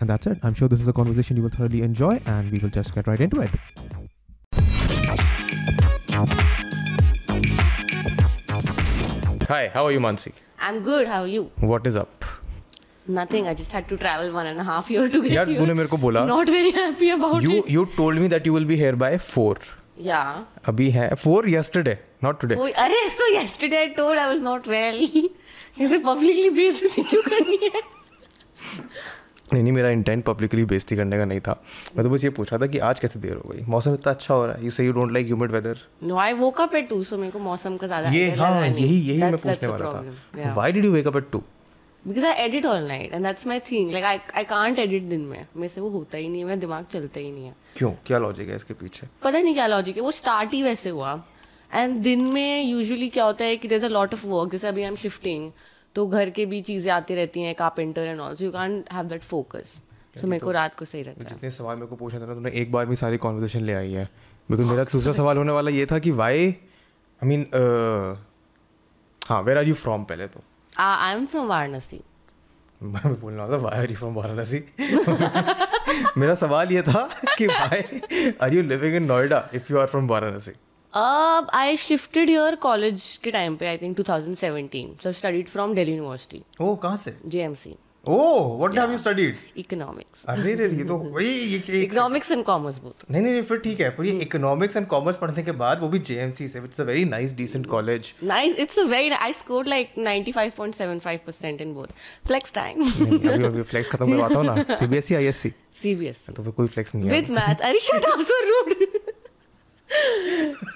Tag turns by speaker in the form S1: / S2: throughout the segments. S1: And that's it. I'm sure this is a conversation you will thoroughly enjoy, and we will just get right into it. Hi, how are you, Mansi?
S2: I'm good. How are you?
S1: What is up?
S2: Nothing. I just had to travel one and a half year to get यार
S1: here. तूने मेरे को बोला
S2: Not very happy about
S1: you it. you told me that you will be here by four.
S2: Yeah.
S1: अभी hai. four yesterday, not today. Oh,
S2: अरे so yesterday I told I was not well. जैसे
S1: publicly
S2: बेइज्जती you करनी
S1: है? नहीं नहीं मेरा intent publicly बेइज्जती करने का नहीं था मैं तो बस ये पूछ रहा था कि आज कैसे देर हो गई मौसम इतना अच्छा हो रहा है you say you don't like humid weather
S2: no I woke up at 2 so मेरे को मौसम का ज्यादा
S1: ये हां यही यही मैं पूछने वाला था why did you wake up at 2
S2: because I edit all night and that's my thing like I I can't edit दिन में मेरे से वो होता ही नहीं है मेरा दिमाग चलता ही नहीं है
S1: क्यों क्या लॉजिक है इसके पीछे
S2: पता नहीं क्या लॉजिक है वो स्टार्ट ही वैसे हुआ एंड दिन में यूजुअली क्या होता है कि there is a lot of work जैसे अभी आई एम शिफ्टिंग तो घर के भी चीज़ें आती रहती हैं carpenter and also you can have that focus so मेरे को तो रात को सही रहता
S1: है जितने सवाल मेरे को पूछा था ना तुमने एक बार में सारी कॉन्वर्जेशन ले आई है बिकॉज मेरा दूसरा सवाल होने वाला ये था कि वाई आई मीन हाँ वेर आर यू फ्रॉम
S2: पहले तो आई एम फ्रॉम वाराणसी
S1: मैं बोलना था why are you from Varanasi मेरा सवाल ये था कि why are you living in Noida if you are from Varanasi I
S2: shifted your college के टाइम पे I think 2017 so studied from Delhi university ओ कहाँ से JMC oh what
S1: have you studied economics अरे रे ये तो वही इकोनॉमिक्स
S2: एंड कॉमर्स बोथ नहीं
S1: नहीं फिर ठीक है पर ये इकोनॉमिक्स एंड कॉमर्स पढ़ने के बाद वो भी जेएमसी से it's a very nice decent college nice
S2: it's a very I scored like 95.75% in both flex time अभी अभी फ्लेक्स खत्म
S1: करवाता हूं ना सीबीएसई आईएससी सीबीएसई तो फिर कोई फ्लेक्स नहीं
S2: है विद मैथ अरे shut up so rude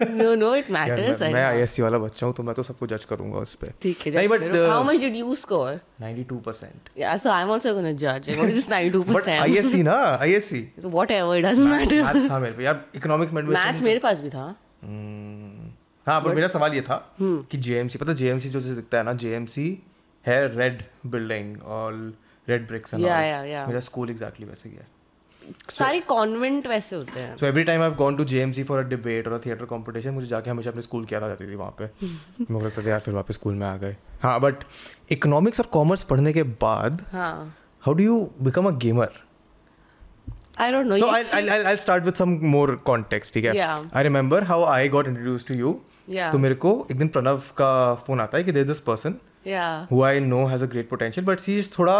S2: no no it matters मैं आईएससी वाला बच्चा हूँ तो मैं तो
S1: सबको जज करूंगा उस ठीक
S2: है नहीं but how much
S1: did you score 92%
S2: या so I am also gonna जज व्हाट इज 92% बट आईएससी ना ISC whatever it doesn't matter maths
S1: था मेरे पे यार इकोनॉमिक्स में
S2: मैथ्स तो- मेरे पास भी था
S1: हम्म। हाँ पर मेरा सवाल ये था हम्म। कि जेएमसी पता जेएमसी जो जैसे दिखता है ना जेएमसी है रेड बिल्डिंग और रेड ब्रिक्स एंड मेरा स्कूल एग्जैक्टली वैसे गया
S2: सारे कॉन्वेंट वैसे होते हैं
S1: so every time I have gone to JMC for a debate और अ थिएटर कंपटीशन मुझे जाके हमेशा अपने स्कूल की याद आ जाती थी वहां पे मुझे लगता था यार फिर वापस स्कूल में आ गए हां बट इकोनॉमिक्स और कॉमर्स पढ़ने के बाद हां how do you become a gamer
S2: I don't know
S1: so I I I will start with some more context ठीक है. I remember how I got introduced to you तो मेरे को एक दिन प्रणव का फोन आता है कि देयर इज दिस पर्सन या who I know has a great potential but she is थोड़ा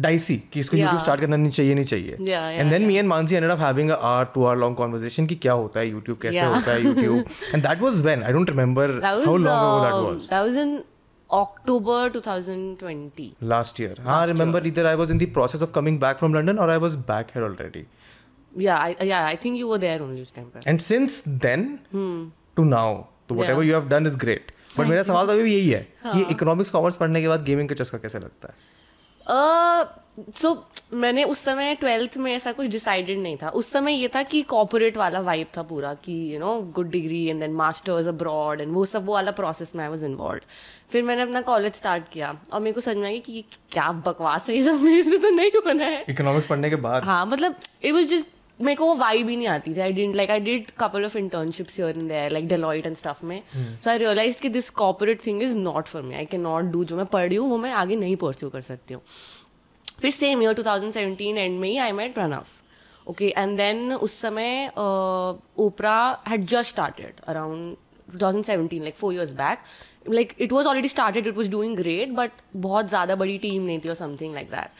S1: डाइसी कि इसको
S2: यूट्यूब स्टार्ट
S1: करना नहीं
S2: चाहिए नहीं चाहिए and then me and Mansi
S1: end up having a hour two hour long conversation कि क्या होता है यूट्यूब कैसे yeah. होता है YouTube and that was when I don't remember how long ago that was that was in October 2020 last year last I हाँ, remember year. either I was in
S2: the process of coming back from
S1: London or I was back
S2: here already yeah I, yeah I think you were there only this time and since then hmm. to now तो whatever
S1: you have done is great but मेरा सवाल तो अभी यही है कि economics commerce हाँ. पढ़ने के बाद गेमिंग का चस्का कैसे लगता है
S2: सो uh, so, मैंने उस समय ट्वेल्थ में ऐसा कुछ डिसाइडेड नहीं था उस समय ये था कि कॉपोरेट वाला वाइब था पूरा कि you know good degree and then masters abroad and वो सब वो वाला प्रोसेस में आई वॉज इन्वॉल्व फिर मैंने अपना कॉलेज स्टार्ट किया और मेरे को समझ में आया कि क्या बकवास है ये सब मेरे से तो नहीं बना है
S1: इकोनॉमिक्स पढ़ने के बाद
S2: हाँ मतलब इट वॉज जस्ट मेरे को वो वाई भी नहीं आती थी I didn't like I did couple of internships and like Deloitte and stuff में सो आई रियलाइज की this corporate thing is not for me I can not do जो मैं पढ़ रही हूँ वो मैं आगे नहीं परस्यू कर सकती हूँ फिर same year two thousand seventeen and में ही I met Pranav okay and then उस समय ओपरा had just started around two thousand seventeen like four years back like it was already started it was doing great but बहुत ज़्यादा बड़ी team नहीं थी और something like that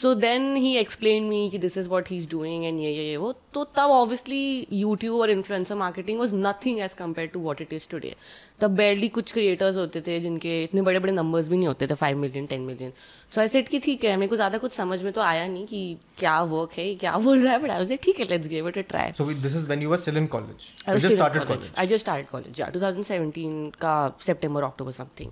S2: so then he explain me कि this is what he is doing and ये ये ये वो तो तब ऑब्वियसली यूट्यूब और influencer marketing was nothing as compare to what it is today तब बेरली कुछ क्रिएटर्स होते थे जिनके इतने बड़े बड़े नंबर्स भी नहीं होते थे five million ten million so I said की ठीक है मेरे को ज़्यादा कुछ समझ में तो आया नहीं कि क्या वर्क है क्या बोल रहा है बट आई ठीक है let's give it a try so this is when you were still in college I just started college I just started college या 2017 का सितंबर अक्टूबर something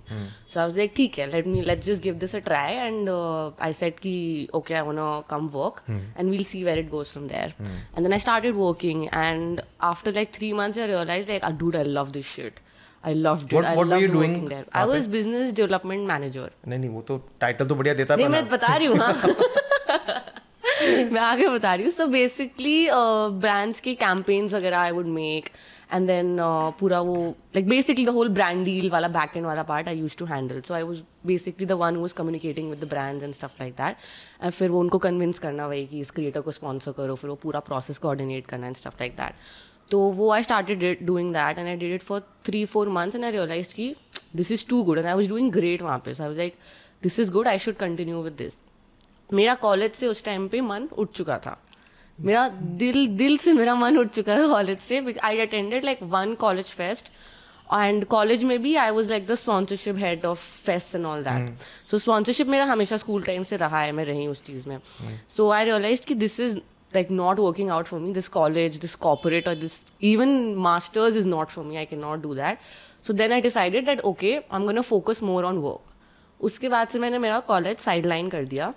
S2: so I was like ठीक है let me let's just give this a try and I said की okay I want to come work and we will see where it goes from there and then I started working and after like 3 months I realise like I do I love this shit I loved it I loved working there I was business development manager
S1: नहीं नहीं वो
S2: तो title तो बढ़िया देता है नहीं मैं बता रही हूं हां मैं आगे बता रही हूँ सो बेसिकली ब्रांड्स के कैंपेन्स वगैरह I would make and then पूरा वो like basically the whole brand deal वाला बैक एंड वाला part I use to handle so I was basically the one was communicating with the brands and stuff like that and फिर वो उनको convince करना वही कि इस क्रिएटर को स्पॉन्सर करो फिर वो पूरा प्रोसेस कोऑर्डिनेट करना एंड स्टफ लाइक दैट तो वो I started doing that and I did it for three four months and I realise की this is too good and I was doing great वहाँ पे so I like this is good I should continue with this मेरा college से उस time पे मन उठ चुका था मेरा दिल दिल से मेरा मन उठ चुका था कॉलेज से I attended like one college fest and college में भी I was like the sponsorship head of fest and all that so sponsorship मेरा हमेशा स्कूल टाइम से रहा है मैं रही उस चीज़ में सो आई रियलाइज की this is like not working out for me this college this corporate or this even masters is not for me i cannot do that so then i decided that okay i'm going to focus more on work uske baad se maine mera college sideline kar diya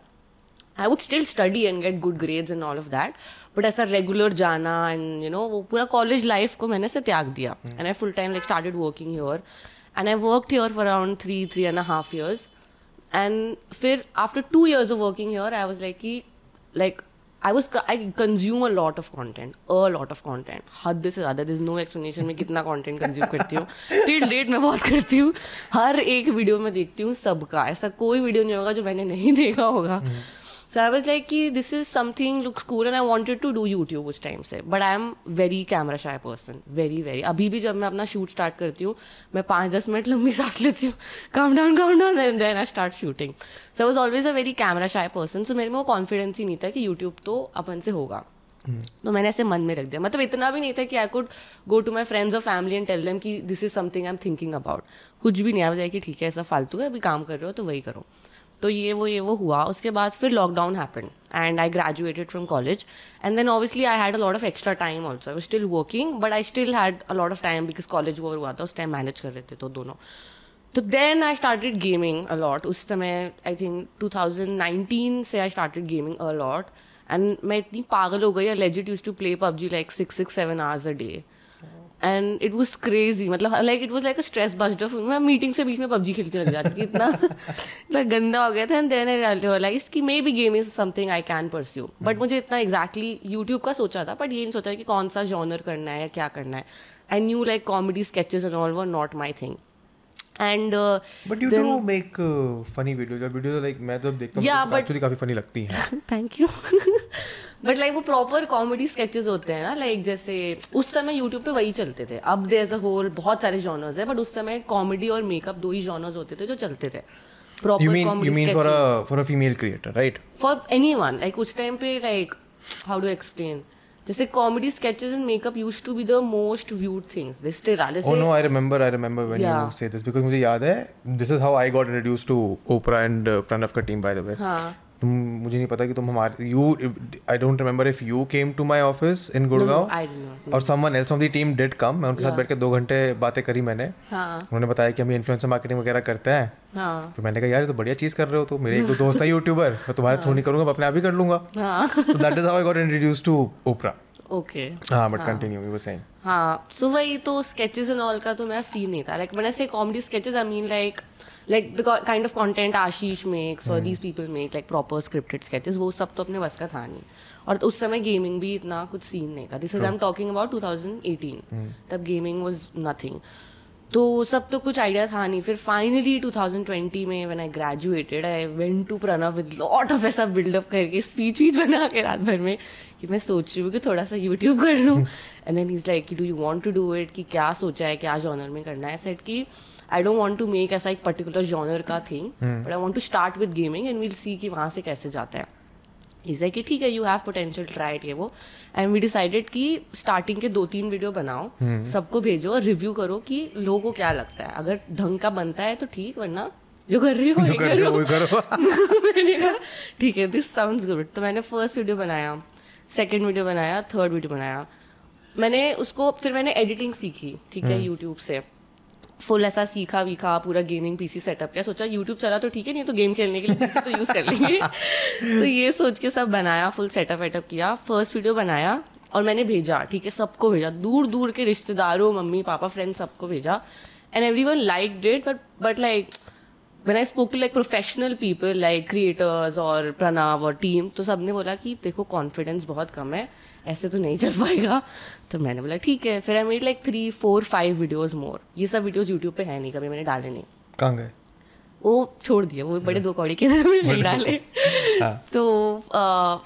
S2: i would still study and get good grades and all of that but as a regular jana and you know wo college life ko maine se tyag diya mm. and i full time like started working here and i worked here for around 3 and a half years and fir after 2 years of working here i was like like I was I consume a lot of content a lot of content हद से ज़्यादा this no explanation मैं कितना content consume करती हूँ till date मैं बहुत करती हूँ हर एक वीडियो में देखती हूँ सबका ऐसा कोई वीडियो नहीं होगा जो मैंने नहीं देखा होगा mm-hmm. आई वॉज लाइक कि this is something looks school and I wanted to do YouTube उस टाइम से but I am very camera shy person very very अभी भी जब मैं अपना शूट स्टार्ट करती हूँ मैं पाँच दस मिनट लंबी सांस लेती हूँ calm down calm down and then I start shooting so I was always a very camera shy person so मेरे में वो कॉन्फिडेंस ही नहीं था कि यूट्यूब तो अपन से होगा hmm. तो मैंने ऐसे मन में रख दिया मतलब इतना भी नहीं था कि I could go to my friends और फैमिली एंड टेल देम कि this is something I am thinking about कुछ भी नहीं आ जाए कि ठीक है ऐसा फालतू है अभी काम कर रहे हो तो वही करो तो ये वो ये वो हुआ उसके बाद फिर lockdown happen and I graduated from college and then obviously I had a lot of extra time also I still working but I still had a lot of time because college over हुआ था उस time manage कर रहे थे तो दोनों तो then I started gaming a lot उस समय I think two thousand nineteen से I started gaming a lot and मैं इतनी पागल हो गई legit use to play PUBG like six six seven hours a day and it was crazy मतलब like it was like a stress buster मैं meeting से बीच में पबजी खेलती लग जाती थी इतना इतना गंदा हो गया था एंड देन आई रियलाइज कि maybe game is something I can pursue but मुझे इतना एग्जैक्टली यूट्यूब का सोचा था बट ये नहीं सोचा कि कौन सा जॉनर करना है या क्या करना है and you like comedy sketches and all were not my thing and
S1: but you do make funny videos और वीडियोस लाइक मैं तो
S2: देखता हूं बट
S1: एक्चुअली काफी फनी लगती हैं
S2: थैंक यू बट लाइक वो प्रॉपर कॉमेडी स्केचेस होते हैं ना लाइक जैसे उस समय यूट्यूब पे वही चलते थे अब देयर अ होल बहुत सारे जॉनर्स है बट उस समय कॉमेडी और मेकअप दो ही जॉनर्स होते थे जो चलते थे proper comedy
S1: you mean for a for a female
S2: creator right for anyone like उस टाइम पे लाइक हाउ डू एक्सप्लेन जैसे comedy sketches and makeup used to be the most
S1: viewed things this still are oh no I remember I remember when you say this because मुझे याद है. This is how I got introduced to opener and Pranav का team by the way हां तुम मुझे नहीं पता कि तुम हमारे you I don't remember if you came
S2: to my office in Gurgaon और someone else of the
S1: team did come मैं उनके साथ बैठ के दो घंटे बातें करी मैंने हाँ. उन्होंने बताया कि हम इन्फ्लुएंसर मार्केटिंग वगैरह करते हैं हाँ. तो मैंने कहा यार तो बढ़िया चीज कर रहे हो तो मेरे एक दोस्त है यूट्यूबर मैं तुम्हारे थ्रू हाँ। नहीं करूंगा अपने आप ही कर लूंगा that is how I got introduce to opener
S2: okay
S1: but continue were saying
S2: so वही तो स्केचेस एंड ऑल का तो मेरा सीन नहीं था like when I say comedy sketches I mean like like the kind of content Ashish makes और people make like proper scripted sketches वो सब तो अपने बस का था नहीं और उस समय गेमिंग भी इतना कुछ सीन नहीं था this is I am talking about 2018 तब गेमिंग वाज नथिंग तो सब तो कुछ आइडिया था नहीं फिर फाइनली 2020 में when I graduated I went to Pranav with lot of ऐसा बिल्डअप करके स्पीच वीच बना के रात भर में कि मैं सोच रही हूँ कि थोड़ा सा यूट्यूब कर लूँ and then is like do you want to do it कि क्या सोचा है क्या जॉनर में करना है सेट कि I don't want to make ऐसा एक पर्टिकुलर जॉनर का thing but I want to start with gaming and we'll see कि वहाँ से कैसे जाता है इज है कि ठीक है यू हैव पोटेंशियल ट्राई ये वो एंड वी डिसाइडेड कि स्टार्टिंग के दो तीन वीडियो बनाओ हम्म। सबको भेजो और रिव्यू करो कि लोगों को क्या लगता है अगर ढंग का बनता है तो ठीक वरना जो कर रही हो जो
S1: कर रही हो करो
S2: ठीक है दिस साउंड्स गुड तो मैंने फर्स्ट वीडियो बनाया सेकेंड वीडियो बनाया थर्ड वीडियो बनाया मैंने उसको फिर मैंने एडिटिंग सीखी ठीक है यूट्यूब हम्म। से फुल ऐसा सीखा वीखा पूरा गेमिंग पीसी सेटअप किया सोचा यूट्यूब चला तो ठीक है नहीं तो गेम खेलने के लिए पीसी तो यूज़ कर लेंगे तो ये सोच के सब बनाया फुल सेटअप वेटअप किया फर्स्ट वीडियो बनाया और मैंने भेजा ठीक है सबको भेजा दूर दूर के रिश्तेदारों मम्मी पापा फ्रेंड सबको भेजा and every one like डिट but but like when I spoke to like professional people like creators और प्रणव और टीम तो सब ने बोला कि देखो कॉन्फिडेंस बहुत कम है ऐसे तो नहीं चल पाएगा तो मैंने बोला ठीक है फिर I made like three four five videos more ये सब वीडियोज यूट्यूब पे है नहीं कभी मैंने डाले नहीं कहाँ
S1: गए
S2: वो छोड़ दिया वो बड़े हाँ। दो कौड़ी के नहीं डाले हाँ। तो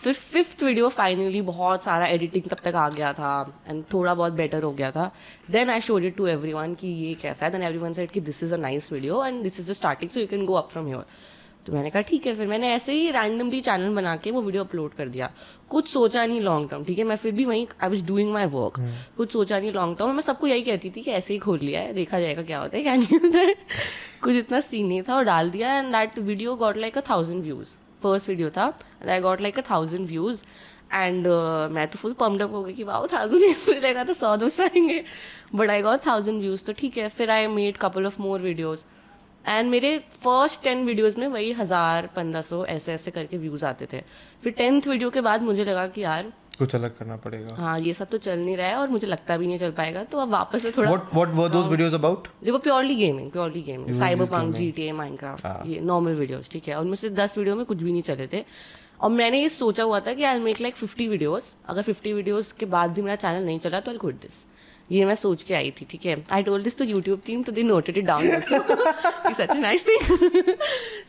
S2: फिर फिफ्थ वीडियो फाइनली बहुत सारा एडिटिंग तब तक आ गया था एंड थोड़ा बहुत बेटर हो गया था then I showed it to every one कि ये कैसा है देन एवरी वन सेट कि this is a nice video and this is the starting so you can go up from your तो मैंने कहा ठीक है फिर मैंने ऐसे ही रैंडमली चैनल बना के वो वीडियो अपलोड कर दिया कुछ सोचा नहीं लॉन्ग टर्म ठीक है मैं फिर भी वहीं I was doing my work कुछ सोचा नहीं लॉन्ग टर्म मैं सबको यही कहती थी कि ऐसे ही खोल लिया है देखा जाएगा क्या होता है क्या नहीं होता है कुछ इतना सीन नहीं था और डाल दिया and that video got like a thousand views first video था and I got like a thousand views and मैं तो फुल पम्प हो गई कि वाह थाउजेंड व्यूज तो सौ दो सौ आएंगे but I got thousand views तो ठीक है फिर I made couple of more videos and मेरे फर्स्ट टेन वीडियोज में वही हज़ार पंद्रह सौ ऐसे ऐसे करके व्यूज़ आते थे फिर टेंथ वीडियो के बाद मुझे लगा कि यार
S1: कुछ अलग करना पड़ेगा
S2: हाँ ये सब तो चल नहीं रहा है और मुझे लगता भी नहीं चल पाएगा तो अब
S1: वापस से थोड़ा वीडियोस अबाउट वो
S2: purely gaming purely gaming cyber punk GTA Minecraft ये नॉर्मल वीडियोस ठीक है उनमें से दस वीडियो में कुछ भी नहीं चले थे और मैंने ये सोचा हुआ था कि I make like fifty videos अगर फिफ्टी वीडियोज के बाद भी मेरा चैनल नहीं चला तो आई गुड दिस ये मैं सोच के आई थी ठीक है I told this to YouTube team तो they noted it down also it's such a nice thing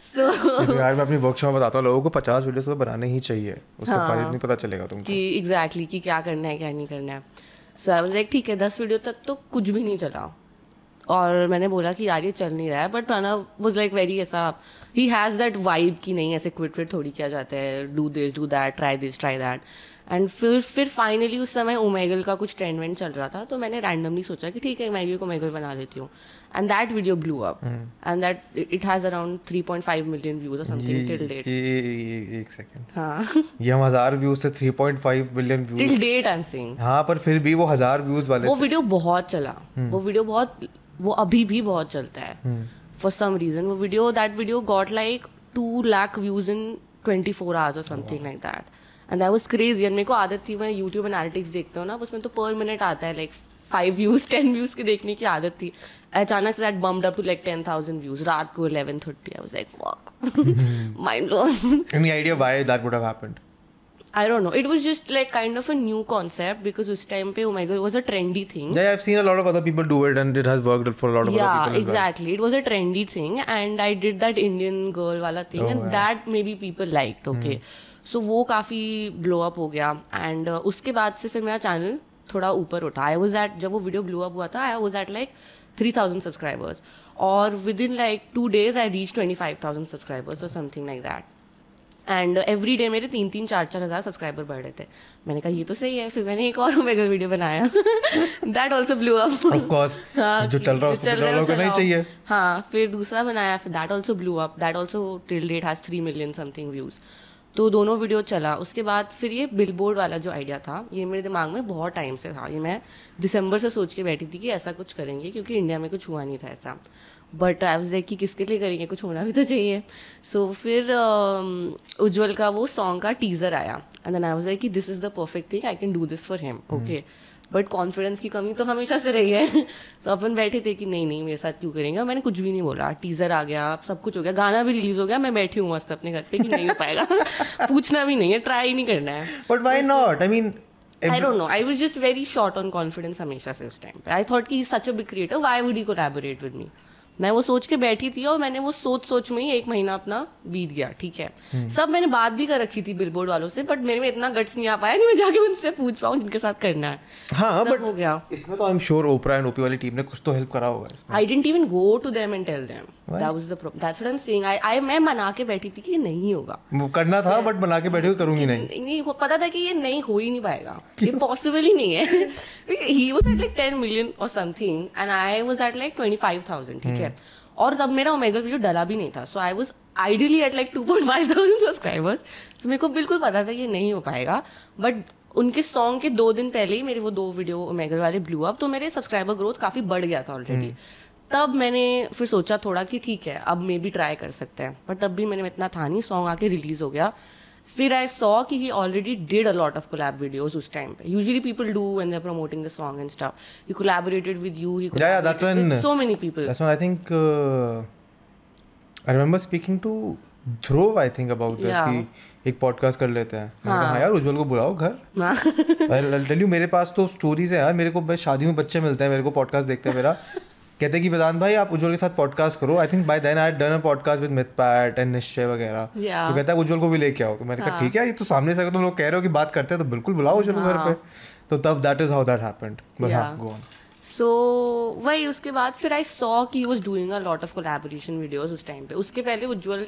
S2: so
S1: यार मैं अपनी वर्कशॉप में बताता हूं लोगों को 50 वीडियोस तो बनाने ही चाहिए उसका हाँ, प्राइस नहीं पता चलेगा तुमको कि
S2: एग्जैक्टली exactly, कि क्या करना है क्या नहीं करना है सो आई वाज लाइक ठीक है 10 वीडियो तक तो कुछ भी नहीं चला और मैंने बोला कि यार ये चल नहीं रहा है but Pranav was like very ऐसा ही हैज़ दैट वाइब कि नहीं ऐसे क्विट क्विट थोड़ी किया जाता है do this do that try this try that and फिर फिर फाइनली उस समय ओमेगल का कुछ ट्रेंड वेंड चल रहा था तो मैंने रैंडमली सोचा कि ठीक है मैगी को मैगल बना लेती हूँ and that video blew up and that it has around 3.5 million views और समथिंग टिल
S1: डेट एक सेकंड हां ये हम हजार व्यूज से 3.5 million views
S2: till date I am saying
S1: हां पर फिर भी वो हजार व्यूज वाले
S2: वो वीडियो बहुत चला हम्म। वो वीडियो बहुत वो अभी भी बहुत चलता है फॉर सम रीजन वो video that video got like two lakh views in twenty four hours और something like that and I was crazy and मेरे को आदत थी मैं यूट्यूब एनालिटिक्स देखता हूँ ना उसमें तो पर मिनट आता है like five views ten views के देखने की आदत थी अचानक से that bummed up to like ten thousand views रात को eleven thirty I was like fuck mind blown any idea why that would have happened I don't know. It was just like kind of a new concept because उस time पे oh my god it was a trendy thing. Yeah, I've seen a lot of other people do it and it has worked for a lot of yeah, other people. Yeah, exactly. Well. It was a trendy thing and I did that Indian girl wala thing oh, and yeah. that maybe people liked. Okay. Hmm. So so, वो काफ़ी glow up हो गया and uh, उसके बाद से फिर मेरा channel थोड़ा ऊपर उठा आई वॉज एट जब वो वीडियो ग्लो अप हुआ था I was at like three thousand subscribers और within like two days I reach twenty five thousand subscribers और something like that and every day मेरे तीन तीन चार चार हज़ार सब्सक्राइबर बढ़ रहे थे मैंने कहा ये तो सही है फिर मैंने एक और मेगा वीडियो बनाया that also blew up of course जो चल रहा है चल रहा नहीं चाहिए हाँ फिर दूसरा बनाया फिर that also blew up that also till date has three million something views तो दोनों वीडियो चला उसके बाद फिर ये बिलबोर्ड वाला जो आइडिया था ये मेरे दिमाग में बहुत टाइम से था ये मैं दिसंबर से सोच के बैठी थी कि ऐसा कुछ करेंगे क्योंकि इंडिया में कुछ हुआ नहीं था ऐसा बट आई वॉज लाइक कि किसके लिए करेंगे कुछ होना भी तो चाहिए सो so, फिर um, उज्ज्वल का वो सॉन्ग का टीज़र आया and then I was like कि this is the perfect thing I can do this for him okay but confidence की कमी तो हमेशा से रही है तो अपन बैठे थे कि नहीं नहीं मेरे साथ क्यों करेंगे मैंने कुछ भी नहीं बोला टीजर आ गया सब कुछ हो गया गाना भी रिलीज हो गया मैं बैठी हूँ मस्त अपने घर पे कि नहीं हो पाएगा पूछना भी नहीं है ट्राई नहीं करना है
S1: but why not I mean
S2: I don't know I was just very short on confidence हमेशा से उस टाइम पे आई थॉट की such a big creator why would you collaborate with me मैं वो सोच के बैठी थी और मैंने वो सोच सोच में ही एक महीना अपना बीत गया ठीक है हम्म। सब मैंने बात भी कर रखी थी बिलबोर्ड वालों से बट मेरे में इतना गट्स नहीं आ पाया कि मैं जाके उनसे पूछ पाऊँ जिनके साथ
S1: करना है हाँ सब बट हो गया इसमें तो I am sure opener and OP वाली टीम ने कुछ तो हेल्प करा होगा I didn't
S2: even go to them and tell them that was the problem I saying I I मैं मना के बैठी थी कि नहीं होगा
S1: करना था बट मना के बैठी हुई करूंगी नहीं नहीं
S2: पता था कि ये नहीं हो ही नहीं पाएगा ये पॉसिबल ही नहीं है ही वाज एट लाइक 10 मिलियन और something and I was at like 25000 ठीक है है और तब मेरा ओमेगा वीडियो डला भी नहीं था so I was ideally at like two point five thousand subscribers so मेरे को बिल्कुल पता था ये नहीं हो पाएगा बट उनके सॉन्ग के दो दिन पहले ही मेरे वो दो वीडियो ओमेगा वाले ब्लू अप तो मेरे सब्सक्राइबर ग्रोथ काफ़ी बढ़ गया था ऑलरेडी हम्म। तब मैंने फिर सोचा थोड़ा कि ठीक है अब मे बी ट्राई कर सकते हैं बट तब भी मैंने इतना था नहीं सॉन्ग आके रिलीज़ हो गया फिर आई सॉ कि he already did a lot of collab videos उस टाइम पे usually people do when they are promoting the song and stuff he collaborated with you he yeah yeah that's when so many people that's when I think I
S1: remember speaking to Dhruv I think about this कि एक podcast कर लेते हैं हाँ, हाँ यार उज्जवल को बुलाओ घर टेल हाँ। मेरे पास तो स्टोरीज है यार मेरे को शादी में बच्चे मिलते हैं मेरे को पॉडकास्ट देखते हैं मेरा कहते हैं कि वेदांत भाई आप उज्जवल के साथ पॉडकास्ट करो I think by
S2: then I
S1: done a podcast with Mythpat and Nischay वगैरह तो कहता है उज्जवल को भी लेके आओ तो मैंने कहा हाँ। ठीक है ये तो सामने से अगर तुम लोग कह रहे हो कि बात करते हैं तो बिल्कुल बुलाओ उज्जवल घर हाँ। पे तो तब that is
S2: how that happened but हां गो ऑन सो वही उसके बाद फिर आई सॉ कि was doing a lot of collaboration videos उस टाइम पे उसके पहले उज्जवल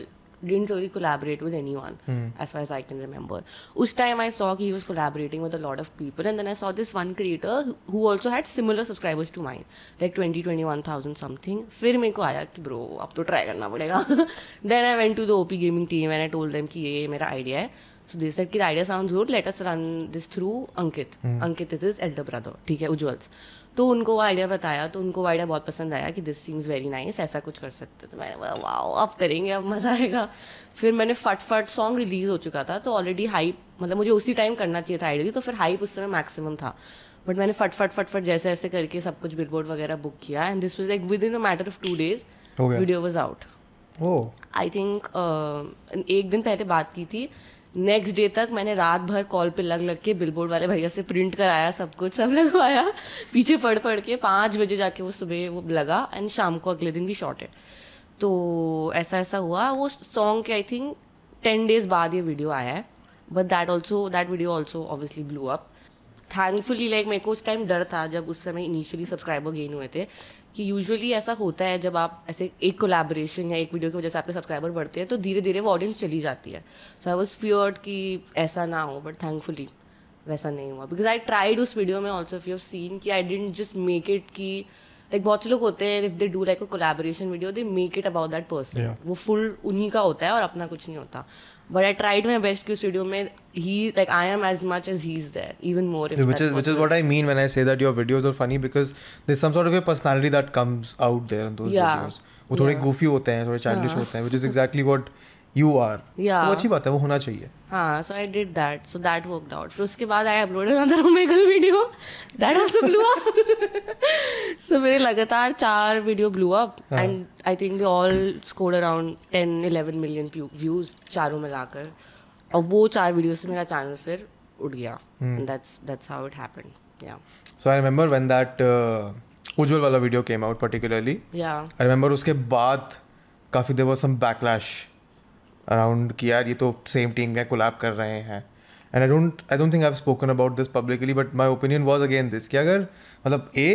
S2: didn't really collaborate with anyone mm. as far as I can remember. Us time I saw he was collaborating with a lot of people, and then I saw this one creator who also had similar subscribers to mine, like 20, 21,000 something. फिर मेरे को आया कि bro अब तो try करना पड़ेगा then I went to the OP gaming team and I told them कि mera idea hai. So they said ki the idea sounds good, let us run this through Ankit. Mm. Ankit is his elder brother, theek hai, Ujjwal's तो उनको वो idea बताया तो उनको वो idea बहुत पसंद आया कि दिस सीम्स वेरी नाइस ऐसा कुछ कर सकते तो मैंने बोला वाओ अब करेंगे अब मज़ा आएगा फिर मैंने फट फट सॉन्ग रिलीज़ हो चुका था तो ऑलरेडी हाइप मतलब मुझे उसी टाइम करना चाहिए था आइडियली तो फिर हाइप उस समय मैक्सिमम था बट मैंने फट फट फट फट जैसे ऐसे करके सब कुछ बिल वगैरह बुक किया and this was like within a matter of two days video was out I think एक दिन पहले बात की थी नेक्स्ट डे तक मैंने रात भर कॉल पे लग लग के बिलबोर्ड वाले भैया से प्रिंट कराया सब कुछ सब लगवाया पीछे पढ़ पढ़ के पाँच बजे जाके वो सुबह वो लगा एंड शाम को अगले दिन भी शॉर्ट है तो ऐसा ऐसा हुआ वो सॉन्ग के आई थिंक टेन डेज बाद ये वीडियो आया है but that also that video also obviously blew up thankfully like मेरे को उस टाइम डर था जब उस समय इनिशियली सब्सक्राइबर गेन हुए थे कि यूजुअली ऐसा होता है जब आप ऐसे एक कोलैबोरेशन या एक वीडियो की वजह से आपके सब्सक्राइबर बढ़ते हैं तो धीरे धीरे वो ऑडियंस चली जाती है सो आई वॉज फ्योर्ड कि ऐसा ना हो बट थैंकफुली वैसा नहीं हुआ बिकॉज आई ट्राइड उस वीडियो में ऑल्सो यू सीन कि I didn't just make it कि लाइक बहुत से लोग होते हैं if they do like a collaboration video they make it about that person वो फुल उन्हीं का होता है और अपना कुछ नहीं होता But I tried my best Q Studio. Mein, he like I am as much as he's there, even more. which
S1: is possible. which is what I mean when I say that your videos are funny because there's some sort of a personality that comes out there in those yeah. videos. वो थोड़े गोफी होते हैं थोड़े childish होते हैं which is exactly what you are वो अच्छी बात है वो होना चाहिए
S2: हाँ so I did that so that worked out फिर उसके बाद I uploaded another Omegle video that also blew up so मेरे लगातार चार video blew up and I think they all scored around 10 11 million views चारों मिलाकर और वो चार वीडियो से मेरा चैनल फिर उड़ गया and that's that's how it happened yeah
S1: so I remember when that Ujjwal वाला video came out particularly
S2: yeah I
S1: remember उसके बाद काफी there was some backlash around कि यार ये तो सेम टीम में कोलैब कर रहे हैं and I don't I don't think I have spoken about this publicly but my opinion was again this कि अगर मतलब ए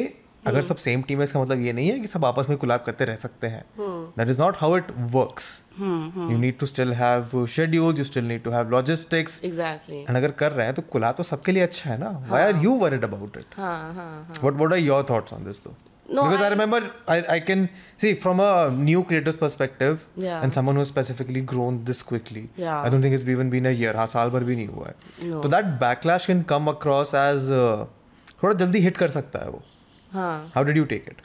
S1: अगर हम्म। सब सेम टीम है इसका मतलब ये नहीं है कि सब आपस में कोलैब करते रह सकते
S2: हैं that is not how it works you need to still have schedule you still need
S1: to have logistics exactly and अगर कर रहे हैं तो कोलैब तो सबके लिए अच्छा है ना why are you worried about
S2: it हां हां what
S1: what are your thoughts on this though No, because I, I remember I, I can see from a new creator's perspective yeah. and someone who's specifically grown this quickly.
S2: Yeah. I
S1: don't think it's even been a year. हाँ साल भर भी नहीं हुआ है. No. that backlash can come across as uh, थोड़ा जल्दी hit कर सकता है वो. हाँ. How did you take it?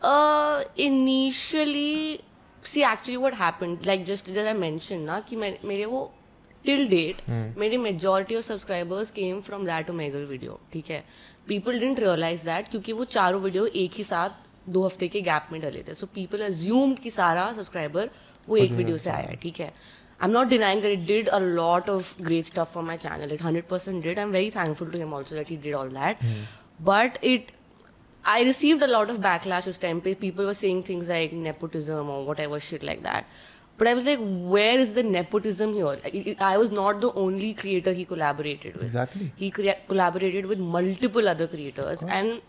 S2: Uh, initially, see actually what happened like just as I mentioned ना कि मैं मेरे वो till date hmm. मेरी majority of subscribers came from that Omegle video ठीक है पीपल डेंट रियलाइज दैट क्योंकि वो चारों वीडियो एक ही साथ दो हफ्ते के गैप में डले थे सो पीपल अज्यूम कि सारा सब्सक्राइबर वो एक वीडियो से आया है ठीक है I am not denying it did a lot of great stuff for my channel it hundred percent did I am very thankful to him also that he did all that but it I received a lot of backlash this time. People were saying things like nepotism whatever shit like that But I was like, where is the nepotism here? I was not the only creator he collaborated with. Exactly. He
S1: crea-
S2: collaborated with multiple other creators. And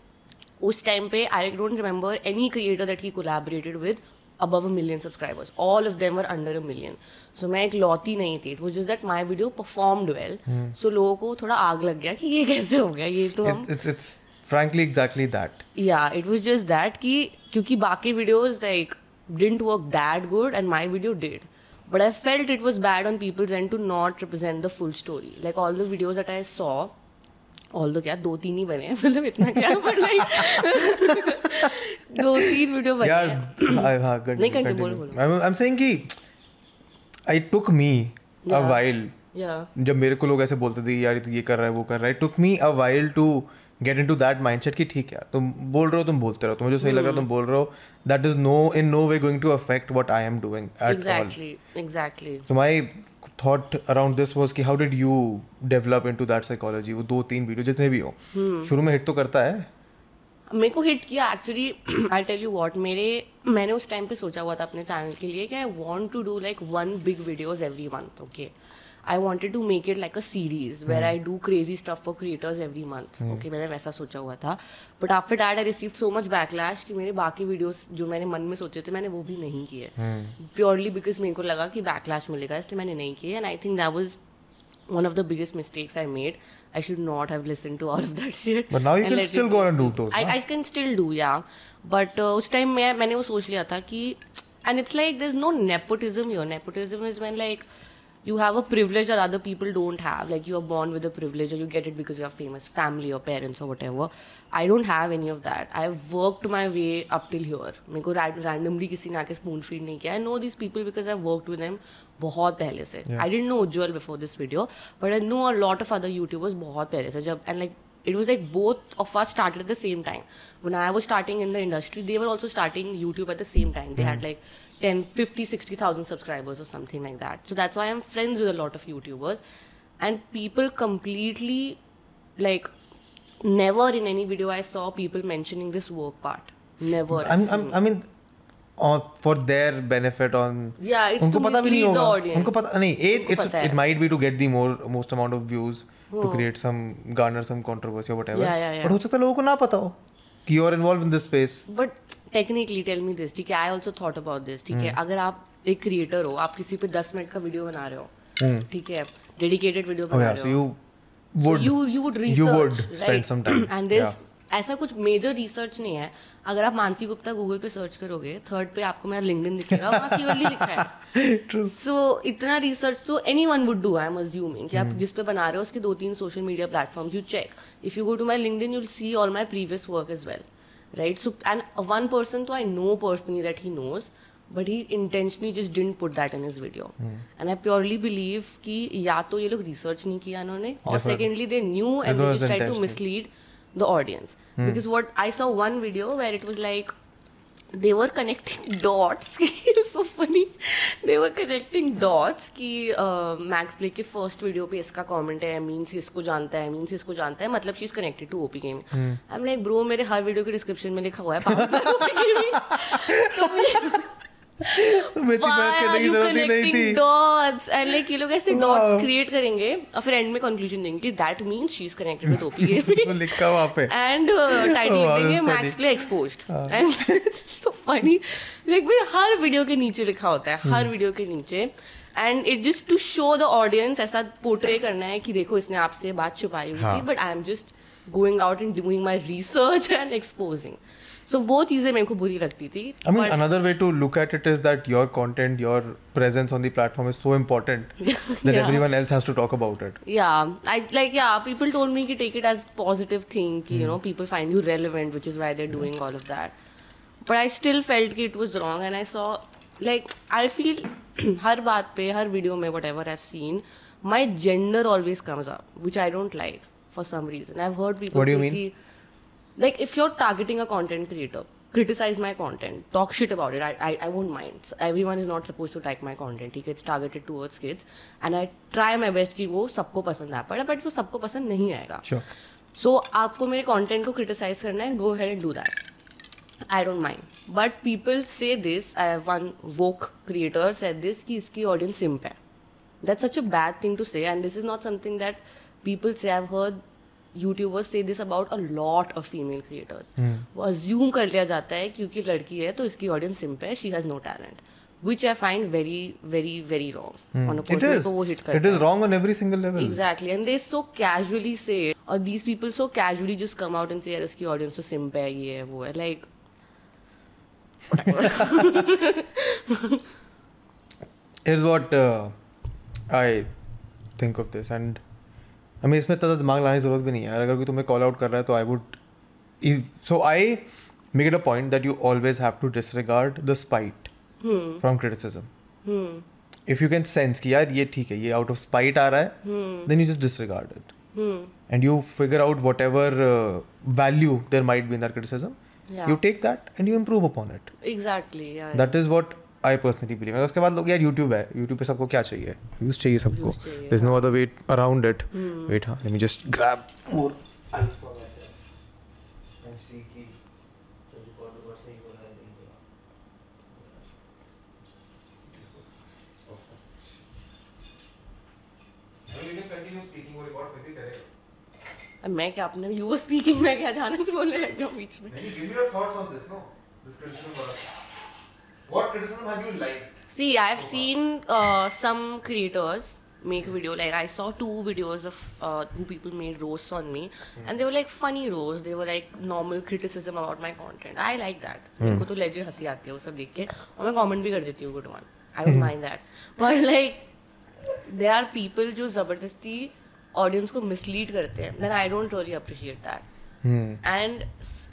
S2: उस time पे I don't remember any creator that he collaborated with above a million subscribers. All of them were under a million. So मैं एक लौती नहीं थी. It was just that my video performed well. Hmm. So लोगों को थोड़ा आग लग गया कि ये कैसे हो गया ये तो
S1: हम it's, it's frankly exactly that.
S2: Yeah, it was just that कि क्योंकि बाकी videos like didn't work that good and my video did but i felt it was bad on people's end to not represent the full story like all the videos that i saw all दो क्या दो तीन ही बने मतलब इतना क्या but like दो तीन
S1: वीडियो बने यार नहीं कंटिन्यू बोल बोल आई एम सेइंग कि I took me a while जब मेरे को लोग ऐसे बोलते थे यार ये कर रहा है वो कर रहा है took me a while to. Get into that mindset कि ठीक है तुम बोल रहे हो तुम बोलते रहो तुम्हें जो सही लग रहा है तुम बोल रहे हो that is no in no way going to affect what I am doing my thought around this was कि how did you develop into that psychology वो दो तीन वीडियो जितने भी हो हम्म। शुरू में हिट तो करता है
S2: मेरे को हिट किया actually I tell you what मेरे मैंने उस टाइम पे सोचा हुआ था अपने चैनल के लिए कि I want to do like one big videos every month okay I wanted to make it like a series where I do crazy stuff for creators every month okay मैंने वैसा सोचा हुआ था but after that I receive so much backlash कि मेरे बाकी videos जो मैंने मन में सोचे थे मैंने वो भी नहीं किए प्योरली बिकॉज मेरे को लगा कि बैकलैश मिलेगा इसलिए मैंने नहीं किए and I think that
S1: was one of the biggest
S2: mistakes I made. I should not have listened
S1: to all of that shit. But now you and can still go and do those. I, I can still do, yeah.
S2: But uh, उस time मैं मैंने वो सोच लिया था कि and it's like there's no nepotism here. Nepotism is when like you have a privilege that other people don't have. Like you are born with a privilege or you get it because you are famous family or parents or whatever. I don't have any of that. I have worked my way up till here. मेरे को randomly किसी ने आके spoon feed नहीं किया. I know these people because I've worked with them बहुत पहले से. Yeah. I didn't know Ujjwal before this video, but I know a lot of other YouTubers बहुत पहले से. जब and like it was like both of us started at the same time when i was starting in the industry they were also starting youtube at the same time they had hmm. like 10 50 60000 subscribers or something like that so that's why i'm friends with a lot of youtubers and people completely like never in any video i saw people mentioning this work part never I'm, I'm,
S1: i mean और for their benefit
S2: on
S1: उनको पता भी नहीं होगा उनको पता नहीं it it's it might be to get the more most amount of views to create some garner some controversy
S2: whatever but हो
S1: सकता है लोगों को ना पता हो कि you are involve in this space
S2: but technically tell me this ठीक है I also thought about this ठीक है hmm. अगर आप एक क्रिएटर हो आप किसी पे दस मिनट का वीडियो बना रहे हो hmm. ठीक है डेडिकेटेड वीडियो oh, बना रहे हो
S1: would you you would research you would spend right? some time and
S2: there's yeah. ऐसा कुछ मेजर रिसर्च नहीं है अगर आप मानसी गुप्ता गूगल पे सर्च करोगे थर्ड पे आपको मेरा लिंक्डइन दिखेगा सो इतना रिसर्च तो any one would do I am assuming आप hmm. जिस पे बना रहे हो उसके दो तीन social media platform you check if you go to my LinkedIn you see all my previous work is well right? So, and one person, so I know personally that he knows, but he intentionally just didn't put that in his video. Hmm. And I purely believe कि या तो ये लोग research नहीं किया इन्होंने और secondly they knew and they just tried to mislead the audience. Hmm. Because what I saw one video where it was like they were connecting dots so funny they were connecting dots कि Max uh, Blake के first video पे इसका comment है means इसको जानता है means इसको जानता है मतलब चीज़ connected to OP game I am like bro मेरे हर वीडियो के डिस्क्रिप्शन में लिखा हुआ है
S1: डॉट्स तो
S2: एंड ये लोग ऐसे डॉट्स क्रिएट करेंगे और फिर एंड में कंक्लूजन देंगे हर वीडियो के नीचे लिखा होता है हम्म। हर वीडियो के नीचे and it just to show the audience ऐसा पोर्ट्रे करना है कि देखो इसने आपसे बात छुपाई हुई थी but I am just going out and doing my research and exposing so वो चीज़ें मेरे को बुरी लगती थी
S1: I mean another way to look at it is that your content your presence on the platform is so important that everyone else has to talk about it
S2: या I like या people told me कि take it as positive thing कि you know people find you relevant which is why they are doing all of that but I still felt कि it was wrong and I saw like I feel हर बात पे हर video में whatever I've seen my gender always comes up which I don't like for some reason I heard
S1: people
S2: like if you're targeting a content creator criticize my content talk shit about it i i, I won't mind everyone is not supposed to like my content ठीक gets it's targeted towards kids and I try my best कि वो सबको पसंद आ पाए but वो सबको पसंद नहीं आएगा sure. so आपको मेरे content to criticize करना है go ahead and do that I don't mind but people say this I have one woke creator said this कि इसकी audience simp है that's such a bad thing to say and this is not something that people say I've heard YouTubers से this about a lot of female creators वो assume कर लिया जाता है क्योंकि लड़की है तो इसकी ऑडियंस सिंप है she has no talent which I find very, very, very wrong. Hmm. On a
S1: it is. So hit it is wrong on every single level.
S2: Exactly. And they so casually say it. Or these people so casually just come out and say, यार इसकी audience तो simp है ये है वो है like
S1: Here's what uh, I think of this and हमें इसमें इतना दिमाग लाने की ज़रूरत भी नहीं है अगर कोई तुम्हें कॉल आउट कर रहा है तो I would so I make it a point that you always have to disregard the spite from criticism if you can sense कि यार ये ठीक है ये आउट ऑफ स्पाइट आ रहा है then you just disregard it and you figure out whatever value there might be in that criticism you take that and you improve upon it exactly that is what I personally believe है उसके बाद लोग यार
S2: YouTube
S1: है YouTube पे सबको क्या चाहिए व्यूज चाहिए सबको is no other wait around it wait हाँ let me just grab more
S2: मैं क्या अपने यू स्पीकिंग में क्या जाने से बोलने लग गया बीच
S1: में What criticism have you liked?
S2: See,
S1: I have
S2: so seen uh, some creators make video like i saw two videos of uh, two people made roasts on me mm. and they were like funny roasts they were like normal criticism about my content i like that उनको तो legit हंसी आती है वो सब देख के और मैं कमेंट भी कर देती हूँ good one I don't mind that but like they are people जो जबरदस्ती ऑडियंस को मिसलीड करते हैं I don't really appreciate that.
S1: That
S2: And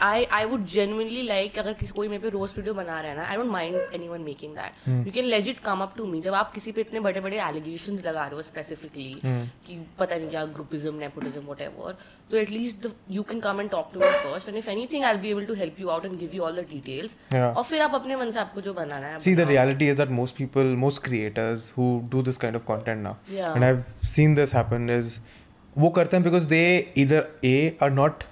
S2: I I would genuinely like अगर किसी कोई मेरे पे रोज वीडियो बना रहा है ना I don't mind any one making that you can Lay's it come up to me जब आप किसी पे इतने बड़े बड़े एलिगेशन लगा रहे हो स्पेसिफिकली hmm. कि पता नहीं क्या ग्रुपिज्म नेपोटिज्म वट एवर तो at least you can come and talk to me first and if any thing I be able to help you out and give you all the details और फिर आप अपने मन से आपको जो
S1: बनाना है see the reality is that most people most creators who do this kind of content now and I have seen this happen is वो करते हैं बिकॉज दे इधर A R not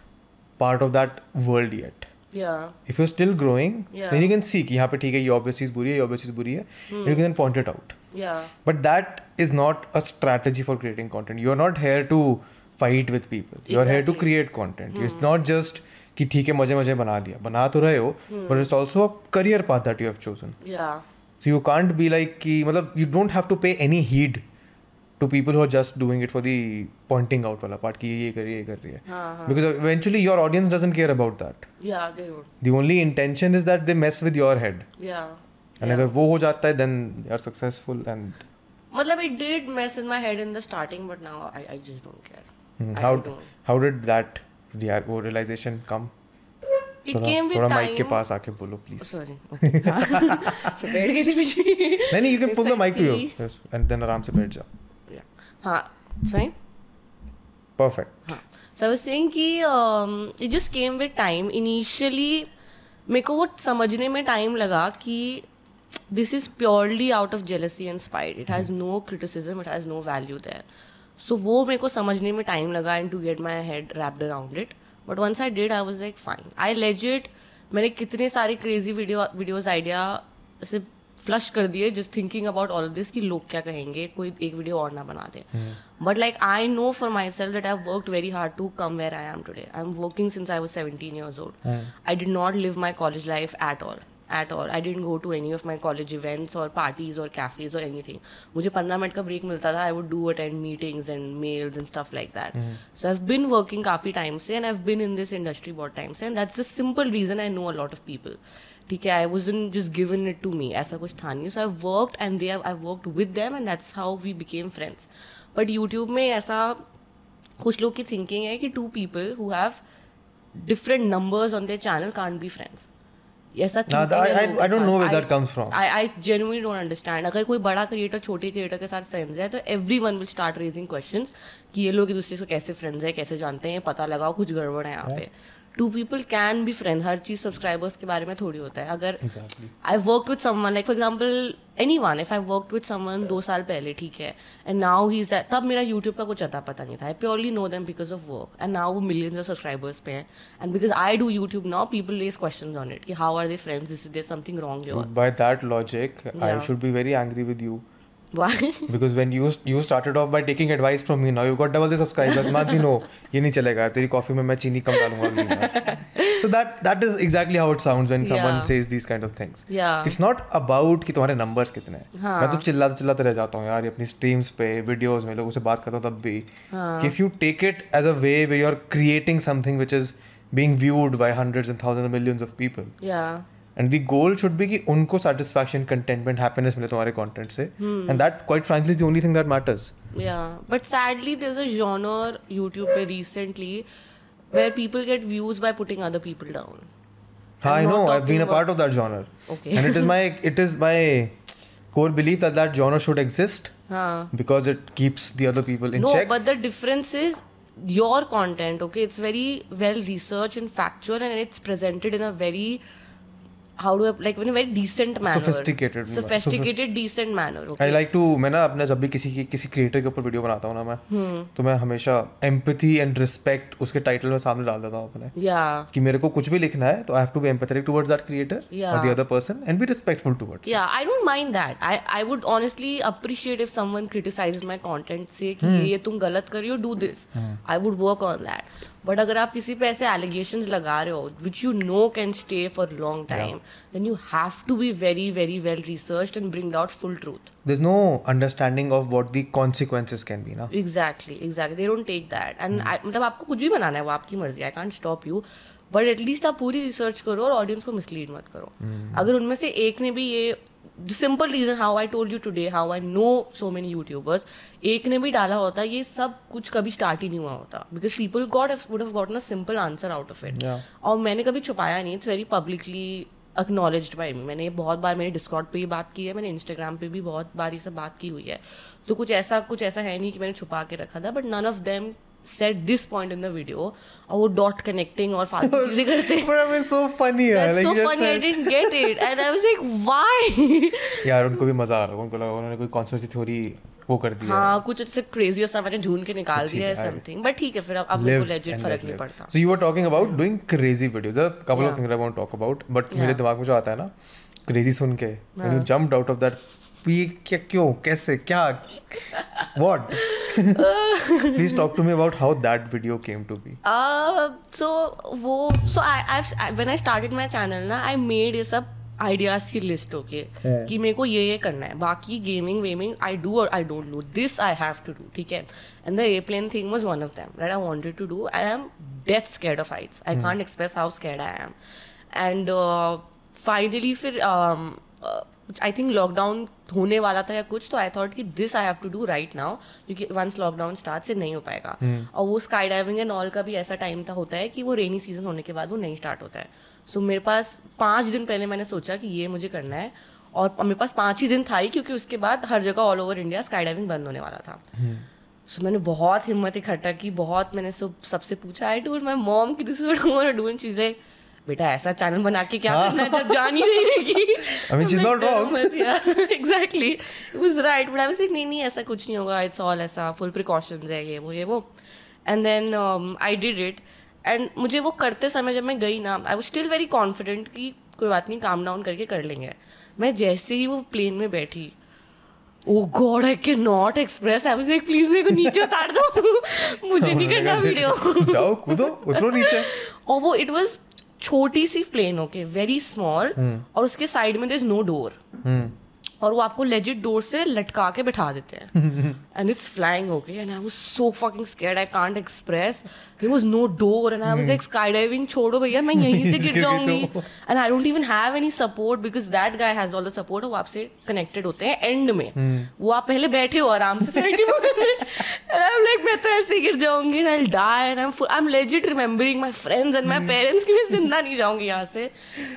S1: part of that world yet. Yeah. If you're still growing, yeah. then you can seek. that here, okay, your obesity is bad, your is bad. You can point it out. Yeah. But that is not a strategy for creating content. You're not here to fight with people. You're here to create content. Hmm. It's not just कि ठीक है मजे मजे बना लिया बना तो रहे हो but it's also a career path that you have chosen so you can't be like कि मतलब you don't have to pay any heed to people who just doing it for the pointing out वाला part कि ये कर रही है ये कर रही है because eventually your audience doesn't care about that the only intention is that they mess with your head and अगर वो हो जाता है then you are successful
S2: and मतलब it did mess with my head in the starting but now I I just don't care how how did that वो realization come थोड़ा
S1: mic के पास आके बोलो प्लीज सॉरी oh, तो बैठ गई थी पीछे
S2: नहीं
S1: you
S2: can
S1: pull the mic to you and then आराम से बैठ जाओ परफेक्ट
S2: सो आई सेइंग कि it just came with time initially मेरे को वो समझने में टाइम लगा कि this is purely out of jealousy and spite it has no criticism it has no value there so वो मेरे को समझने में टाइम लगा and to get my head wrapped around it but once I did I was like fine I legit मैंने कितने सारे crazy videos idea सिर्फ फ्लश कर दिए just thinking about all of this कि लोग क्या कहेंगे कोई एक वीडियो और ना बना दे but like I know for my self that I work very hard to come where I am today I am working since I was seventeen years old I did not live my college life at all at all I didn't go to any of my college events और parties और cafes और any thing मुझे पंद्रह minute का break मिलता था I would do attend meetings and mails and stuff like that so I been working काफी time से and I been in this industry बहुत टाइम से and that's the simple reason I know a lot of people ठीक है I was in just given it to me ऐसा कुछ था नहीं so I work and they I work with them and that's how we became friends but YouTube में ऐसा कुछ लोग की थिंकिंग है कि two people who have different numbers on their channel can't be
S1: friends don't
S2: अगर कोई बड़ा क्रिएटर छोटे क्रिएटर के साथ फ्रेंड्स है तो every one will start raising question कि ये लोग एक दूसरे से कैसे फ्रेंड्स है कैसे जानते हैं पता लगाओ कुछ गड़बड़ है यहाँ पे two people can be friend हर चीज सब्सक्राइबर्स के बारे में थोड़ी होता है अगर I work with someone like for example any one if I work with someone दो साल पहले ठीक है एंड नाउ ही इज तब मेरा यूट्यूब का कुछ अता पता नहीं था I purely know them because of work and now वो मिलियंस ऑफ सब्सक्राइबर्स पे हैं and because I do YouTube now
S1: people raise question on it कि how are they friends is there something wrong your by that logic I should be very angry with you
S2: Why?
S1: Because when you you started off by taking advice from me, now you've got double the subscribers. मां जी no, ये नहीं चलेगा. तेरी coffee में मैं चीनी कम डालूंगा. So that that is exactly how it sounds when yeah. someone says these kind of things. Yeah. It's not about कि तुम्हारे numbers कितने हैं. हाँ. मैं तो चिल्लाते चिल्लाते रह जाता हूँ यार अपनी streams पे, videos में लोगों से बात करता हूँ तब भी. हाँ. If you take it as a way where you are creating something which is being viewed by hundreds and thousands of millions of people. Yeah. And the goal should भी कि उनको सेटिस्फैक्शन कंटेंटमेंट हैप्पीनेस मिले तुम्हारे content से and that quite frankly is the only thing that matters
S2: या but sadly there is a genre YouTube पे recently where people get views by putting other people down.
S1: I'm I know. I've been a part of that genre. Okay. and it is my it is my core belief that that genre should exist. Haan. Because it keeps the other people in no, check.
S2: No, but the difference is your content. Okay, it's very well researched and factual, and it's presented in a very how do I like in a very decent manner
S1: sophisticated
S2: sophisticated decent manner okay? I
S1: like to मैं ना अपने जब भी किसी की किसी creator के ऊपर वीडियो बनाता हूँ ना मैं hmm. तो मैं हमेशा एम्पथी एंड रिस्पेक्ट उसके टाइटल में सामने डाल देता हूँ अपने yeah. कि मेरे को कुछ भी लिखना है तो I have to be empathetic towards that creator और the other person and be respectful towards
S2: या I don't mind that I I would honestly appreciate if someone criticise my content से कि hmm. ये तुम गलत कर रही हो do this I would work on that but अगर आप किसी पे ऐसे एलिगेशन लगा रहे हो which you know can stay for long time then you have to be very very well research
S1: and bring out full truth there's no understanding of what the
S2: consequences can be ना exactly exactly they don't take that and मतलब आपको कुछ भी बनाना है वो आपकी मर्जी I can't stop you but at least आप पूरी रिसर्च करो और ऑडियंस को मिसलीड मत करो hmm. अगर उनमें से एक ने भी ये the simple reason how I told you today how I know so many YouTubers एक ने भी डाला होता ये सब कुछ कभी स्टार्ट ही नहीं हुआ होता because people got would have gotten a simple answer out of it और मैंने कभी छुपाया नहीं it's very publicly acknowledge by me मैंने बहुत बार मैंने डिस्कॉट पर ही बात की है मैंने इंस्टाग्राम पर भी बहुत बार ये सब बात की हुई है तो कुछ ऐसा कुछ ऐसा है नहीं कि मैंने छुपा के रखा था but none of them said this point in the video और वो dot connecting और फालतू
S1: चीजें करते हैं but I mean so funny यार that's like, so funny said... I didn't
S2: get it and I was like why यार उनको भी मजा
S1: आ रहा है उनको
S2: लगा उन्होंने कोई
S1: conspiracy theory
S2: वो कर दिया हाँ कुछ उससे क्रेजी सा मैंने ढूंढ के निकाल दिया है समथिंग बट ठीक है फिर अब मेरे को लेजिट फर्क नहीं पड़ता so
S1: you were talking about doing crazy videos a couple of things I want to talk about but मेरे दिमाग में जो आता है ना क्रेजी सुन के when you jumped out of that ये क्या क्यों कैसे क्या what please talk to me about how that
S2: video came to be so वो so so i i've I, when i started my channel na i ideas की list okay okay? कि मेरे को ये ये करना है बाकी गेमिंग वेमिंग आई डू और I don't do this I have to do ठीक है and the airplane thing was one of them that I wanted to do I am death scared of heights I can't express how scared I am and finally फिर um, I think lockdown होने वाला था या कुछ तो I thought कि this I have to do right now क्योंकि once lockdown start से नहीं हो पाएगा हम्म। और वो स्काई डाइविंग एंड ऑल का भी ऐसा टाइम था होता है कि वो रेनी सीजन होने के बाद वो नहीं स्टार्ट होता है सो मेरे पास पाँच दिन पहले मैंने सोचा कि ये मुझे करना है और मेरे पास पाँच ही दिन था ही क्योंकि उसके बाद हर जगह all over India sky diving बंद होने वाला था सो हम्म। मैंने बहुत हिम्मत इकट्ठा की बहुत मैंने सब सबसे पूछा आई टू माई मॉम की दिस इज डू चीज़ें बेटा ऐसा चैनल बना के क्या हाँ। करना जब जान ही नहीं रहेगी I mean she
S1: is not wrong
S2: exactly it was right but I was like नहीं नहीं ऐसा कुछ नहीं होगा इट्स ऑल ऐसा फुल प्रिकॉशंस है ये वो ये वो and then I did it and मुझे वो करते समय जब मैं गई ना I was still very confident कि कोई बात नहीं काम डाउन करके कर लेंगे मैं जैसे ही वो प्लेन में बैठी oh god I can not express I was like please मेरे को नीचे उतार दो मुझे oh नहीं करना वीडियो
S1: जाओ कूदो उतरो नीचे और वो
S2: इट वाज छोटी सी प्लेन ओके वेरी स्मॉल और उसके साइड में दर इज नो डोर और वो आपको लेजिट डोर से लटका के बिठा देते हैं and it's flying okay and I was so fucking scared I can't express there was no door and I was like sky diving छोड़ो भैया मैं यहीं से गिर जाऊंगी and I don't even have any support because that guy has all the support वो आपसे connected होते हैं एंड में हम्म। वो आप पहले बैठे हो आराम से एंड आई एम लाइक मैं तो ऐसे गिर जाऊंगी and I die and I am legit remembering my friends and my parents की मैं जिंदा नहीं जाऊंगी यहाँ से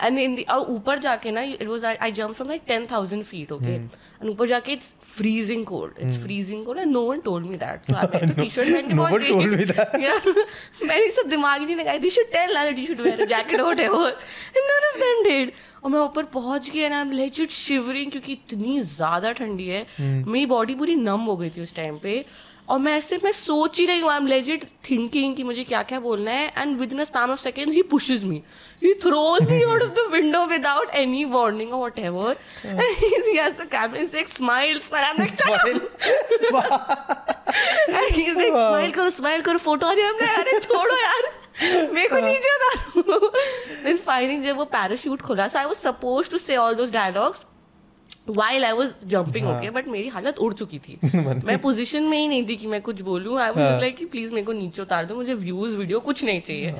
S2: एंड इन और ऊपर जाके ना it was I jump from like ten thousand feet street okay and ऊपर जाके it's freezing cold it's freezing cold and no one told me that so I went T shirt and no one told me that या मैंने सब दिमाग ही नहीं लगाया they should tell that you should wear a jacket और whatever and none of them did और मैं ऊपर पहुंच गई and I am like shivering क्योंकि इतनी ज्यादा ठंडी है hmm. मेरी बॉडी पूरी नम हो गई थी उस टाइम पे और मैं ऐसे मैं सोच ही रही हूँ आई एम लेजिट थिंकिंग कि मुझे क्या क्या बोलना है and with in span of second he pushes me he throws me out of the window without any warning और वट एवर ही स्माइल्स पर स्माइल करो स्माइल करो फोटो आ रही है अरे छोड़ो यार मेरे को नीचे उतारो देन फाइनली जब वो पैराशूट खुला so I was suppose to say all those dialogues while I was jumping okay but मेरी हालत उड़ चुकी थी मतलब मैं पोजिशन में ही नहीं थी कि मैं कुछ बोलू आई वॉज लाइक कि प्लीज मेरे को नीचे उतार दो मुझे व्यूज वीडियो कुछ नहीं चाहिए एंड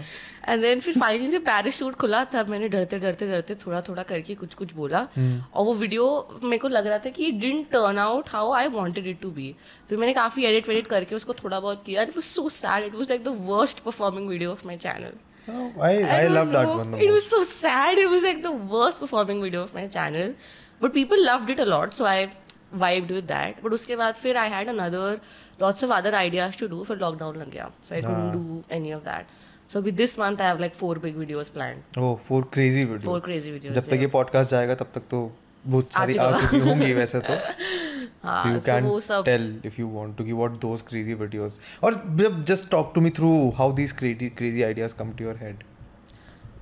S2: हाँ। देन फिर फाइनली जब पैराशूट खुला था मैंने डरते डरते डरते थोड़ा थोड़ा करके कुछ कुछ बोला हम्म। और वो वीडियो मेरे को लग रहा था कि didn't turn out how I wanted it to be फिर मैंने काफी एडिट वेडिट करके उसको थोड़ा
S1: बहुत किया it was so sad it was like the worst performing video of my channel Oh, I, I, I love that one. It was so sad. It was like the worst performing video of my channel. Oh,
S2: but people loved it a lot so I vibed with that but उसके बाद फिर I had another lots of other ideas to do फिर lockdown लग गया so I couldn't do any of that so अभी this month I have like four big videos
S1: planned oh four crazy videos four crazy videos जब तक ये podcast जाएगा तब तक तो बहुत सारी आ चुकी होंगी वैसे तो हाँ, you can so सब... tell if you want to give out those crazy videos or just talk to me through how these crazy crazy ideas come to your head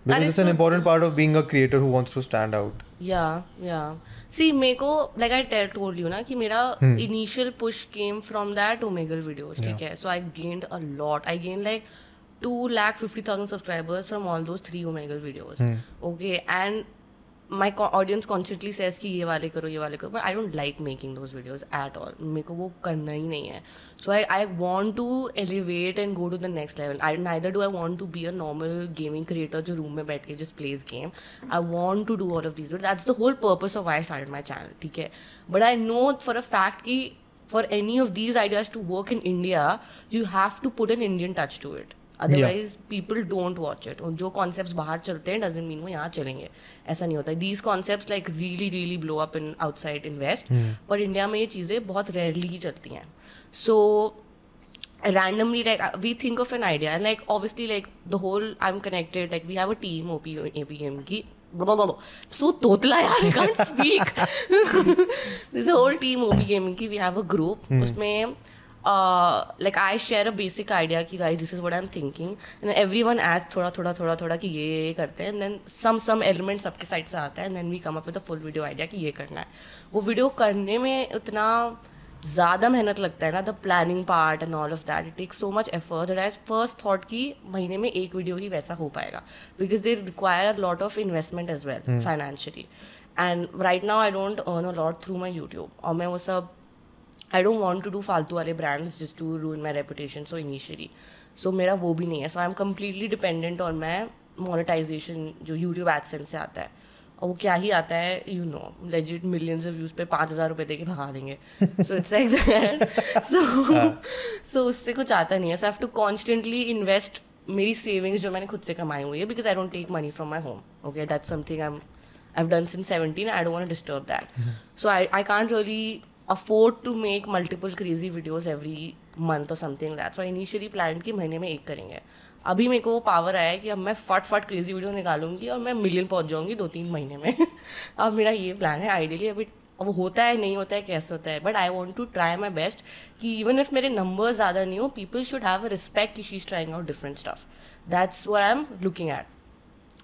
S1: because it's an important part of being a creator who wants to stand out
S2: yeah yeah see मेरे को like I told you na ki mera hmm. initial push came from that Omegle videos ठीक है so I gained a lot I gained like two lakh fifty thousand subscribers from all those three Omegle videos hmm. okay and my audience constantly says कि ये वाले करो ये वाले करो but I don't like making those videos at all मेरे को वो करना ही नहीं है so I I want to elevate and go to the next level I neither do I want to be a normal gaming creator जो room में बैठ के just plays game I want to do all of this that's the whole purpose of I start my channel ठीक है but I know for a fact कि for any of these ideas to work in India you have to put an Indian touch to it otherwise people don't watch it जो concept बाहर चलते हैं doesn't mean वो यहाँ चलेंगे ऐसा नहीं होता है these concept like really really blow up in outside in west पर इंडिया में ये चीज़ें बहुत रेयरली ही चलती हैं so randomly like we think of an idea and like obviously like the whole I am connected like we have a team O P A P M की group hmm. उसमें like I share a basic idea कि guys this is what I am thinking and every one adds थोड़ा थोड़ा थोड़ा थोड़ा कि ये ये करते हैं देन सम सम एलिमेंट सबके साइड से आता है and then we come up with a full video idea कि ये करना है वो वीडियो करने में उतना ज़्यादा मेहनत लगता है ना the planning part and all of that it takes so much effort and as first thought कि महीने में एक वीडियो ही वैसा हो पाएगा because they require a lot of investment as well financially and right now I don't earn a lot through my YouTube और मैं वो सब I don't want to do फालतू वाले ब्रांड्स जिस to ruin my reputation so initially सो मेरा वो भी नहीं है so I am completely dependent on my monetization जो यूट्यूब एडसेंस से आता है और वो क्या ही आता है you know legit millions of views पे पाँच हज़ार रुपये दे के भगा देंगे so it's like so so उससे कुछ आता नहीं है so have to constantly invest मेरी सेविंग्स जो मैंने खुद से कमाई हुई है because I don't take money from my home okay that something I am I done done 17. I I don't disturb that so I I can't really afford to make multiple crazy videos every month और something that so initially plan की महीने में एक करेंगे अभी मेरे को वो पावर आया है कि अब मैं फट फट क्रेजी वीडियो निकालूंगी और मैं मिलियन पहुंच जाऊंगी दो तीन महीने में अब मेरा ये प्लान है आइडियली अभी अब होता है नहीं होता है कैसे होता है but I want to try my best कि इवन इफ मेरे नंबर ज़्यादा नहीं हो people should have a respect कि she is trying out different stuff that's वो I am looking at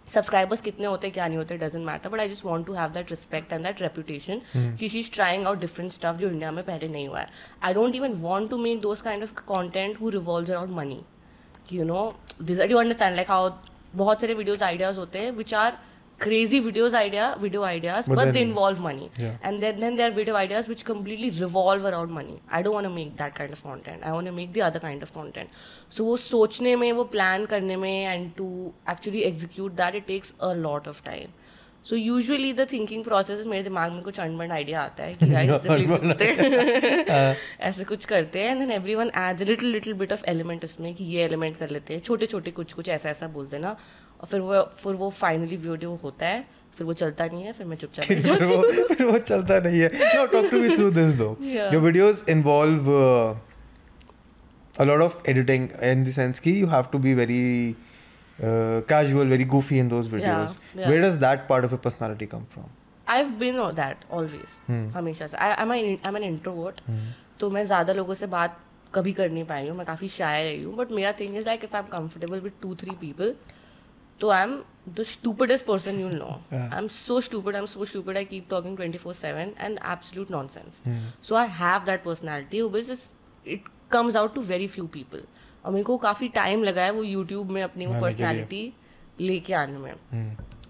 S2: subscribers कितने होते क्या नहीं होते doesn't matter but I just want to have that respect and that reputation की she is trying out different stuff जो India में पहले नहीं हुआ है I don't even want to make those kind of content who revolve around money you know this understand like how बहुत सारे videos ideas होते हैं which are crazy videos idea video ideas but, but then, they involve money yeah. and then, then there are video ideas which completely revolve around money i don't want to make that kind of content i want to make the other kind of content so wo sochne mein wo plan karne mein and to actually execute that it takes a lot of time so usually the thinking process मेरे दिमाग में कुछ अनबन idea आता है कि guys ऐसे कुछ करते हैं and then everyone adds little little bit of element उसमें कि ये एलिमेंट कर लेते हैं छोटे छोटे कुछ कुछ ऐसा ऐसा बोलते हैं ना और फिर वो फिर वो फाइनली वीडियो होता है फिर वो चलता नहीं है फिर मैं चुपचाप फिर, फिर वो फिर वो चलता नहीं है no talk to me through this though your videos involve
S1: a lot of editing in the sense की you have to be very casual very goofy in those videos where yeah. That part of
S2: your personality come from I have been been that always hmm. हमेशा से I am I an introvert तो मैं ज़्यादा लोगों से बात कभी कर नहीं पाई हूँ मैं काफ़ी शायर रही हूँ बट मेरा thing is like if I am comfortable with two three people तो I am the stupidest person you know I am so stupid I am so stupid I keep talking twenty four seven and absolute nonsense so I have that personality बिज it comes out to very few people और मेरे को काफ़ी time लगा है वो YouTube में अपनी वो पर्सनैलिटी लेके आने में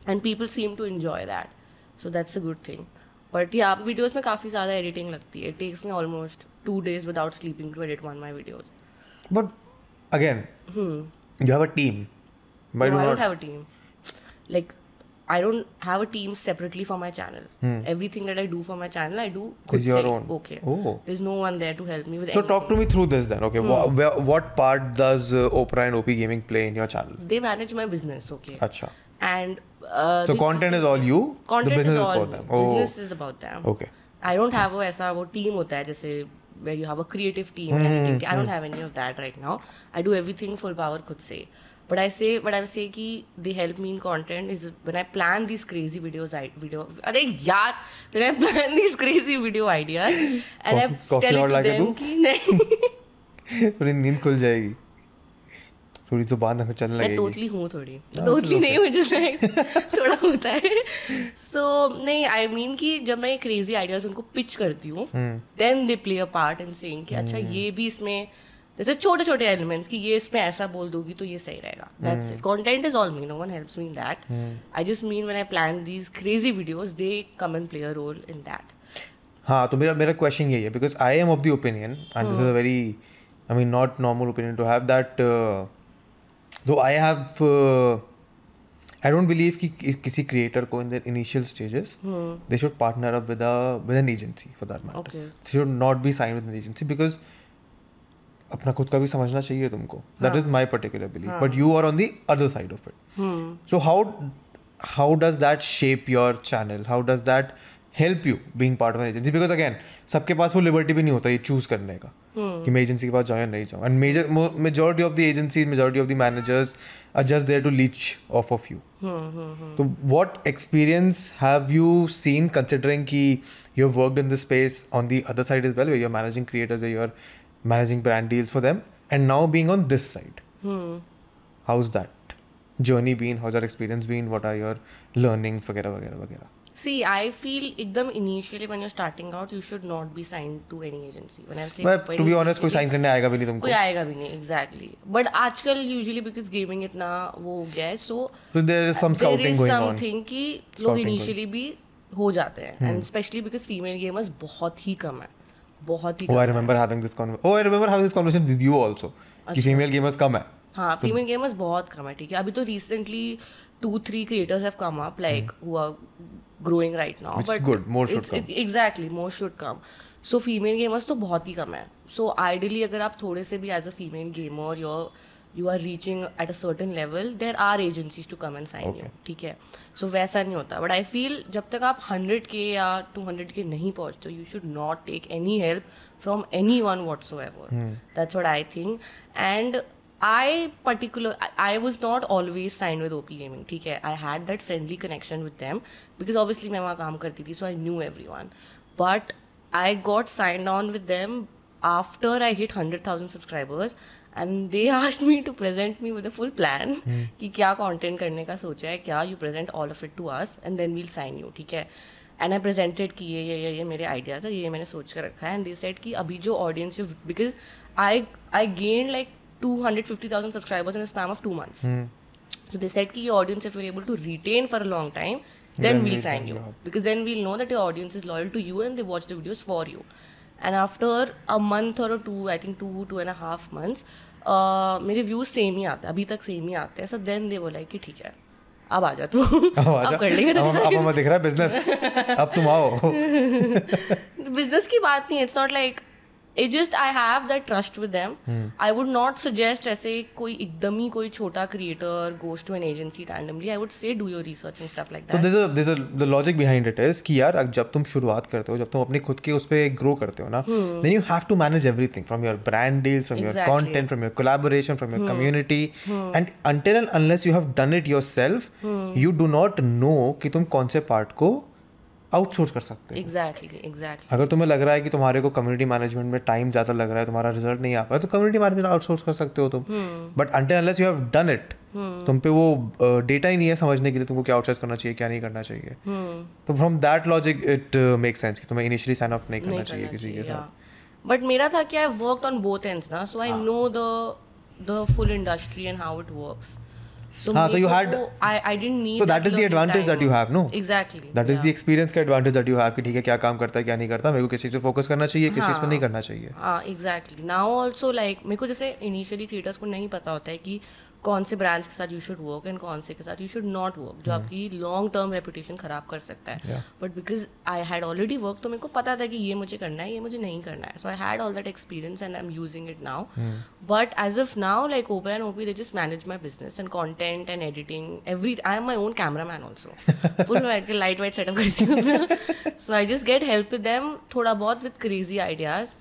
S2: and people seem to enjoy that so that's a good thing but ये वीडियोज़ में काफ़ी ज़्यादा एडिटिंग लगती है टेक्स में almost two days without sleeping to edit one my videos but again you have a team But no, I, do I don't have a team. Like I don't have a team separately for my channel. Hmm. Everything that I do for my channel, I do is your own. Okay. Oh. There's no one there to help me with.
S1: So anything. talk to me through this then. Okay. Hmm. What, what part does uh, Oprah and OP Gaming play in your channel?
S2: They manage my business. Okay. Acha.
S1: And uh, so content is
S2: all you. Content the business is, all is about them. Oh. Business is about them. Okay. I don't have a ऐसा a team hota hai, जैसे where you have a creative team. Hmm. I don't hmm. have any of that right now. I do everything full power खुद से. But I say but I say कि the help mean content is one I plan this crazy videos I video अरे यार one I plan this crazy video idea थोड़ी नींद खुल जाएगी थोड़ी तो बात ना चलने लगेगी टोटली हूं थोड़ी टोटली हाँ, नहीं हूं जैसे थोड़ा होता है सो नहीं आई मीन कि जब मैं क्रेजी आइडियाज उनको पिच करती हूँ then they play a part in saying कि अच्छा हम्म। ये भी इसमें जैसे छोटे छोटे एलिमेंट्स कि ये इसमें ऐसा बोल दोगी तो ये सही रहेगा that's it content is all me no one helps me in that I just mean when I plan these crazy videos they
S1: come and play a role in that हाँ तो मेरा मेरा क्वेश्चन यही है because I am of the opinion and this is a very I mean not normal opinion to have that तो I have I don't believe कि किसी creator को in the initial stages they should partner up with with an agency for that matter they should not be sign with an agency because अपना खुद का भी समझना चाहिए तुमको that is my particular belief but you are on the other side of it so how how does that shape your channel how does that help you being part of an agency because again सबके पास वो liberty भी नहीं होता ये choose करने का हम्म। कि मैं एजेंसी के पास जाऊँ या नहीं जाऊँ and major majority of the agency majority of the managers are just there to leech off off you तो what experience have you seen considering की you work in the space on the other side is well way you are managing creators way you are managing brand deals for them, and now being on this side. Hmm. How's that journey been? How's your experience been? What are your learnings, वगैरह वगैरह वगैरह?
S2: See, I feel ekdam initially when you're starting out, you should not be signed to any agency.
S1: When I say but to be honest, koi sign karne aayega bhi nahi tumko
S2: koi aayega bhi nahi exactly. But aajkal usually because gaming itna wo ho gaya है, so
S1: so there is some scouting
S2: going on there is something ki log initially bhi ho jate hain hmm. and especially because female gamers बहुत ही कम है. बहुत ही oh, I remember having this conver- oh, I remember
S1: having
S2: this conversation with
S1: you also अच्छा। कि female
S2: gamers
S1: कम है हाँ फीमेल तो
S2: गेमर्स बहुत कम है ठीक है अभी तो recently two three creators have come up like who are growing right now but good more should come exactly more should come so female gamers तो बहुत ही कम है सो आइडियली अगर आप थोड़े से भी as a female gamer your you are reaching at a certain level there are agencies to come and sign you ठीक है सो so, वैसा नहीं होता बट आई फील जब तक आप हंड्रेड के या टू हंड्रेड के नहीं पहुँचते you should not take any help from anyone watts ever that's what I think and I particular I was not always sign with OP gaming ठीक है I had that friendly connection with them because obviously मैं वहाँ काम करती थी so I knew everyone but I got sign on with them after I hit hundred thousand subscribers and they asked me to present me with full plan कि क्या content करने का सोचा है क्या you present all of it to us and then we'll sign you ठीक है and I presented कि ये ये ये ये मेरे आइडियाज़ है ये मैंने सोच कर रखा है एंड दे सेट कि अभी जो audience because I I gain like two hundred fifty thousand subscribers in span of two months so they said कि ये audience if you able to retain for a long time then we'll sign you because then we'll know that that audience is loyal to you and they watch the videos for you and after a month और two I think two two and half months मेरे views same ही आते हैं अभी तक same ही आते हैं सो देन दे बोला कि ठीक है अब आ जा तू अब
S1: कर लेंगे तो अब हमें दिख
S2: रहा है बिजनेस अब तुम आओ बिजनेस की बात नहीं है it's not like it just I have that trust with them I would not suggest ऐसे कोई एकदम ही कोई छोटा creator goes to an agency randomly I would say do your research and stuff like
S1: that so this is the logic behind it is कि यार जब तुम शुरुआत करते हो जब तुम अपने खुद के उस पे ग्रो करते हो ना then you have to manage everything from your brand deals from your content from your collaboration from your community and until and unless you have done it yourself you do not know कि तुम कौन से part को outsource कर सकते
S2: हैं exactly exactly
S1: अगर तुम्हें लग रहा है कि तुम्हारे को कम्युनिटी मैनेजमेंट में टाइम ज़्यादा लग रहा है तुम्हारा रिजल्ट नहीं आ पा तो कम्युनिटी मैनेजमेंट आउटसोर्स कर सकते हो तुम but until unless you have done it तुम पे वो डेटा ही नहीं है समझने के लिए तुमको क्या आउटसोर्स करना चाहिए क्या नहीं करना चाहिए हम्म। तो from that logic it make sense कि तुम्हें इनिशियली साइन ऑफ नहीं करना चाहिए किसी के साथ बट मेरा
S2: था कि I work on both ends ना so I know the the full industry and how it works so हाँ so you had
S1: I I didn't need so that is the advantage that you have no exactly that yeah. is the experience का advantage that you have कि ठीक है क्या काम करता है क्या नहीं करता मेरे को किस चीज़ पे फोकस करना चाहिए किस चीज़ पे नहीं करना चाहिए हाँ
S2: exactly now also like मेरे को जैसे initially creators को नहीं पता होता है कि कौन से ब्रांड्स के साथ यू शुड वर्क एंड कौन से के साथ यू शुड नॉट वर्क जो hmm. आपकी लॉन्ग टर्म रेपुटेशन खराब कर सकता है but because I had already work तो मेरे को पता था कि ये मुझे करना है ये मुझे नहीं करना है so I had all that experience and I am using it now but as of now like open and OP they just manage my business and content and editing every I am my own camera man also full light white setup करती हूँ so I just get help with them थोड़ा बहुत with crazy ideas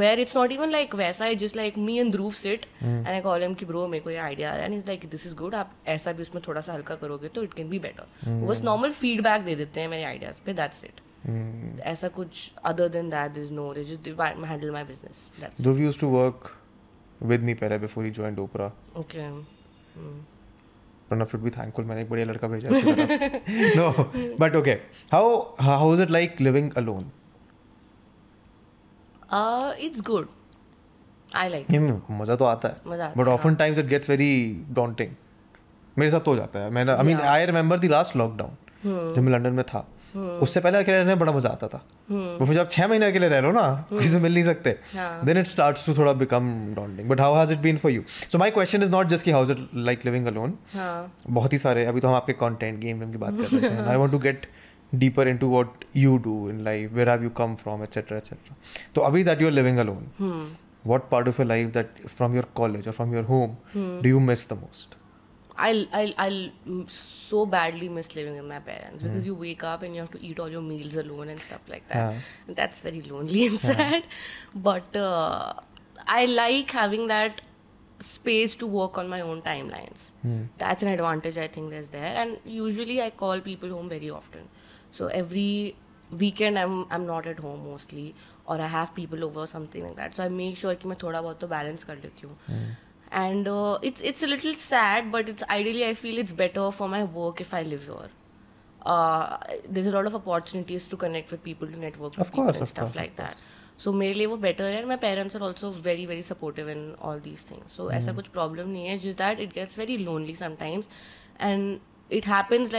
S2: where it's not even like वैसा it's just like me and Dhruv sit mm. and I call him ki bro मेरे को ये idea aa raha है and he's like this is good aap aisa bhi usme thoda sa halka karoge to it can be better mm. was normal feedback de dete hain mere ideas pe that's it ऐसा कुछ other than that there's no they just handle my business
S1: that's Dhruv used to work with me पहले before he joined Oprah
S2: okay hmm.
S1: Pranav should be thankful मैंने एक बढ़िया लड़का भेजा no but okay how how is it like living alone it's good I like नहीं मज़ा तो आता है but often times it gets very daunting मेरे साथ तो हो जाता है मैंने I mean I remember the last lockdown जब मैं लंदन में था hmm. उससे पहले अकेले रहने में बड़ा मजा आता था hmm. वो फिर जब छह महीने अकेले रह लो ना hmm. किसी से मिल नहीं सकते देन इट स्टार्ट टू थोड़ा become daunting but how has it been for you so my question is not just कि how is it like living alone बहुत ही सारे अभी तो हम आपके कंटेंट गेम वेम की बात कर रहे हैं I want to get deeper into what you do in life where have you come from etc etc so abhi that you're living alone hmm. what part of your life that from your college or from your home hmm. do you miss the most
S2: I'll, I'll, I'll so badly miss living with my parents because mm. you wake up and you have to eat all your meals alone and stuff like that. Yeah. And that's very lonely and sad. Yeah. But uh, I like having that space to work on my own timelines. Mm. That's an advantage I think there's there. And usually I call people home very often so every weekend i'm i'm not at home mostly or i have people over or something like that so i make sure ki main thoda bahut to balance kar leti hu and uh, it's it's a little sad but it's ideally i feel it's better for my work if i live here uh there's a lot of opportunities to connect with people to network
S1: with people and stuff
S2: like that So मेरे लिए वो better है my parents are also very very supportive in all these things so ऐसा hmm. कुछ problem. नहीं है जिस that it gets very lonely sometimes and it happens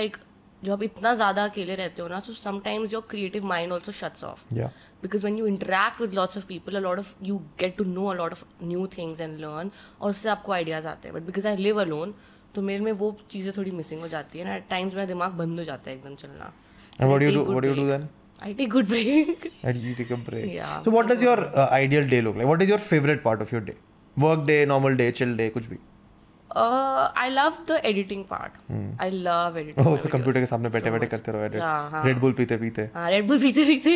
S2: जो आप इतना ज़्यादा अकेले रहते हो ना so sometimes your creative mind also shuts off because when you interact with lots of people a lot of you get to know a lot of new things and learn और उससे आपको आइडियाज़ आते हैं but because I live alone तो मेरे में वो चीज़ें थोड़ी मिसिंग हो जाती है ना एट टाइम्स मेरा दिमाग बंद हो जाता है एकदम
S1: चलना And what do you do? What do you do then? I take good break. and you take a break. Yeah. So uh, कुछ भी.
S2: I love the editing part I love editing
S1: computer के सामने बैठे बैठे
S2: करते रहो edit red हाँ, हाँ. पीते पीते हाँ रेड पीते पीते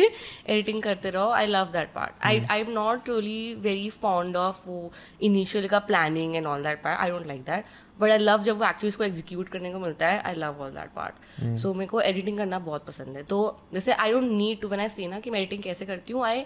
S2: एडिटिंग करते रहो I love that part I I am not really very fond of वो इनिशियल का planning and all that part I don't like that but I love जब वो एक्चुअली उसको एग्जीक्यूट करने को मिलता है I love all that part so मेरे को एडिटिंग करना बहुत पसंद है तो जैसे I don't need to one I say ना कि मैं एडिटिंग कैसे करती हूँ आई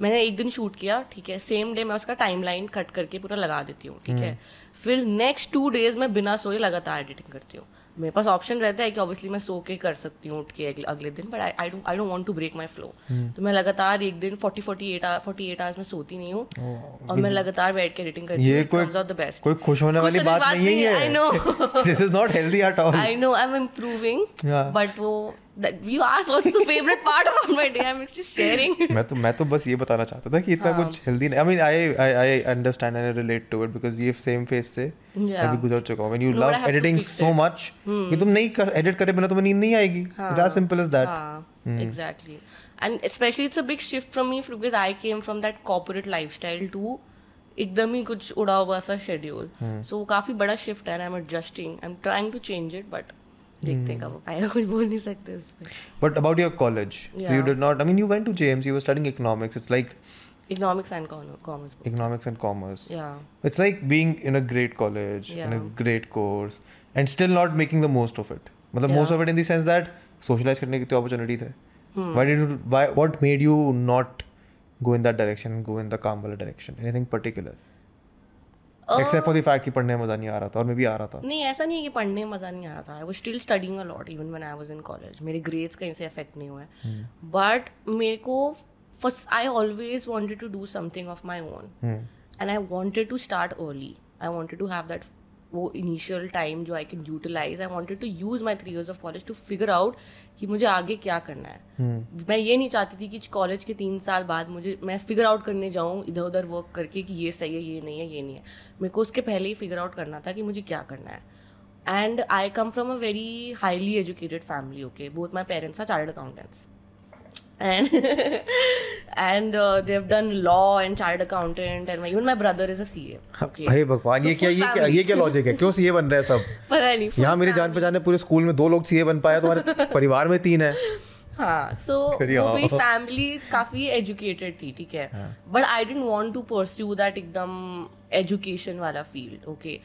S2: मैंने एक दिन शूट किया ठीक है सेम डे मैं उसका टाइम लाइन कट करके पूरा लगा देती हूँ ठीक hmm. है फिर नेक्स्ट टू डेज मैं बिना सोए लगातार एडिटिंग करती हूँ मेरे पास ऑप्शन रहता है कि ऑब्वियसली मैं सो के कर सकती हूँ उठ के अगले, अगले दिन but I I don't want to break my flow तो मैं लगातार एक दिन 40 48 आवर 48 आवर्स में सोती नहीं हूँ oh, और मैं लगातार बैठ के एडिटिंग करती हूँ कोई द बेस्ट कोई खुश होने वाली बात नहीं है I know this is not healthy at all I know I am improving but वो you ask what's the favourite part of my day I am just sharing मैं
S1: तो मैं तो बस ये बताना चाहता था कि इतना हाँ। कुछ हेल्दी नहीं I mean I I I understand and relate to it because ये सेम फेस से yeah. गुजर चुका you love editing so much कि तुम नहीं कर, एडिट करे बिना तुम्हें नींद नहीं आएगी
S2: simple that exactly and specially it's a big shift from me because I came from that corporate style to एकदम ही कुछ उड़ा हुआ सा शेड्यूल सो hmm. काफी बड़ा शिफ्ट है I am adjusting I am trying to change it but देखते कब कुछ बोल नहीं सकते उस पर
S1: but about your college you did not I mean you went to you were economics it's like
S2: economics
S1: मतलब most of it in the sense that socialise करने की तो अपॉर्चुनिटी थे why did what made you not go in that direction go in the काम वाला direction anything particular except for the
S2: fact कि पढ़ने में मजा नहीं आ रहा था और मैं भी आ रहा था नहीं ऐसा नहीं है कि पढ़ने
S1: में
S2: मजा नहीं आ रहा था I was still studying a lot even when I was in college मेरे ग्रेड्स कहीं से अफेक्ट नहीं हुए बट हम्म। मेरे को first I always wanted to do something of my own and I wanted to start early I wanted to have that वो initial time जो I can utilise I wanted to use my three years of college to figure out कि मुझे आगे क्या करना है hmm. मैं ये नहीं चाहती थी कि कॉलेज के तीन साल बाद मुझे मैं फिगर आउट करने जाऊँ इधर उधर वर्क करके कि ये सही है ये नहीं है ये नहीं है मेरे को उसके पहले ही फिगर आउट करना था कि मुझे क्या करना है and I come from a very highly educated family okay both my parents are chart accountants and and uh, they have done law and chartered accountant and my, even my brother is a CA.
S1: Okay. Hey, भगवान ये क्या ये क्या ये क्या logic है क्यों CA बन रहे हैं सब पता नहीं यहाँ मेरे जान पहचान है पूरे school में दो लोग CA बन पाए तुम्हारे परिवार में तीन हैं. हाँ सो
S2: मेरी फैमिली काफ़ी एजुकेटेड थी ठीक है but I didn't want to pursue that एकदम एजुकेशन वाला फील्ड ओके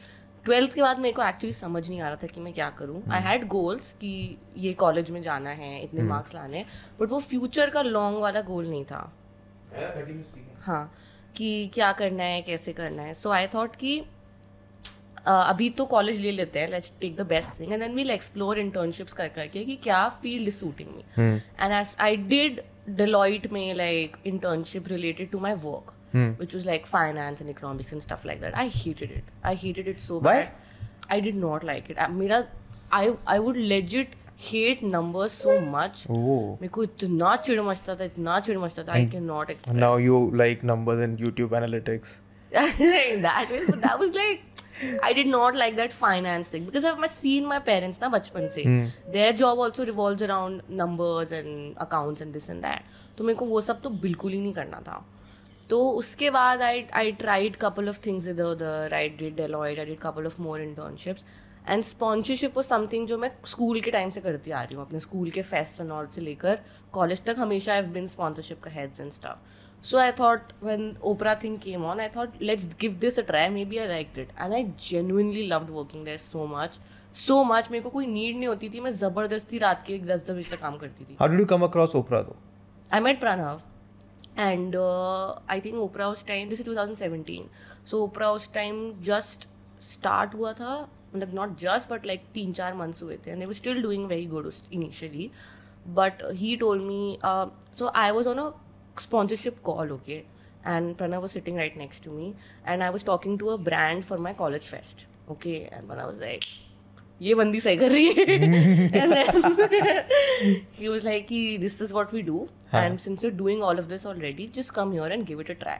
S2: ट्वेल्थ के बाद मेरे को एक्चुअली समझ नहीं आ रहा था कि मैं क्या करूँ आई हैड गोल्स कि ये कॉलेज में जाना है इतने मार्क्स hmm. लाने बट वो फ्यूचर का लॉन्ग वाला गोल नहीं था हाँ कि क्या करना है कैसे करना है सो आई थॉट कि Uh, अभी तो कॉलेज ले लेते हैं let's take the best thing and then we'll explore internships कर करके कि क्या field is suiting me and I did Deloitte में like internship related to my work mm. which was like finance and economics and stuff like that. I hated it. I hated it so
S1: Why?
S2: I did not like it. I, I I would legit hate numbers so much. Oh. को इतना चिड़ मचता था इतना चिड़ मचता था I can
S1: YouTube analytics. that was that
S2: was like I did not like that finance thing because I've seen my parents na bachpan se. Mm. Their job also revolves around numbers and accounts and this and that. So मेरे को वो सब to बिल्कुल ही तो उसके बाद I I tried couple of things इधर उधर I did Deloitte I did couple of more internships and sponsorship was something जो मैं स्कूल के टाइम से करती आ रही हूँ अपने स्कूल के फेस्ट एंड ऑल से लेकर कॉलेज तक हमेशा आई बिन स्पॉन्सरशिप का heads and staff so I thought when opener thing came on I thought let's give this a try maybe I like it and I genuinely loved working that so much so much मेरे को कोई need नहीं होती थी मैं जबरदस्ती रात के दस दस बजे तक काम करती थी how did you come across opener though I met Pranav and I think Opera उस time this is seventeen so Opera उस टाइम जस्ट स्टार्ट हुआ था मतलब नॉट जस्ट बट लाइक तीन चार मंथ्स हुए थे and they still doing very good उस initially but he told me so I was on a sponsorship call okay and Pranav was sitting right next to me and I was talking to a brand for my college fest okay and I was like ये बंदी सही कर रही है was like कि this is what we do and since you doing all of this already just come your and give it a try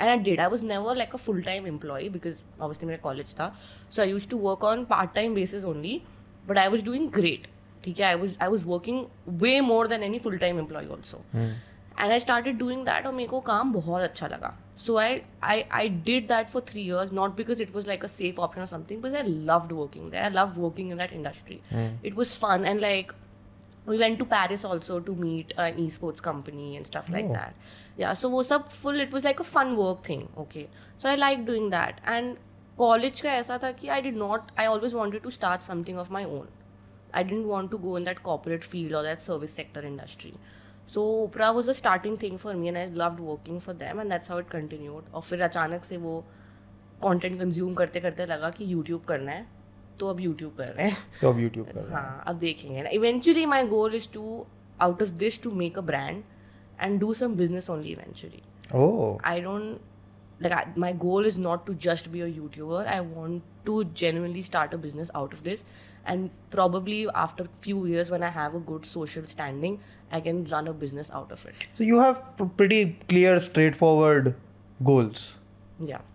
S2: and I did I was never like a full time employ because obviously मेरा college था so I use to work on part time basis only but I was doing great ठीक है I was I was working way more than any full time employ also and I started doing that और मेरे को काम बहुत अच्छा लगा so I I I did that for three years not because it was like a safe option of something because I love working that I love working in that industry it was fun and like we went to Paris also to meet esports company and stuff like that या so वो सब full it was like a fun work thing okay so I like doing that and college का ऐसा था कि I did not I always wanted to start something of my own I didn't want to go in that corporate field और that service sector industry so opener was a starting thing for me and I loved working for them and that's how it continued और फिर अचानक से वो content consume करते करते लगा कि यूट्यूब करना है तो अब यूट्यूब कर रहे हैं तो अब यूट्यूब कर रहे हैं हाँ अब देखेंगे ना eventually my goal is to out of this to make a brand and do some business only eventually I don't like my goal is not to just be a YouTuber I want to genuinely start a business out of this and probably after few years when i have a good social standing i can run a business out of it so you have pretty clear straightforward goals yeah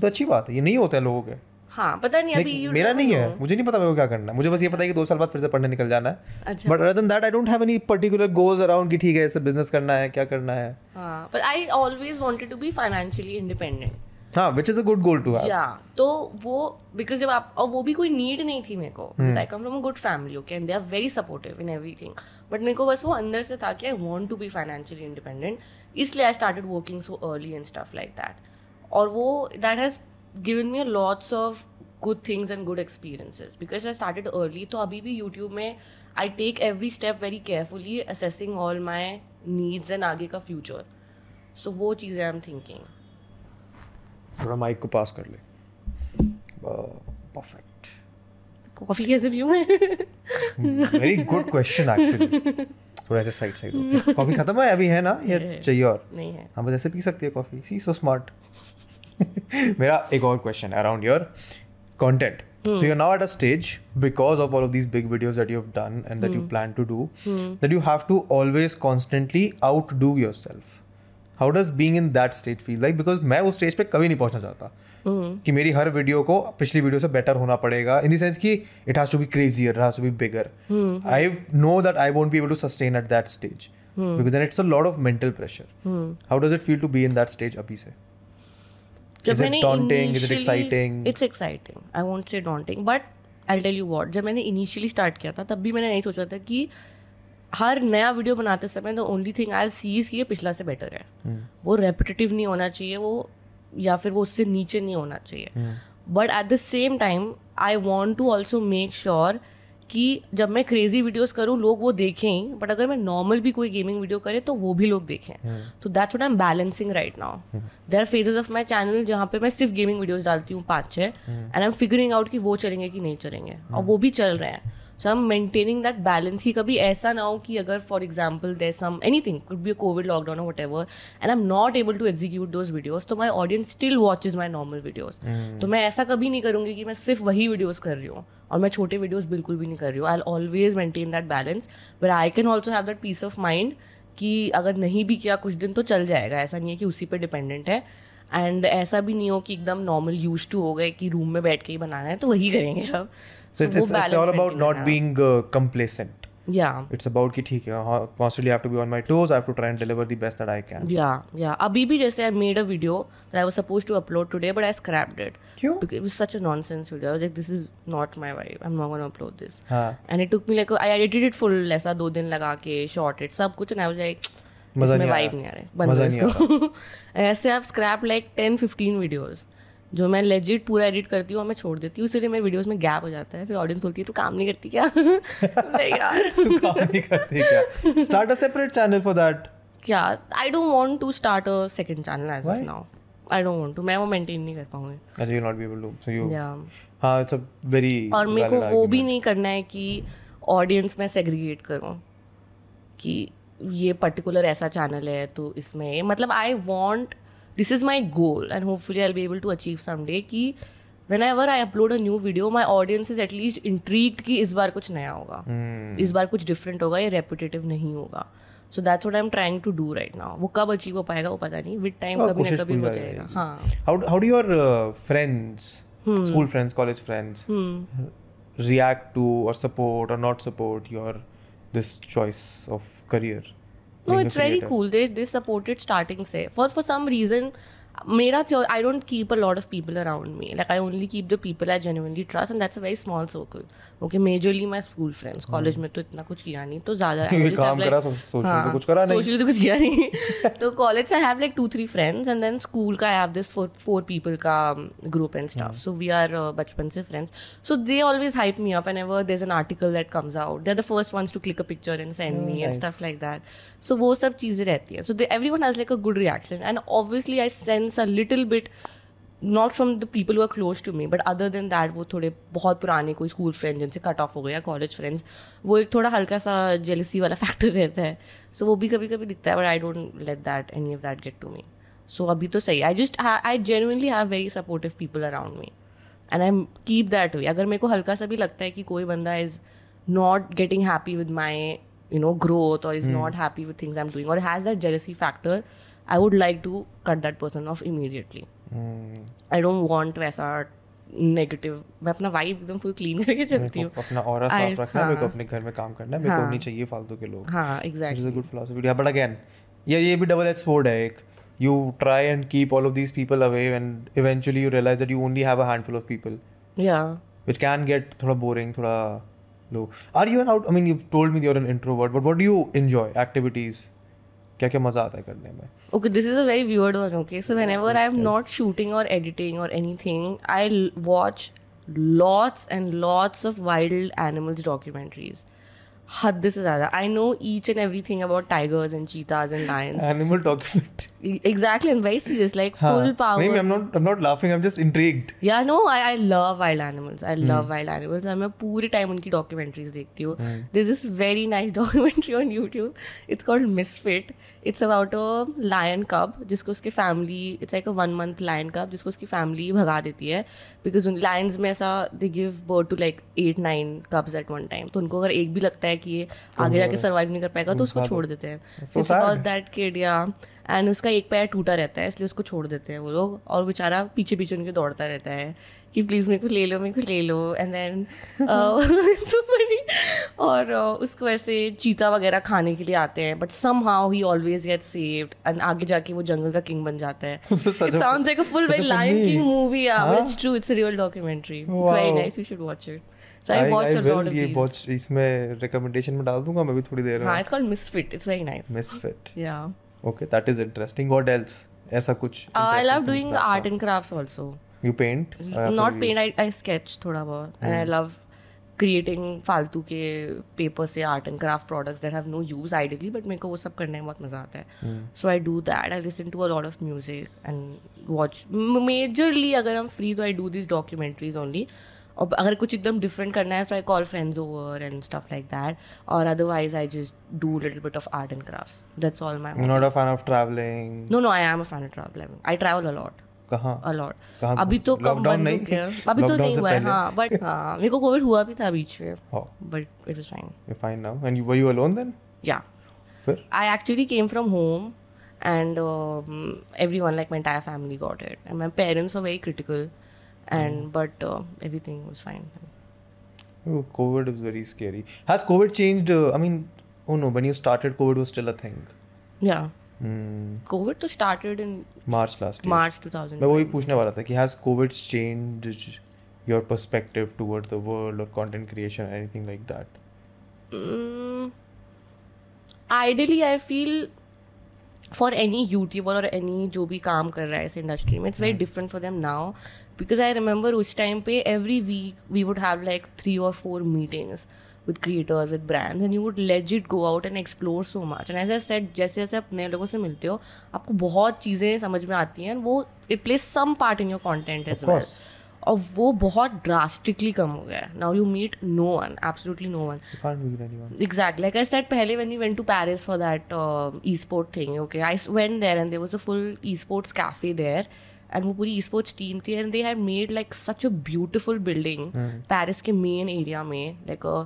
S2: तो अच्छी बात है ये नहीं होता है लोगों के हाँ पता नहीं अभी मेरा नहीं है मुझे नहीं पता मेरे को क्या करना है मुझे बस ये पता है कि दो साल बाद फिर से पढ़ने निकल जाना है but other than that I don't have any particular goals around कि ठीक है ऐसे बिजनेस करना है क्या करना है but I always wanted to be financially independent हाँ which is a good goal to have या तो वो बिकॉज जब आप और वो भी कोई नीड नहीं थी मेरे को because I come from a good family okay and they are very supportive in everything but मेरे को बस वो अंदर से था कि I want to be financially independent इसलिए I started working so early and stuff like that और वो that has given me lots of good things and good experiences because I started early तो अभी भी यूट्यूब में I take every step very carefully assessing all my needs and आगे का future so वो चीज़ें आई एम थिंकिंग थोड़ा mic को पास कर ले परफेक्ट कॉफी कैसे पीऊं मैं वेरी गुड क्वेश्चन एक्चुअली थोड़ा ऐसे साइड साइड कॉफी खत्म है अभी है ना या चाहिए और नहीं है हम बस ऐसे पी सकती है कॉफी सी सो स्मार्ट मेरा एक और question around your content So you're now at a stage because of all of these big videos that you've done and that hmm. you plan to do hmm. that you have to always constantly outdo yourself. How does being in that stage feel like because मैं उस stage पे कभी नहीं पहुंचना चाहता mm-hmm. कि मेरी हर video को पिछली वीडियो से बेटर होना पड़ेगा इन देंस कि it has to be crazier has to be bigger I know that I won't be able to sustain at that stage because then it's a lot of mental pressure how does it feel to be in that stage अभी से जब मैंने daunting is it exciting it's exciting i won't say daunting but i'll tell you what जब मैंने initially start किया था तब भी मैंने नहीं सोचा था कि हर नया वीडियो बनाते समय the only thing I see is कि ये पिछला से बेटर है hmm. वो रेपिटेटिव नहीं होना चाहिए वो या फिर वो उससे नीचे नहीं होना चाहिए but at the same time I want to also make sure कि जब मैं क्रेजी वीडियोस करूँ लोग वो देखें बट अगर मैं नॉर्मल भी कोई गेमिंग वीडियो करे तो वो भी लोग देखें तो that's what I am balancing right now there are phases of my channel जहाँ पे मैं सिर्फ गेमिंग वीडियोस डालती हूँ पाँच छः and I am figuring out कि वो चलेंगे कि नहीं चलेंगे और hmm. वो भी चल रहे हैं so am maintaining that balance ही कभी ऐसा ना हो कि अगर for example there some anything could be Covid lockdown whatever and I am not able to execute those videos तो my audience still watch is my normal videos तो मैं ऐसा कभी नहीं करूँगी कि मैं सिर्फ वही वीडियोज कर रही हूँ और मैं छोटे वीडियोज बिल्कुल भी नहीं कर रही हूँ I always maintain that balance but I can also have that peace of mind कि अगर नहीं भी किया कुछ दिन तो चल जाएगा ऐसा नहीं है कि उसी पर डिपेंडेंट है एंड ऐसा भी नहीं हो कि एकदम नॉर्मल यूज टू हो गए कि रूम में बैठ के ही बनाना है तो वही करेंगे अब So it's, it's, it's all about not being uh, complacent. Yeah. It's about कि ठीक है constantly I have to be on my toes. I have to try and deliver the best that I can. Yeah, yeah. अभी भी जैसे I made a video that I was supposed to upload today, but I scrapped it. क्यों? Because it was such a nonsense video. I was like, this is not my vibe. I'm not gonna upload this. हाँ. And it took me like I edited it full ऐसा दो दिन लगा
S3: के shot it सब कुछ and I was like मजा नहीं आ रहा. नहीं आ रहा है. बंद इसको. ऐसे आप scrap like 10-15 videos. जो मैं लेजिट पूरा एडिट करती हूँ और मैं छोड़ देती हूँ इसलिए मेरे वीडियोस में गैप हो जाता है फिर ऑडियंस बोलती है तू काम नहीं करती क्या नहीं यार काम नहीं करती क्या start a separate channel for that क्या I don't want to start a second channel as of now I don't want to मैं वो मेंटेन नहीं कर पाऊंगी अच्छा you not be able to so you हां इट्स अ वेरी और मेरे को वो भी नहीं करना है कि ऑडियंस में सेग्रीगेट करूँ कि ये पर्टिकुलर ऐसा चैनल है तो इसमें मतलब I want this is my goal and hopefully I be able to achieve someday कि whenever I upload a new video my audience is at least intrigued कि इस बार कुछ नया होगा hmm. इस बार कुछ डिफरेंट होगा या रेपिटेटिव नहीं होगा so that's what I am trying to do right now वो कब अचीव हो पाएगा वो पता नहीं विद टाइम हाँ, कभी ना कभी हो जाएगा हाँ how how do your friends school friends college friends react to or support or not support your this choice of career No, it's very cool. They they support it starting say. For for some reason, मेरा I don't keep a lot of people around me like I only keep the people I genuinely trust and that's a very small circle okay majorly my school friends college में तो इतना कुछ किया नहीं तो ज्यादा socially तो कुछ किया नहीं तो college I have like two three friends and then school का I have this four people का group and staff so we are बचपन से friends so they always hype me up and ever there is an article that comes out are the first ones to click a picture and send me and stuff like that so वो सब चीज़ें रहती है so everyone has like a good reaction and obviously I send reference a little bit not from the people are close to me but other than that वो थोड़े बहुत पुराने कोई स्कूल फ्रेंड जिनसे कट ऑफ हो गया college friends वो एक थोड़ा हल्का सा जेलसी वाला फैक्टर रहता है सो so, वो भी कभी कभी दिखता है but I don't let that any of that get to me so अभी तो सही I just I genuinely have very supportive people around me and I keep that way अगर मेरे को हल्का सा भी लगता है कि कोई बंदा is not getting happy with my you know growth और is not happy with things I am doing और has that jealousy factor I would like to cut that person off immediately I don't want वैसा negative मैं अपना vibe एकदम full clean करके चलती हूँ अपना ऑरा साफ रखना है मेरे को अपने घर में काम करना है मेरे को नहीं चाहिए फालतू के लोग हाँ exactly good philosophy but again ये ये भी डबल एच स्वॉर्ड है एक you try and keep all of these people away and eventually you realize that you only have a handful of people yeah which can get thoda boring thoda low are you an out i mean you've told me you're an introvert but what do you enjoy activities क्या क्या मज़ा आता है करने में okay this is a very weird one okay so whenever I am not shooting और editing और any thing I watch lots and lots of wild animals documentaries हद से ज़्यादा I know each and everything about tigers and cheetahs and lion animal document exactly and very serious like full power नहीं I am not I am not laughing I am just intrigued या no I I love wild animals I love wild animals मैं पूरे time उनकी documentaries देखती हूँ this is very nice documentary on YouTube it's called misfit it's about a lion cub जिसको उसकी family it's like a one month lion cub जिसको उसकी family भगा देती है बिकॉज उन लायंस में ऐसा they give birth to like eight nine cubs at one time तो उनको अगर एक भी लगता है कि ये तो आगे जाके सर्वाइव नहीं कर पाएगा तो उसको छोड़ देते हैं इट्स अबाउट दैट किड या एंड उसका एक पैर टूटा रहता है इसलिए उसको छोड़ देते हैं वो लोग और बेचारा पीछे पीछे उनके दौड़ता रहता है कि प्लीज़ मेरे को ले लो मेरे को ले लो एंड देन सो फनी और uh, उसको ऐसे चीता वगैरह खाने के लिए आते हैं but somehow he always get saved and आगे जाके वो जंगल का किंग बन जाता है sounds like a full very Lion King movie it's true it's real documentary it's very nice you should watch it ऐसा कुछ. Uh, You paint? Not you... paint. I, I sketch थोड़ा बहुत and I love क्रिएटिंग फालतू के paper से art and craft products that have no use ideally but मेरे को वो सब करने में बहुत मज़ा आता है so I do that I listen to a lot of music and watch majorly अगर हम फ्री तो I do this documentaries only और अगर कुछ एकदम डिफरेंट करना है so I call friends over and stuff like that और otherwise I just do little bit of art
S4: and
S3: craft that's
S4: all my not a fan of travelling
S3: no no I am a fan of travelling I travel a lot
S4: कहाँ
S3: a lot तो अभी तो कम बंद हो गया अभी तो नहीं हुआ है हाँ बट हाँ मेरे को कोविड हुआ भी था बीच में but it was fine
S4: you fine now and you were you alone then
S3: या फिर I actually came from home and everyone like my entire family got it and my parents were very critical and but everything was fine
S4: Oh, COVID is very scary. Has COVID changed? Uh, I mean, oh no, when you started, COVID was still a thing.
S3: Yeah. Hmm. COVID तो started in
S4: March last
S3: March 2000
S4: मैं वही पूछने वाला था कि has COVID change your perspective towards the world और content creation anything like that
S3: ideally I feel for any YouTuber और any जो भी काम कर रहा है इस इंडस्ट्री में it's very different for them now because I remember उस टाइम पे every week we would have like three और four meetings with with with brands and you would let it go out and explore so much and as I said जैसे जैसे आप नए लोगों से मिलते हो आपको बहुत चीज़ें समझ में आती हैं वो it place some part in your content as well और वो बहुत ड्रास्टिकली कम हो गया है now you meet no one absolutely no one exact like I said पहले when you went to Paris for that e sport thing okay I went there and there was a full e sports cafe there and वो पूरी e sports team थी and they have made like such a beautiful building Paris के main area में like a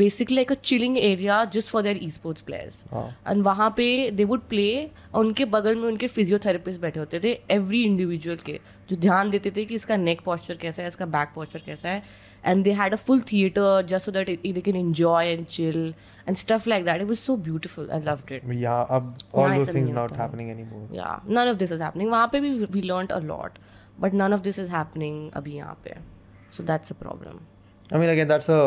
S3: basically like a chilling area just for their e sports players and वहाँ पे they would play और उनके बगल में उनके फिजियोथेरेपिस्ट बैठे होते थे एवरी इंडिविजुअल के जो ध्यान देते थे कि इसका नेक पॉस्चर कैसा है इसका बैक पॉस्चर कैसा है and they had a full theatre just so that they can enjoy and chill and stuff like that it was so beautiful I loved it या
S4: अब all those things not happening anymore या none of this is happening
S3: वहाँ पे भी we learned a lot but none of this is happening अभी यहाँ पे
S4: so that's a problem I mean, again, that's a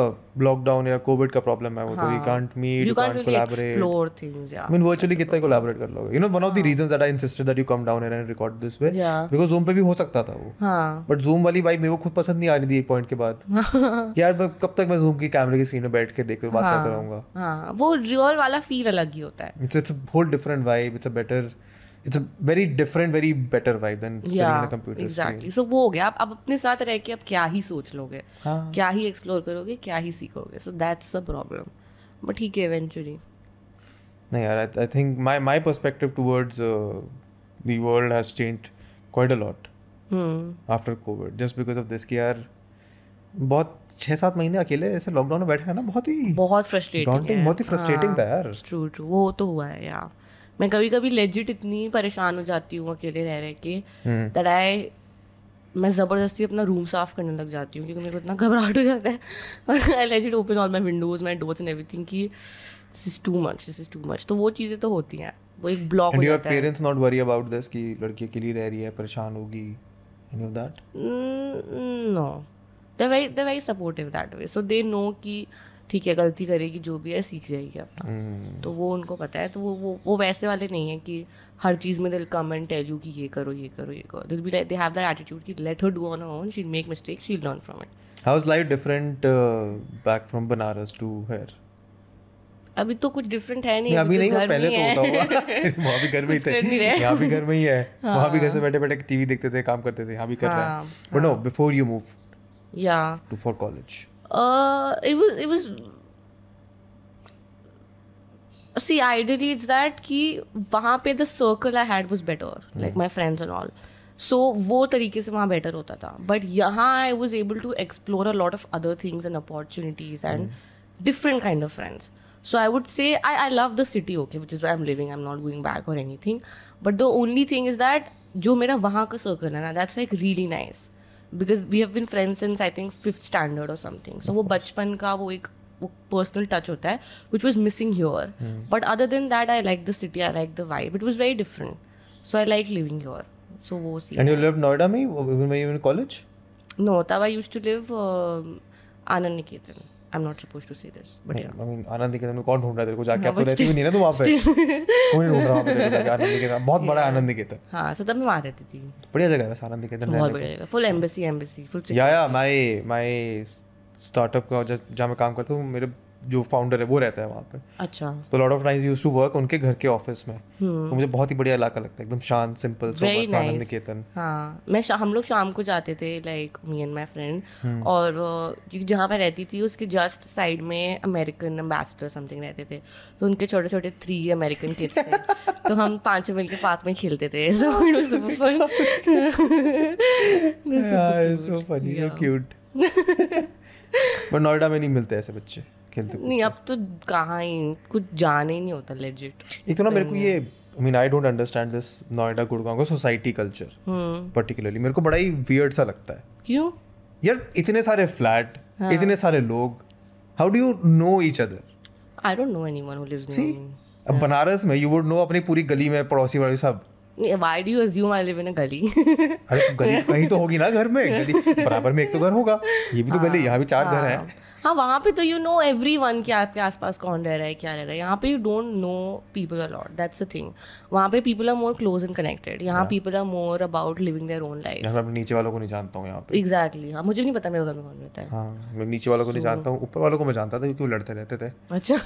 S4: lockdown या COVID का problem है वो तो हाँ। can't meet, you can't, can't collaborate explore things या आई मीन वर्चुअली कितना कोलैबोरेट कर लोगे you know one of the reasons that I insisted that you come down here and record this way because Zoom पे भी हो सकता था वो हां बट जूम वाली वाइब मेरे को खुद पसंद नहीं आ रही थी एक पॉइंट के बाद यार मैं कब तक मैं जूम की कैमरे की स्क्रीन पे बैठ के देख देखते बात हाँ। करता रहूंगा
S3: हां वो रियल वाला फील अलग ही होता है
S4: it's it's a whole different vibe it's a better it's a very different very better vibe than sitting in a computer exactly so वो हो
S3: गया आप, अपने साथ रह के अब क्या ही सोच लोगे हाँ. क्या ही एक्सप्लोर करोगे क्या ही सीखोगे so that's a problem but ठीक है
S4: इवेंचुअली नहीं यार I think my my perspective towards the world has changed quite a lot hmm after COVID just because of this कि यार बहुत छः सात महीने अकेले ऐसे लॉकडाउन में
S3: बैठे हैं ना बहुत ही बहुत फ्रस्ट्रेटिंग बहुत ही फ्रस्ट्रेटिंग हाँ, था यार ट्रू ट्रू वो तो हुआ है यार मैं कभी कभी लेजिट इतनी परेशान हो जाती हूँ अकेले रह रहे के दैट हम्म। आई मैं ज़बरदस्ती अपना रूम साफ करने लग जाती हूँ क्योंकि मेरे को इतना घबराहट हो जाता है और I legit open all my windows my doors and everything कि this is too much this is too much तो वो चीज़ें तो होती हैं वो
S4: एक ब्लॉक हो जाता है parents not worry about this कि लड़की अकेली रह रही है परेशान
S3: होगी any of that no they very they very supportive that way so they know कि ठीक है गलती करेगी जो भी है सीख जाएगी अपना हम्म। तो वो उनको पता है तो वो वो वो वैसे वाले नहीं है कि हर चीज़ में they'll come and tell you कि ये करो ये करो ये करो दिल B they have that attitude कि let her do on own she make mistake she learn
S4: from it how is life different back from Banaras to here अभी
S3: तो कुछ डिफरेंट है नहीं अभी तो नहीं पहले
S4: तो होता होगा वहाँ भी घर में ही थे यहाँ भी घर में ही है हाँ। वहाँ भी घर से बैठे बैठे टीवी देखते थे काम करते थे यहाँ भी कर
S3: रहे हैं but no before you move या to for college Uh, it was see ideally it's that कि वहाँ पे the circle I had was better mm. like hmm. my friends and all so वो तरीके से वहाँ better होता था but यहाँ I was able to explore a lot of other things and opportunities and mm. different kind of friends so I would say I I love the city okay which is why I'm living I'm not going back or anything but the only thing is that जो मेरा वहाँ का circle है ना that's like really nice because we have been friends since I think fifth standard और something so वो बचपन का वो एक वो पर्सनल टच होता है which was missing here but other than that I like the
S4: city I
S3: like the vibe it was very
S4: different so I like living here so वो see and you live Noida में even when you in college
S3: no तब I used to live Anand Niketan I am not suppose to say this but yeah I mean Anand के तुम कौन ढूंढ रहे है को जाके आप तो रहती भी नहीं
S4: ना तुम वहां पे कौन
S3: ढूंढ रहा
S4: है तेरे को हाँ, तो आनंद निकेतन बहुत
S3: बड़ा आनंद के निकेतन हां सो तब मैं वहां रहती थी बढ़िया
S4: जगह है वैसे आनंद निकेतन बहुत बढ़िया जगह full embassy embassy full yeah yeah my my startup का जस्ट जहां मैं काम करता हूं मेरे जो फाउंडर है वो रहता है वहाँ पे
S3: अच्छा
S4: तो lot of times use to work उनके घर के ऑफिस में हम्म। तो मुझे बहुत ही बढ़िया इलाका लगता है एकदम शांत
S3: सिंपल आनंद निकेतन मैं हम लोग शाम को जाते थे like me and my friend और जहाँ मैं रहती थी उसके जस्ट साइड में अमेरिकन एम्बेसडर समथिंग रहते थे तो उनके छोटे छोटे थ्री अमेरिकन किड्स थे तो हम पाँच मिल के पार्क में खेलते थे so
S4: fun so funny cute but Noida में नहीं मिलते ऐसे
S3: बच्चे खेलते नहीं तो। अब तो कहाँ ही कुछ जाने ही नहीं होता लेजिट
S4: एक तो ना मेरे को ये I mean I don't understand this Noida Gurgaon का सोसाइटी कल्चर पर्टिकुलरली मेरे को बड़ा ही वियर्ड सा लगता है
S3: क्यों
S4: यार इतने सारे फ्लैट हाँ. इतने सारे लोग how do you know each
S3: other I
S4: don't know anyone
S3: who lives
S4: अब बनारस में यू वुड नो अपनी पूरी गली में पड़ोसी वाले सब
S3: why do assume I live in a गली अरे
S4: तो गली तो कहीं तो होगी ना घर में गली बराबर में एक तो घर होगा ये भी तो गली यहाँ भी चार घर हाँ। हैं
S3: हाँ वहाँ पे तो यू नो एवरी वन कि आपके आसपास कौन रह रहा है क्या रह रहा है यहाँ पे you don't know people a lot that's a thing वहाँ पे people are more close and connected यहाँ people are more about living their own life मैं नीचे वालों
S4: को नहीं जानता हूँ यहाँ पे एग्जैक्टली
S3: हाँ मुझे नहीं पता मेरे घर में कौन रहता है हाँ मैं नीचे वालों को नहीं
S4: जानता हूँ ऊपर वालों को मैं जानता था क्योंकि वो लड़ते रहते थे अच्छा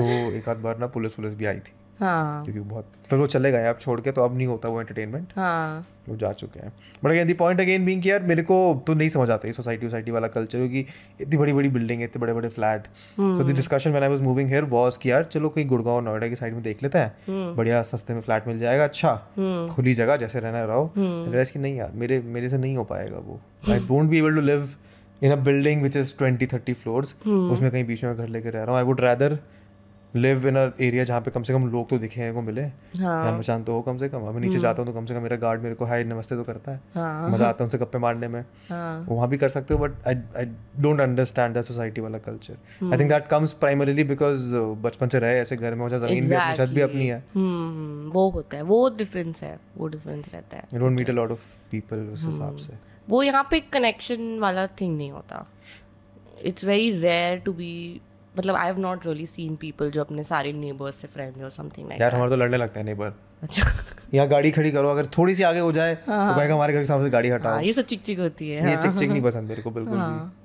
S4: तो एक आध बार ना पुलिस पुलिस भी आई थी हाँ। क्योंकि बहुत फिर वो चले गए आप छोड़ के तो अब नहीं होता वो एंटरटेनमेंट हाँ वो जा चुके हैं but again the point again being यार मेरे को तो नहीं समझ आता ये सोसाइटी सोसाइटी वाला कल्चर क्योंकि इतनी बड़ी बड़ी बिल्डिंग इतने बड़े बड़े flat so the discussion when I was moving here was कि यार चलो कहीं गुड़गांव नोएडा की साइड में देख लेते हैं हम्म। बढ़िया सस्ते में फ्लैट मिल जाएगा अच्छा हम्म। खुली जगह जैसे रहना रहो रियलाइज हम्म। कि नहीं यार मेरे मेरे से नहीं हो पाएगा वो I don't be able to live in a building which is twenty thirty floor उसमें कहीं बीच में घर लेकर रह रहा हूँ I would rather live in area जहाँ पे कम से कम लोग तो दिखे हैं को मिले हाँ। पहचान तो हो कम से कम अभी नीचे हम्म। जाता हूँ तो कम से कम मेरा गार्ड मेरे को हाई नमस्ते तो करता है हाँ। मजा आता है उनसे गप्पे मारने में हाँ। वहाँ भी कर सकते हो but I I don't understand that society वाला culture I think that comes primarily because बचपन से रहे ऐसे घर में जमीन exactly. भी अपनी छत भी अपनी है हम्म, वो होता है वो डिफरेंस है वो डिफरेंस रहता है you don't meet a lot of people
S3: उस हम्म। हिसाब से वो यहाँ पे कनेक्शन वाला थिंग नहीं होता it's very rare to be मतलब I have not really seen people जो अपने सारे नेबर्स से फ्रेंड्स और समथिंग लाइक
S4: यार हमारे तो लड़ने लगते हैं नेबर अच्छा यहाँ गाड़ी खड़ी करो अगर थोड़ी सी आगे हो जाए तो भाई हाँ। हमारे घर के सामने से गाड़ी हटाओ
S3: हाँ, ये सब चिकचिक होती
S4: है ये चिकचिक हाँ। नहीं पसंद मेरे को बिल्कुल भी हाँ।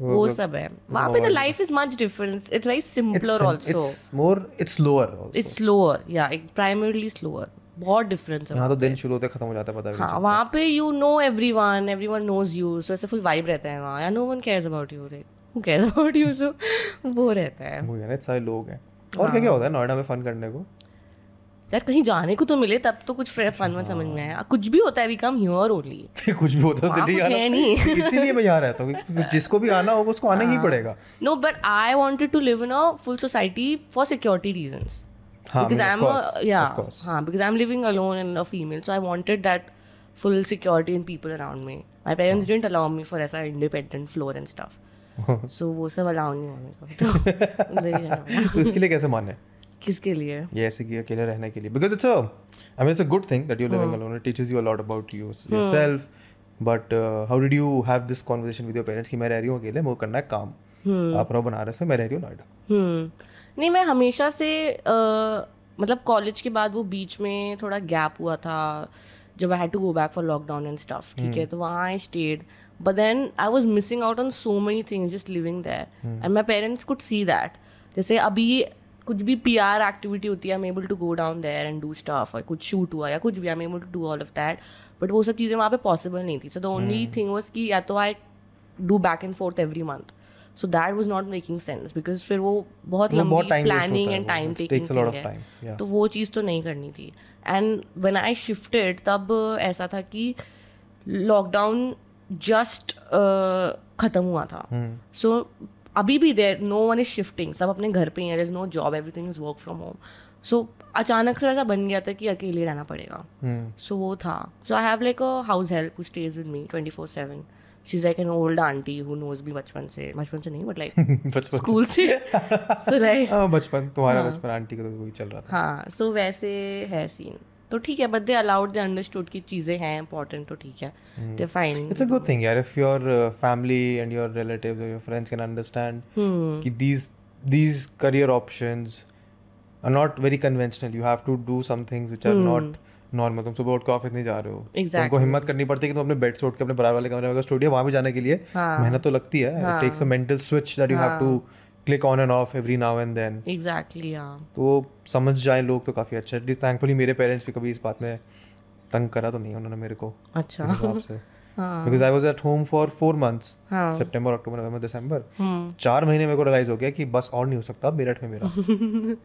S3: वो, वो सब है वहाँ पे the life is much different it's very simpler also it's
S4: more it's slower
S3: it's slower या प्राइमरीली स्लोअर बहुत डिफरेंस
S4: है यहाँ तो दिन शुरू होते खत्म हो जाता है पता भी
S3: हाँ वहाँ पे you know everyone everyone knows you so ऐसे फुल वाइब रहता है वहाँ no one cares about you right वो रहता है
S4: वो सारे लोग हैं और क्या क्या होता है नोएडा में फन करने को
S3: यार कहीं जाने को तो मिले तब तो कुछ फन में समझ में आया कुछ भी होता है वी कम
S4: ओनली कुछ भी होता है है नहीं इसीलिए मैं यहाँ रहता हूँ जिसको भी आना होगा उसको आना ही पड़ेगा no
S3: but I wanted to live in a full society for security reason because I'm a, yeah, haan, because I'm living alone and a female, so I wanted that full security people around me. My parents didn't allow me for independent floor and stuff. सो वो सब allow नहीं होने का तो, तो
S4: इसके लिए कैसे माने
S3: किसके लिए
S4: ये ऐसे कि अकेले रहने के लिए because it's a I mean it's a good thing that you living alone it teaches you a lot about you yourself but how did you have this conversation with your parents कि मैं रह रही हूं अकेले मुझे करना है काम hmm. आप रहो बनारस में मैं रह रही हूँ नोएडा
S3: हाँ। नहीं मैं हमेशा से मतलब कॉलेज के बाद वो बीच में थोड़ा गैप हुआ था जब I had to go back for lockdown and stuff ठीक है हम्म। तो वहाँ I stayed But then I was missing out on so many things just living there. Hmm. And my parents could see that. They say, Abhi, कुछ भी P R activity होती है I am able to go down there and do stuff और कुछ shoot हुआ या कुछ भी I am able to do all of that but वो सब चीज़ें वहाँ पे पॉसिबल नहीं थी so the only thing was कि या तो I do back and forth every month so that was not making sense because फिर वो बहुत लंबी प्लानिंग एंड टाइम टेकिंग है तो वो चीज़ तो नहीं करनी थी एंड वेन आई शिफ्टेड तब ऐसा था कि लॉकडाउन जस्ट ख़त्म हुआ था सो हम्म। अभी भी there no one is shifting सब अपने घर पे ही है no job everything is work from home so अचानक से ऐसा बन गया था कि अकेले रहना पड़ेगा सो हम्म। वो था so I have like a house help who stays with me twenty four seven she is like an old aunty who knows भी बचपन से बचपन से नहीं बट लाइक स्कूल से सो लाइक हाँ, बचपन तुम्हारा हाँ। बचपन आंटी का तो वही चल रहा था हाँ सो वैसे है सीन तो ठीक है but they allowed they understood की चीज़ें हैं इंपॉर्टेंट तो ठीक है they fine it's
S4: a good thing यार if your family and your relatives और योर फ्रेंड्स कैन अंडरस्टैंड कि these these career options are not very conventional you have to do some things which are not normal तुम सुबह उठ के office नहीं जा रहे हो exactly. तुमको हिम्मत करनी पड़ती है कि तुम अपने बेड से उठ के अपने बराबर वाले कमरे में स्टूडियो वहां भी जाने के लिए हाँ। मेहनत तो लगती है it takes a mental switch that you have to click on and off every now and then exactly हाँ तो समझ जाए लोग तो काफ़ी अच्छा है थैंकफुली मेरे पेरेंट्स भी कभी इस बात में तंग करा तो नहीं उन्होंने मेरे को अच्छा because I was at home for four months September October November December चार महीने मेरे को रियलाइज हो गया कि बस और नहीं हो सकता मेरठ में मेरा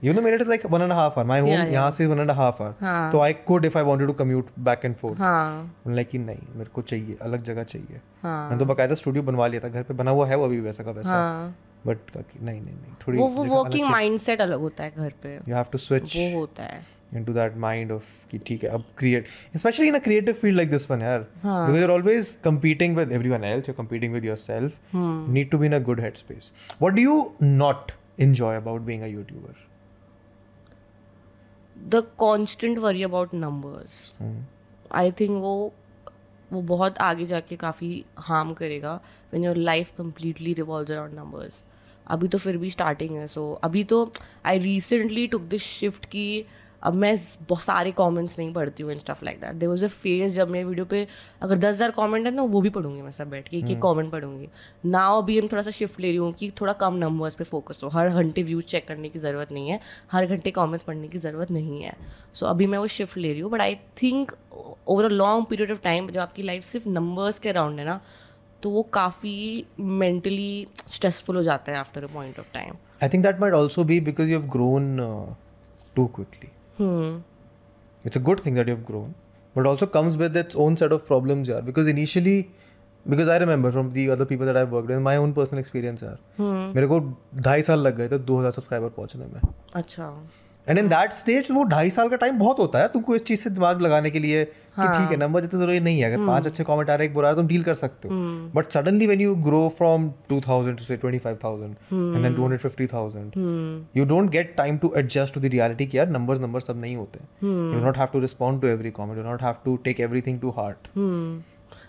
S4: you know Meerut like one and half hour my home यहाँ से वन एंड हाफ आवर तो I could if I wanted to commute back and forth like कि नहीं मेरे को चाहिए अलग जगह चाहिए हाँ। मैंने तो बकायदा स्टूडियो बनवा लिया था घर पे बना हुआ है वो अभी वैसा का वैसा हाँ। बट नहीं नहीं नहीं थोड़ी वो
S3: वर्किंग माइंडसेट अलग होता है घर पे
S4: यू हैव टू स्विच
S3: वो होता है
S4: इनटू दैट माइंड ऑफ कि ठीक है अब create specially in a creative field like this one यार because you are always competing with everyone else you are competing with yourself need to be in a good head space what do you not enjoy about being a YouTuber
S3: the constant worry about numbers I think वो वो बहुत आगे जाके काफ़ी harm करेगा when your life completely revolve around numbers अभी तो फिर भी स्टार्टिंग है सो so, अभी तो I recently took this shift की अब मैं बहुत सारे कॉमेंट्स नहीं पढ़ती हूँ and stuff like that there was a phase जब मेरे वीडियो पे अगर दस हज़ार कॉमेंट है ना वो भी पढ़ूंगी मैं सब बैठ के एक एक कॉमेंट पढ़ूंगी नाव अभी हम थोड़ा सा शिफ्ट ले रही हूँ कि थोड़ा कम नंबर्स पे फोकस हो हर घंटे व्यूज चेक करने की ज़रूरत नहीं है हर घंटे कॉमेंट्स पढ़ने की ज़रूरत नहीं है सो so, अभी मैं वो शिफ्ट ले रही हूँ but I think over a long period of time जो आपकी लाइफ सिर्फ नंबर्स के अराउंड है ना तो वो काफ़ी मेंटली स्ट्रेसफुल हो जाता है after a point of time
S4: I think that might also be because you have grown too quickly it's a good thing that you have grown but also comes with its own set of problems यार because initially because I remember from the other people that I work my own personal experience यार मेरे को ढाई साल लग गए थे दो हज़ार सब्सक्राइबर पहुंचने में अच्छा एंड इन दैट स्टेज वो ढाई साल का टाइम बहुत होता है तुमको इस चीज से दिमाग लगाने के लिए हाँ. कि ठीक है हाँ। नंबर जितने जरूरी नहीं है अगर पांच हम्म। अच्छे कॉमेंट आ रहे हैं एक बुरा है तुम डील कर सकते हो but suddenly when you grow from two thousand से twenty five thousand fifty thousand you don't get time to adjust to the reality की यार नंबर नंबर सब नहीं होते you not have to respond to every comment you not have to take everything to heart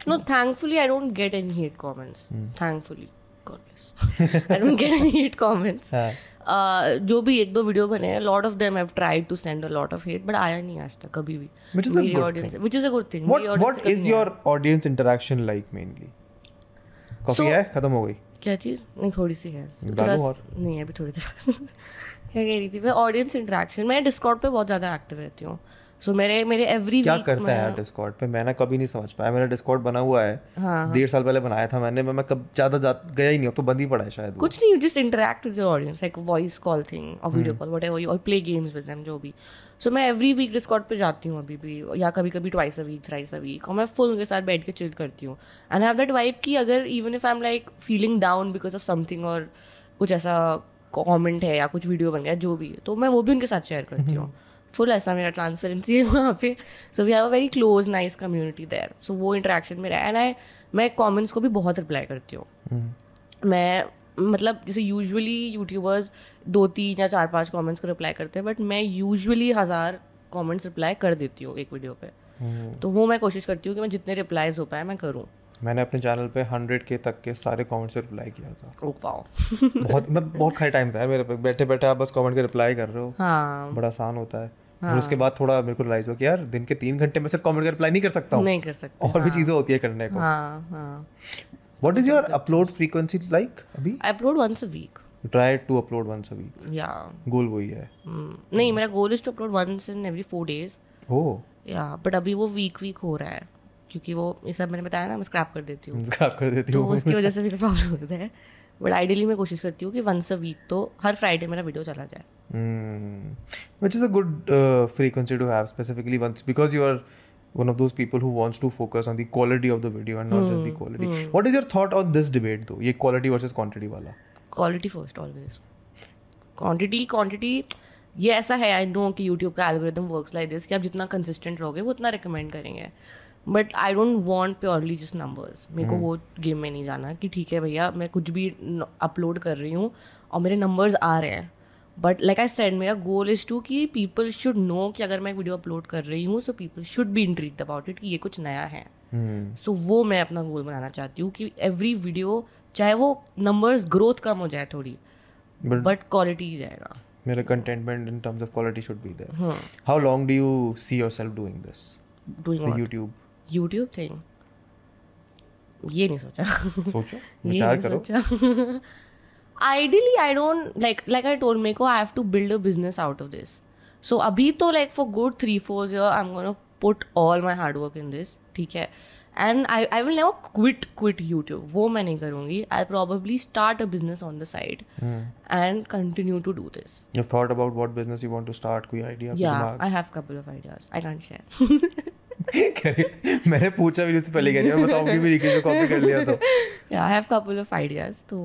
S4: no thankfully I don't
S3: get any hate comments thankfully हाँ। uh, जो भी एक दो वीडियो बने हैं lot of them have tried to send a lot
S4: of hate
S3: but
S4: आया नहीं आज तक
S3: कभी भी
S4: which is
S3: a
S4: good audience which thing what is your audience interaction like mainly coffee है खत्म हो गई
S3: क्या चीज नहीं थोड़ी सी है नहीं अभी थोड़ी सी क्या कह रही थी मैं ऑडियंस इंटरेक्शन मैं डिस्कॉर्ड पे बहुत ज़्यादा एक्टिव रहती हूँ सो so, मेरे मेरे
S4: एवरी क्या करता है यार डिस्कॉर्ड पे मैंने कभी नहीं समझ पाया मैंने डिस्कॉर्ड बना हुआ है हाँ, हाँ, डेढ़ साल पहले बनाया था मैंने मैं कब ज्यादा गया ही नहीं अब तो बंद ही पड़ा है शायद कुछ नहीं just
S3: interact with your audience like voice call thing और वीडियो कॉल वट एवर और प्ले गेम्स विद देम जो भी सो मैं एवरी वीक डिस्कॉर्ड पे जाती हूँ अभी भी या कभी कभी twice a week thrice a week और मैं फुल उनके साथ बैठ के चिल करती हूँ एंड हैव दैट वाइब की अगर even if I am like feeling down because of something और कुछ ऐसा कमेंट है या कुछ वीडियो बन गया जो भी तो मैं वो भी उनके साथ शेयर करती हम्म। हूँ फुल ऐसा मेरा ट्रांसपेरेंसी है वहाँ पे so we have a very close nice community there so वो इंटरेक्शन में रहा एंड आई मैं कॉमेंट्स को भी बहुत रिप्लाई करती हूँ mm. मैं मतलब जैसे यूजुअली यूट्यूबर्स दो तीन या चार पांच कमेंट्स को रिप्लाई करते हैं बट मैं यूजुअली हज़ार कमेंट्स रिप्लाई कर देती हूँ एक वीडियो पे hmm. तो वो मैं कोशिश करती हूँ कि मैं जितने रिप्लाईज हो पाए मैं करूँ
S4: मैंने अपने चैनल पे हंड्रेड के तक के सारे कमेंट्स से रिप्लाई
S3: किया था ओ oh, पाओ बहुत मैं मतलब, बहुत
S4: खाली टाइम था मेरे पे बैठे बैठे आप बस कमेंट के रिप्लाई कर रहे हो हाँ बड़ा आसान होता है हाँ। उसके बाद थोड़ा मेरे को रिलाइज हुआ कि यार दिन के तीन घंटे में सिर्फ कमेंट का रिप्लाई नहीं कर सकता
S3: हूं। नहीं कर
S4: सकता और हाँ। भी चीज़ें होती है करने को what is your upload frequency like
S3: अभी I upload once a week
S4: try to upload once a week या गोल वही है
S3: हम्म, नहीं मेरा goal is to upload once in every four days हो या बट अभी वो वीक वीक हो रहा है क्योंकि वो ये सब मैंने बताया ना मैं स्क्रैप कर देती हूँ
S4: स्क्रैप कर देती तो
S3: हूँ तो उसकी वजह से मेरा प्रॉब्लम होता है बट आइडियली मैं कोशिश करती हूँ कि वंस अ वीक तो हर फ्राइडे मेरा वीडियो चला जाए
S4: Mm. Which is a good uh, frequency to have specifically once because you are one of those people who wants to focus on the quality of the video and not hmm. just the quality. hmm. What is your thought on this debate though? ये quality versus quantity wala
S3: Quality first always. Quantity quantity ये ऐसा है I know कि YouTube का algorithm works like this कि आप जितना consistent रहोगे वो उतना रिकमेंड करेंगे but I don't want purely just numbers मेरे को वो गेम में नहीं जाना कि ठीक है भैया मैं कुछ भी अपलोड कर रही हूँ और मेरे नंबर्स आ रहे हैं बट लाइक आई सेड मेरा गोल इज़ टू कि पीपल शुड नो कि अगर मैं एक वीडियो अपलोड कर रही हूँ so people should be intrigued about it कि ये कुछ नया है सो hmm. so, वो मैं अपना गोल बनाना चाहती हूँ कि एवरी वीडियो चाहे वो नंबर्स ग्रोथ कम हो जाए थोड़ी बट क्वालिटी जाएगा मेरा containment in
S4: terms of quality should be there how long do you see yourself doing this doing on YouTube YouTube thing
S3: ये नहीं सोचा सोचो विचार करो सोचा ideally I don't like like I told मे को I have to build a business out of this so अभी तो like for good three four year I am gonna put all my hard work in this ठीक है and I I will never quit quit YouTube वो मैं नहीं करूँगी I probably start a business on the side and continue to do this
S4: you thought about what business you want to start कोई idea या I have couple of ideas I can't share मैंने पूछा भी उससे पहले कह रही मैं बताऊंगी
S3: भी लिख के कॉपी कर लिया तो या I have couple of ideas तो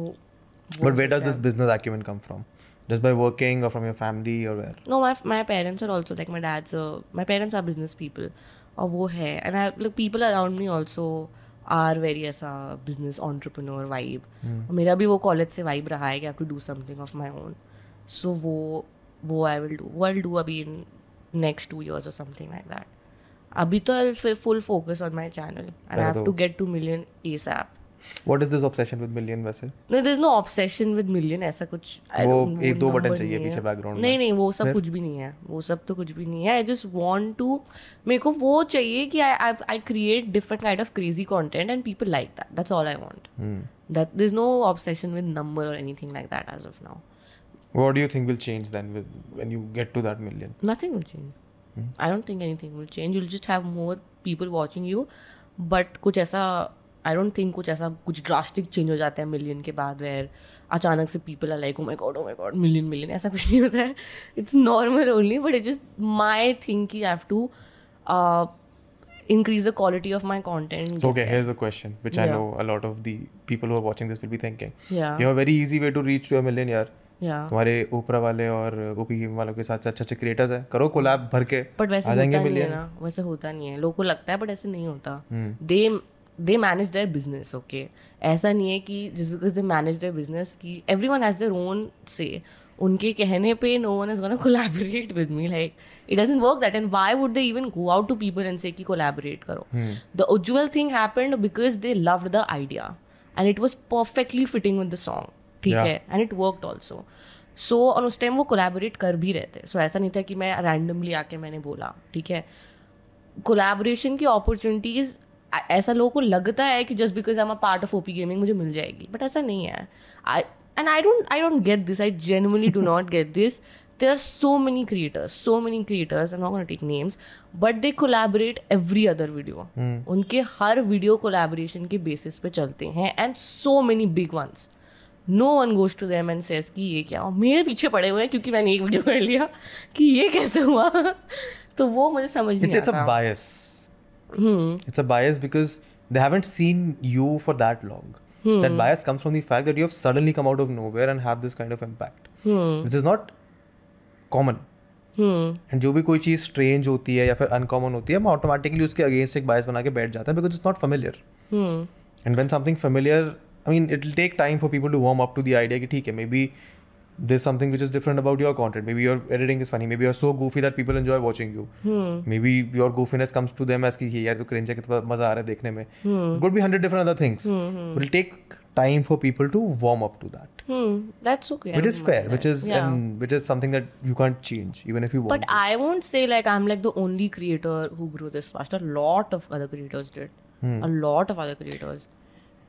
S4: But where does this business acumen come from? Just by working or from your family or where?
S3: No, my my parents are also like my dad. So my parents are business people. Or wo hai. And I look, like, people around me also are very as business entrepreneur vibe. Mm. Mera bhi wo college se vibe raha hai ki I have to do something of my own. So wo wo I will do. What I'll do abhi in next two years or something like that. Abhi to I'll full focus on my channel and I have to get two million ASAP.
S4: What is this obsession with million वैसे
S3: no there is no obsession with million ऐसा कुछ वो एक दो button चाहिए पीछे background नहीं नहीं वो सब कुछ भी नहीं है वो सब तो कुछ भी नहीं है आई जस्ट वांट टू मेरे को वो चाहिए कि I I create different kind of crazy content and people like that that's all I want that there is no obsession with number और anything like that as of
S4: now What do you think will change
S3: then with, when you get to that million? Nothing will change. Hmm? I don't think anything will change. You'll just have more people watching you, but कुछ ऐसा I don't think कुछ ऐसा कुछ drastic change हो जाता है million के बाद वेर अचानक से people are like oh my God oh my God million million ऐसा कुछ नहीं होता है it's normal only but it just my think you have to increase the quality of my content.
S4: Okay, here's the question, which yeah. I know a lot of the people who are watching this will be thinking. Yeah. You have very easy way to reach to a million, यार. Yeah. तुम्हारे ओपरा वाले और OP वालों के साथ अच्छे अच्छे क्रिएटर्स हैं करो कोलैब भर के
S3: बट वैसे होता नहीं है ना वैसे होता नहीं है लोगों को लगता है बट ऐसे नहीं होता they hmm. They manage their business okay ऐसा नहीं है कि जिस because they manage their business की every one has their own से उनके कहने पे no one is gonna collaborate with me like it doesn't work that and why would they even go out to people and say कि collaborate करो the Ujjwal thing happened because they loved the idea and it was perfectly fitting with the song ठीक है and it worked also so और उस time वो collaborate कर भी रहे थे सो so, ऐसा नहीं था कि मैं रैंडमली आके मैंने बोला ठीक है कोलैबोरेशन की अपॉर्चुनिटीज ऐसा लोगों को लगता है कि just because I am a part of OP gaming मुझे मिल जाएगी बट ऐसा नहीं है I and I don't I don't get this I genuinely do not get this there are so many creators so many creators and not take names but they collaborate every other video उनके हर video collaboration के basis पे चलते हैं and so many big ones no one goes to them and says कि ये क्या हुआ मेरे पीछे पड़े हुए हैं क्योंकि मैंने एक वीडियो कर लिया कि ये कैसे हुआ तो वो मुझे समझ नहीं आता
S4: Hmm. It's a bias because they haven't seen you for that long. Hmm. That bias comes from the fact that you have suddenly come out of nowhere and have this kind of impact. Hmm. This is not common. And जो भी कोई चीज़ strange होती है या फिर uncommon होती है हम ऑटोमेटिकली उसके अगेंस्ट एक बायस बना के बैठ जाते हैं because it's not familiar and when something familiar I mean it take time for people to warm up to the idea कि ठीक है maybe there's something which is different about your content. Maybe your editing is funny. Maybe you're so goofy that people enjoy watching you. Hmm. Maybe your goofiness comes to them as कि यार तो cringe है कितना मजा आ रहा है Hmm. Could be hundred different other things. Hmm. Will hmm. take time for people to warm up to
S3: that. Hmm. That's okay.
S4: Which is fair. Which is yeah. and which is something that you can't change even if you want.
S3: But to. I won't say like I'm like the only creator who grew this fast. A lot of other creators did. Hmm. A lot of other creators.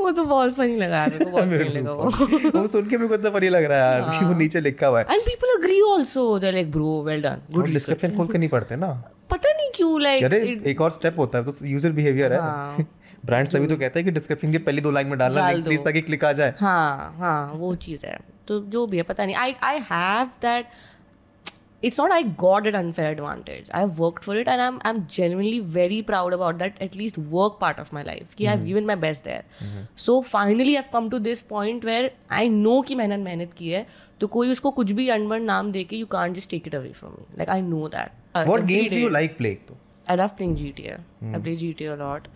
S4: वो तो बहुत funny लगा रहा है तो बहुत लगा वो सुन के भी कितना फनी लग रहा है यार कि वो हाँ। नीचे
S3: लिखा हुआ है and people agree also they like bro well done
S4: good description खोल के नहीं पढ़ते ना
S3: पता नहीं क्यों लाइक अरे
S4: एक और स्टेप होता है तो यूजर बिहेवियर है ब्रांड्स हाँ। तभी तो कहते हैं कि डिस्क्रिप्शन के पहली दो लाइन में डालना लिंक प्लीज ताकि क्लिक आ जाए हां
S3: हां वो चीज़ है तो जो भी है पता नहीं I I have that it's not I got an unfair advantage. I've worked for it and I'm I'm genuinely very proud about that at least work part of my life. Yeah, I've mm-hmm. given my best there. Mm-hmm. So finally I've come to this point where I know कि मैंने मेहनत की है तो कोई उसको कुछ भी अनबन नाम दे के you can't just take it away from me like I know that what games do you like playing though I love playing GTA. Mm. I hmm. play GTA a lot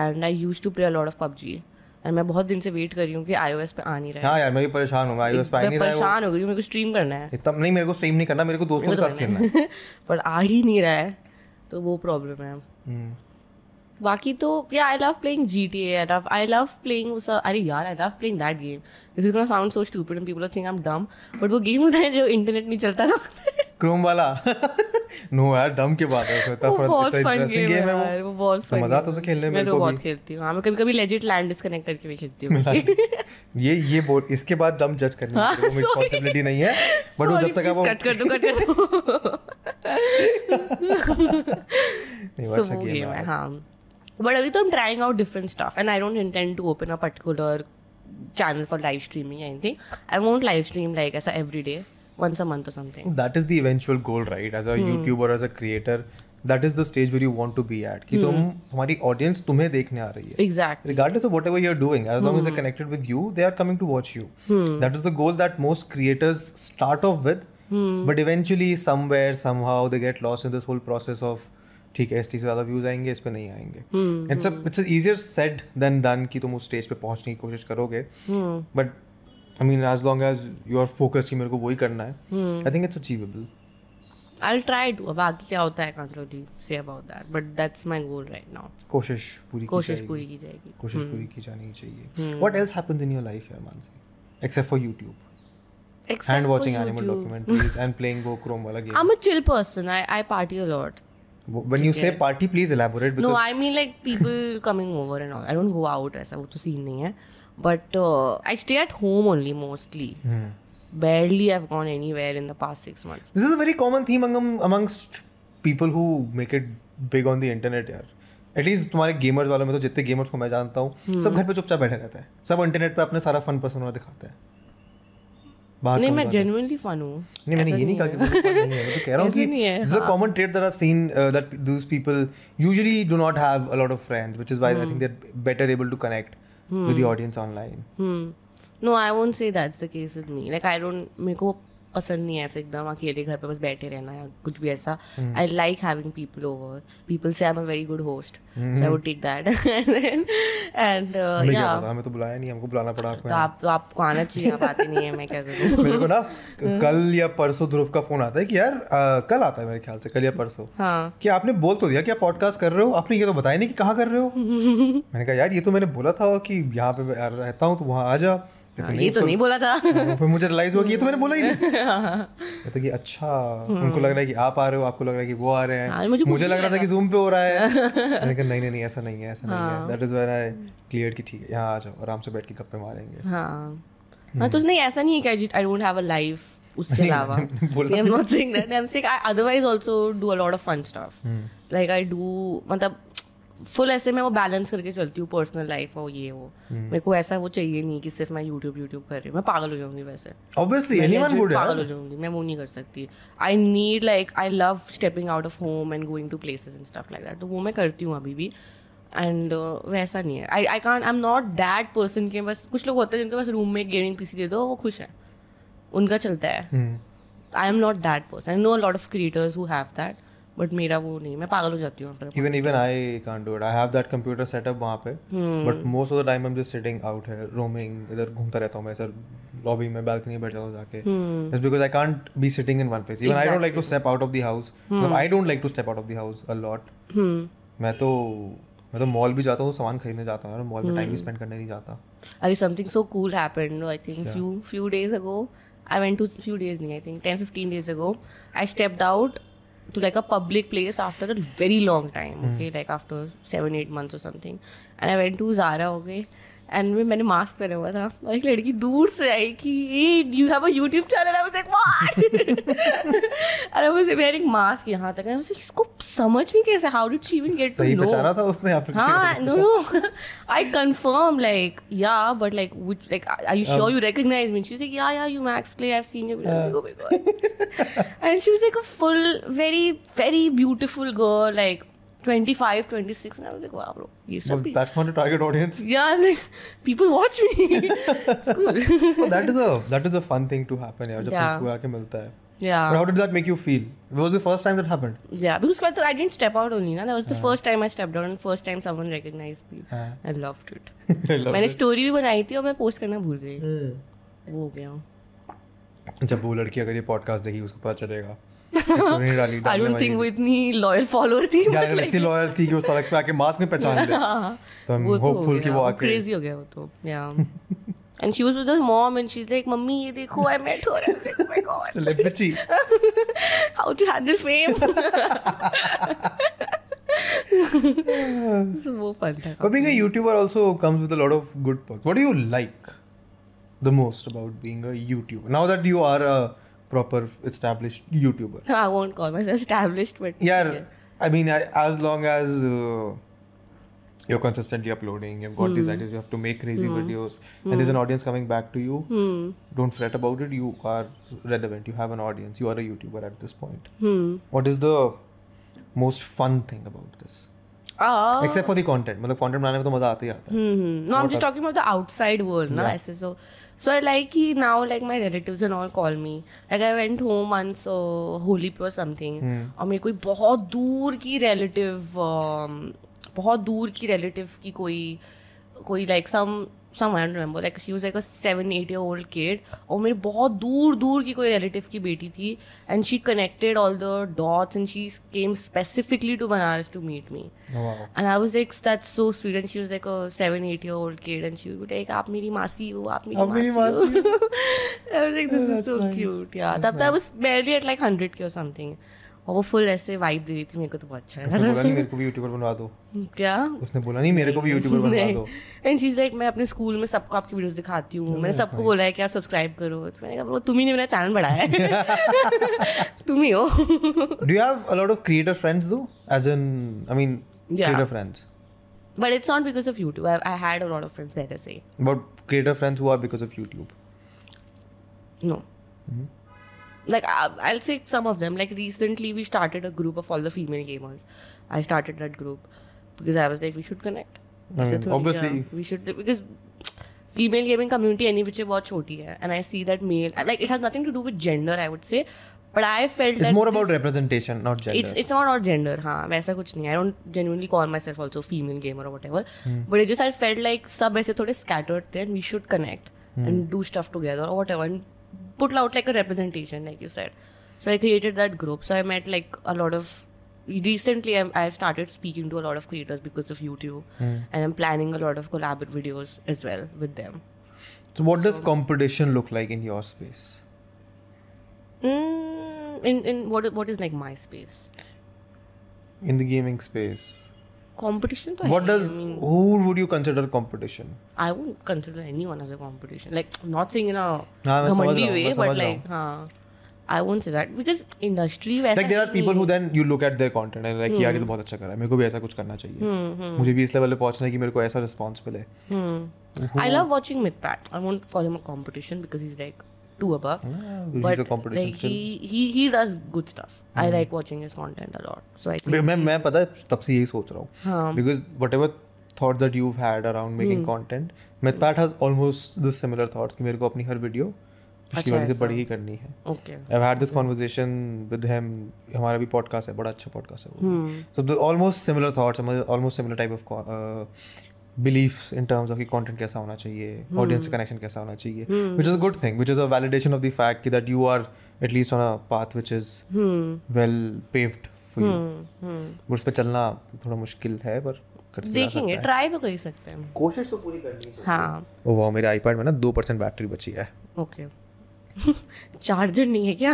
S3: and I used to play a lot of PUBG. Mm. और मैं बहुत दिन से wait कर रही हूँ कि iOS पे आ नहीं
S4: रहा है हाँ यार मैं भी परेशान हूँ आईओएस पे
S3: आ नहीं रहा परेशान हो गई मेरे को स्ट्रीम करना है इतना नहीं मेरे
S4: को स्ट्रीम नहीं करना मेरे को दोस्तों के साथ खेलना है
S3: पर आ ही नहीं रहा है तो वो प्रॉब्लम है हम्म। बाकी तो या I love playing G T I love I love playing उस अरे यार I love playing that game this is gonna sound so stupid and people are think I am dumb but वो game होता है जो इंटरनेट नहीं चलता था तो
S4: क्रोम वाला नो यार डम के बात है इतना बहुत फन गेम है वो बहुत फन तो मजा आता तो है उसे खेलने
S3: में मैं तो बहुत खेलती हूं हां मैं कभी-कभी लेजिट लैंड डिस्कनेक्ट करके भी खेलती हूं
S4: ये ये बोल इसके बाद डम जज करने की वो रिस्पांसिबिलिटी नहीं है बट वो जब तक आप
S3: कट कर दो कट कर दो नहीं अच्छा गेम है हां But Avita, I'm trying out different stuff, and I don't intend to open a particular channel for live streaming or anything. I won't live stream like as a every day, once a month or something. That is the
S4: eventual goal, right? As a hmm. YouTuber, as a creator, that is the stage where you want to be at. That hmm. our audience is watching you. Exactly. Regardless of whatever you're doing, as long as they're hmm. connected with you, they are coming to watch you. Hmm. That is the goal that most creators start off with, but eventually, somewhere, somehow, they get lost in this whole process of. ठीक है S से ज़्यादा views आएंगे इस पर नहीं आएंगे it's it's easier said than done कि तुम उस स्टेज पे पहुंचने की कोशिश करोगे but I mean as long as you are focus कि मेरे को वही करना है I think it's achievable
S3: I'll try to. अब आगे क्या होता है can't really say about that. But that's my goal right now.
S4: कोशिश पूरी
S3: कोशिश की पूरी की जाएगी
S4: कोशिश hmm. पूरी की जानी चाहिए. Hmm. What else happens in your life यार Mansi? Except for YouTube. Except hand watching animal documentaries and playing go chrome wala
S3: game. I'm a chill person. I I party a lot.
S4: when you say party please elaborate
S3: because no i mean like people coming over and all i don't go out aisa wo to scene nahi hai but uh, i stay at home only mostly hmm. barely i've gone anywhere in the past 6 months this
S4: is a very common theme among, amongst people who make it big on the internet yaar at least तुम्हारे gamers वालों में तो जितने gamers को मैं जानता हूँ सब घर पे चुपचाप बैठे रहते हैं सब इंटरनेट पे अपने सारा फन पर्सनल दिखाते हैं
S3: नहीं मैं जेन्युइनली फन हूं
S4: नहीं मैंने ये नहीं कहा कि नहीं है मैं तो कह रहा हूं कि it's a common trait that I have seen that those people usually do not have a lot of friends which is why I think they are better able to connect with the audience online
S3: no I won't say that's the case with me like I don't मेरे को पसंद नहीं है ऐसे एकदम अकेले घर पे बस बैठे रहना या
S4: कुछ भी ऐसा I like having people over people से I am a very good host so I would take that and या हमें तो बुलाया नहीं हमको बुलाना पड़ा आपको तो आप तो आपको आना चाहिए आप आते नहीं है मैं क्या करूं मेरे को ना कल या परसों ध्रुव का फोन आता है कि यार आ, कल आता है मेरे ख्याल से कल या परसों हाँ कि आपने बोल तो दिया कि आप पॉडकास्ट कर रहे हो आपने ये तो बताया नहीं कि कहाँ कर रहे हो मैंने कहा यार ये तो मैंने बोला था कि यहाँ पे रहता हूँ तो वहाँ आ जा
S3: आ, हाँ, ये तो नहीं बोला था फिर हाँ,
S4: मुझे रियलाइज हुआ कि ये तो मैंने बोला ही नहीं तो कि अच्छा हम्म। उनको लग रहा है कि आप आ रहे हो आपको लग रहा है कि वो आ रहे हैं मुझे, मुझे लग रहा था कि जूम पे हो रहा है मैंने कहा नहीं नहीं ऐसा नहीं है ऐसा नहीं है that is where I clear कि ठीक है यहाँ आ जाओ आराम से बैठ के गप्पे मारेंगे हाँ
S3: हम्म। तो नहीं ऐसा नहीं है कि I don't have a life उसके अलावा I am not saying that I am saying I otherwise also do a lot of fun stuff like I do मतलब फुल ऐसे मैं वो बैलेंस करके चलती हूँ पर्सनल लाइफ और ये वो हम्म। मेरे को ऐसा वो चाहिए नहीं कि सिर्फ मैं यूट्यूब यूट्यूब कर रही हूँ मैं पागल हो जाऊंगी वैसे
S4: ऑब्वियसली एनीवन वुड पागल
S3: हो जाऊंगी मैं वो नहीं कर सकती I need like I love stepping out of home and going to places and stuff like that तो वो मैं करती हूँ अभी भी एंड uh, वैसा नहीं है I I can I am not that person के बस कुछ लोग होते हैं जिनके बस रूम में गेमिंग पीसी दे दो वो खुश है उनका चलता है I am not that person I know lot of creators who have that but मेरा वो नहीं मैं पागल हो जाती हूँ
S4: even even I can't do it I have that computer setup वहाँ पे but most of the time I am just sitting out है रोमिंग इधर घूमता रहता हूँ मैं सर लॉबी में बालकनी में बैठ जाता हूँ जाके just because I can't be sitting in one place even I don't like to step out of the house I don't like to step out of the house a lot मैं तो मैं तो mall
S3: भी जाता हूँ सामान खरीदने जाता हूँ और मॉल में टाइम भी स्पेंड hmm. करने नहीं जाता अरे something so cool happened I think few few days ago I went to few days नहीं I think 10 15 days ago I stepped out to like a public place after a very long time hmm. okay mm. like after seven eight months or something and i went to zara okay and में मैंने mask पहना हुआ था और एक लड़की दूर से आई कि you have a YouTube channel I was like mask यहाँ तक आई इसको समझ भी कैसे how did she even get to know पहचाना था उसने no no I confirm like या but like which like are you sure you recognise me she said या या you max play I have seen you go go and she was like a full very very beautiful girl like 25 26 and i was like wow bro ye sab well,
S4: that's not a target audience
S3: yeah i'm like people watch
S4: me it's cool well, that is a that is a fun thing to happen yaar jab yeah. tumko aake milta hai Yeah. But how did that make you feel? It was the first time that happened.
S3: Yeah, because like, I didn't step out only. Na? That was the yeah. first time I stepped out and first time someone recognized me. Yeah. I loved it. I loved मैंने story भी बनाई थी और मैं post करना भूल गई वो हो
S4: गया जब वो लड़की अगर ये पॉडकास्ट देखी उसको पता चलेगा
S3: आई डोंट थिंक वो इतनी loyal follower
S4: with
S3: her mom and she is like mummy ये देखो I met her like my God
S4: proper established YouTuber.
S3: No, I won't call myself established, but
S4: yeah, yeah. I mean, I, as long as uh, you're consistently uploading, you've got mm. these ideas, you have to make crazy mm. videos, mm. and there's an audience coming back to you. Mm. Don't fret about it. You are relevant. You have an audience. You are a YouTuber at this point. Mm. What is the most fun thing about this? Uh, Except for the content. मतलब content बनाने में तो मजा आता ही
S3: आता है no I am just talking about the outside world ना ऐसे so So I like he now like my relatives and all call me. Like I went home once uh, Holi पे something hmm. और मेरी कोई बहुत दूर की relative um, बहुत दूर की relative की कोई कोई like some some I remember like she was like a seven eight year old kid और मेरी बहुत दूर दूर की कोई रिलेटिव की बेटी थी and she connected all the dots and she came specifically to Banaras to meet me and I was like that's so sweet and she was like a seven eight year old kid and she would like आप मेरी मासी हो आप मेरी मासी हो I was like this is so cute या तब I was barely at like 100 K और समथिंग और वो फुल ऐसे वाइब दे रही थी मेरे को तो बहुत अच्छा लगा बोला नहीं मेरे को भी यूट्यूबर बनवा दो क्या उसने बोला नहीं मेरे को भी यूट्यूबर बनवा दो एंड शी इज लाइक मैं अपने स्कूल में सबको आपकी वीडियोस दिखाती हूं मैंने सबको बोला है कि आप सब्सक्राइब करो तो मैंने कहा तुम ही ने मेरा चैनल बढ़ाया है तुम ही हो do you have a lot of creator friends though as in I mean creator friends but it's not because of YouTube I I had a lot of friends, better say. But creator friends who are because of YouTube? No. mm like uh, I'll say some of them. Like recently, we started a group of all the female gamers. I started that group because I was like, we should connect. I mean, hmm, so, obviously, we should because female gaming community any which way बहुत छोटी and I see that male like it has nothing to do with gender. I would say, but I felt it's more about representation, not gender. It's it's not about gender. हाँ वैसा कुछ नहीं. I don't genuinely call myself also female gamer or whatever. Hmm. But it just I felt like सब ऐसे थोड़े scattered थे and we should connect hmm. and do stuff together or whatever. And put out like a representation, like you said. So I created that group. So I met like a lot of. Recently, I'm, I've started speaking to a lot of creators because of YouTube, mm. and I'm planning a lot of collab videos as well with them. So, what so, does competition look like in your space? Mm, in in what what is like my space? In the gaming space. competition to what does I mean, who would you consider competition i wouldn't consider anyone as a competition like not saying in a ghumandi way but like हाँ, I won't say that because industry like there are people mean, who then you look at their content and like hmm. यार ये तो बहुत अच्छा कर रहा है मेरे को भी ऐसा कुछ करना चाहिए मुझे भी इस लेवल पे पहुंचना है कि मेरे को ऐसा रिस्पांस मिले I love watching Mitpat I won't call him a competition because he's like too above. Yeah, but he's a competition like, still. He, he he does good stuff. Hmm. I like watching his content a lot. So I think मैं मैं पता है तब से यही सोच रहा हूँ. हाँ. Because whatever thought that you've had around making hmm. content, Matt Pat has almost the similar thoughts कि मेरे को अपनी हर वीडियो पिछली वाली से बड़ी ही करनी है okay I had this conversation with him हमारा भी पॉडकास्ट है बड़ा अच्छा पॉडकास्ट है वो so almost similar thoughts almost similar type of belief in terms of content कैसा होना चाहिए ऑडियंस हम्म। से कनेक्शन कैसा होना चाहिए which is a good thing which is a validation of the fact कि that you are at least on a path which is well paved उस पर चलना थोड़ा मुश्किल है पर देखेंगे ट्राई तो कर ही सकते हैं कोशिश तो पूरी करनी है हाँ वो मेरे आईपैड में ना दो परसेंट बैटरी बची है ओके okay. चार्जर नहीं है क्या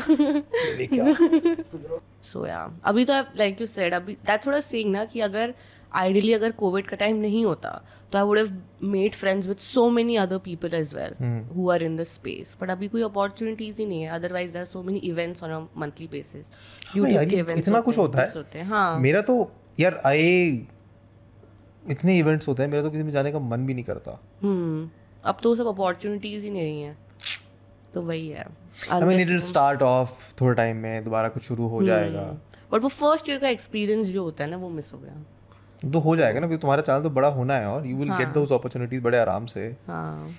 S3: सो या so, yeah. अभी तो लाइक यू सेड अभी दैट्स थोड़ा सीइंग ना कि अगर आइडियली अगर कोविड का टाइम नहीं होता तो I would have made friends with so many other people as well who are in the space but अभी कोई अपॉर्चुनिटीज ही नहीं है otherwise there so many events on a monthly basis U K events इतना कुछ होता है होते हैं हां मेरा तो यार आई इतने इवेंट्स होते हैं मेरा तो किसी में जाने का मन भी नहीं करता हम्म अब तो सब अपॉर्चुनिटीज ही नहीं है तो वही है I mean it will start off थोड़ा टाइम में दोबारा कुछ शुरू हो hmm. जाएगा बट वो फर्स्ट ईयर का एक्सपीरियंस जो होता है ना वो मिस हो गया तो हो जाएगा ना क्योंकि तुम्हारा चैनल तो बड़ा होना है और you will get those opportunities बड़े आराम से हां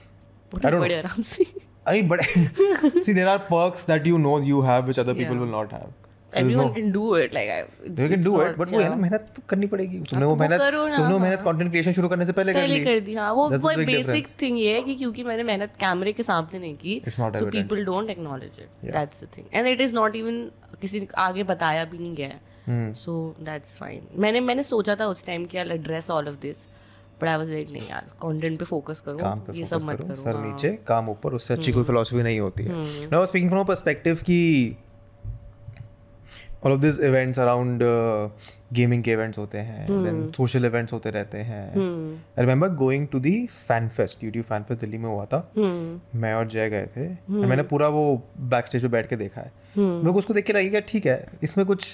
S3: बड़े आराम से आई बड़े see there are perks that you know you have which other people will not have क्योंकि मैंने मेहनत कैमरे के सामने नहीं की so people don't acknowledge it that's and it is not even किसी आगे बताया भी नहीं गया सो दैट्स फाइन मैंने मैंने सोचा था उस टाइम की address all of this but I was like नहीं यार कंटेंट पे फोकस करो ये सब मत करो सर नीचे हाँ। काम ऊपर उससे अच्छी hmm. कोई फिलॉसफी नहीं होती है नाउ स्पीकिंग फ्रॉम पर्सपेक्टिव की all of this events around gaming के इवेंट्स होते हैं देन सोशल इवेंट्स होते रहते हैं I remember going to the fan fest YouTube fan fest Delhi में हुआ था hmm. मैं और जय गए थे hmm. मैंने पूरा वो बैक स्टेज पे बैठ के देखा है hmm. मेरे को उसको देख के लगेगा ठीक है इसमें कुछ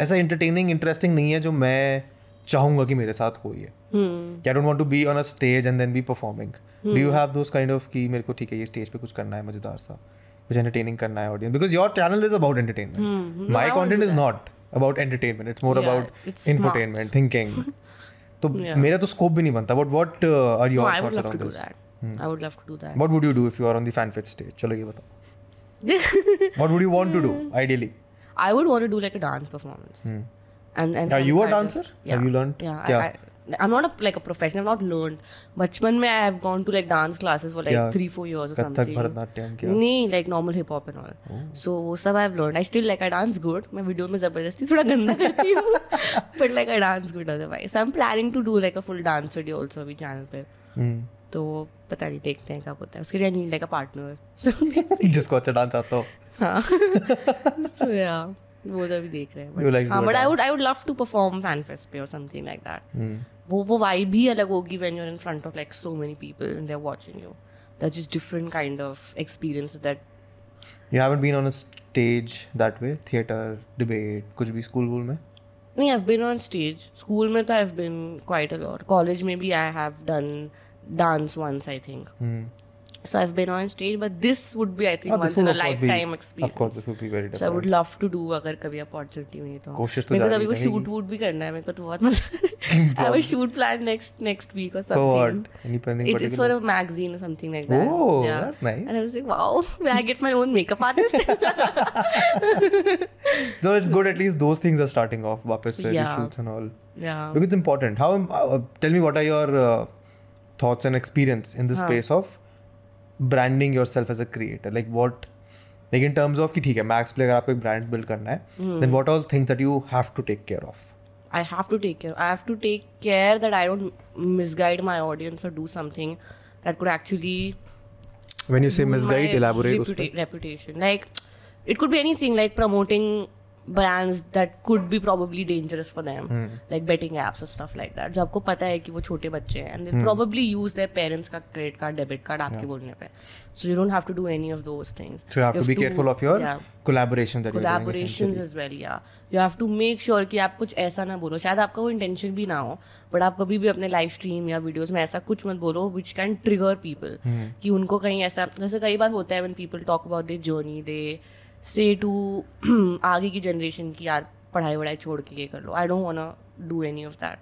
S3: ऐसा इंटरटेनिंग इंटरेस्टिंग नहीं है जो मैं चाहूंगा कि मेरे साथ हो ये I don't want to be on a stage and then be performing do you have those kind of कि मेरे को ठीक है ये स्टेज पे कुछ करना है मजेदार सा which entertaining karna hai audience because your channel is about entertainment. Hmm. No, My content is not about entertainment. It's more yeah, about it's infotainment, smart. thinking. तो yeah. मेरा तो स्कोप भी नहीं बनता but what are your thoughts around this I would love to do that what would you do if you are on the fan fest stage चलो ये बताओ what would you want to do ideally I would want to do like a dance performance and and are you a dancer have you learned या I'm not a, like a professional. I've not learned. बचपन में I've gone to like dance classes for like yeah. three four years or Kathak, something. Bharatanatyam क्या? नहीं like normal hip hop and all. Oh. So वो सब I've learned. I still like I dance good. मैं video में जबरदस्ती थोड़ा गंदा करती हूँ. But like I dance good otherwise. So I'm planning to do like a full dance video also अभी चैनल पे. Hmm. तो पता नहीं देखते हैं क्या होता है उसके लिए नीड लाइक अ पार्टनर जिसको अच्छा डांस आता हो हाँ सो या वो तो अभी देख रहे हैं हाँ but I would I would love to perform fan fest पे और समथिंग लाइक दैट वो वो वाइब ही अलग होगी when you're in front of like so many people and they're watching you that is different kind of experience that you haven't been on a stage that way theatre debate कुछ भी school वूल में नहीं I have been on stage school में तो I have been quite a lot college में भी I have done dance once I think So I've been on stage, but this would be I think oh, once in a lifetime be, experience. Of course, this would be very different. So I would love to do अगर कभी opportunity मिले तो. कोशिश तो जारी रहेगी. shoot वूट भी करना है मेरे को तो बहुत I have a shoot plan next next week or something. For what? Any planning? It, it's for a magazine or something like that. Oh, yeah. that's nice. And I was like, wow, may I get my own makeup artist? so it's good. At least those things are starting off. वापस से yeah. shoots and all. Yeah. Because it's important. How? Uh, tell me what are your uh, thoughts and experience in the space of branding yourself as a creator like what like in terms of कि ठीक है max play अगर आपको एक brand build करना है then what all things that you have to take care of I have to take care. I have to take care that I don't misguide my audience or do something that could actually. When you say misguide, elaborate. Reputa- reputation, like it could be anything, like promoting brands that could be probably dangerous for them hmm. like betting apps or stuff like that जो आपको पता है कि वो छोटे बच्चे हैं and they hmm. probably use their parents का credit card debit card आपके बोलने पे so you don't have to do any of those things so you have you to be careful of your yeah, collaboration that collaborations as well yeah you have to make sure कि आप कुछ ऐसा ना बोलो शायद आपका वो intention भी ना हो but आप कभी भी अपने live stream या videos में ऐसा कुछ मत बोलो which can trigger people कि उनको कहीं ऐसा जैसे कई बार होता है when people talk about their journey they से टू आगे की जनरेशन की यार पढ़ाई वढ़ाई छोड़ के ये कर लो I don't want do any of that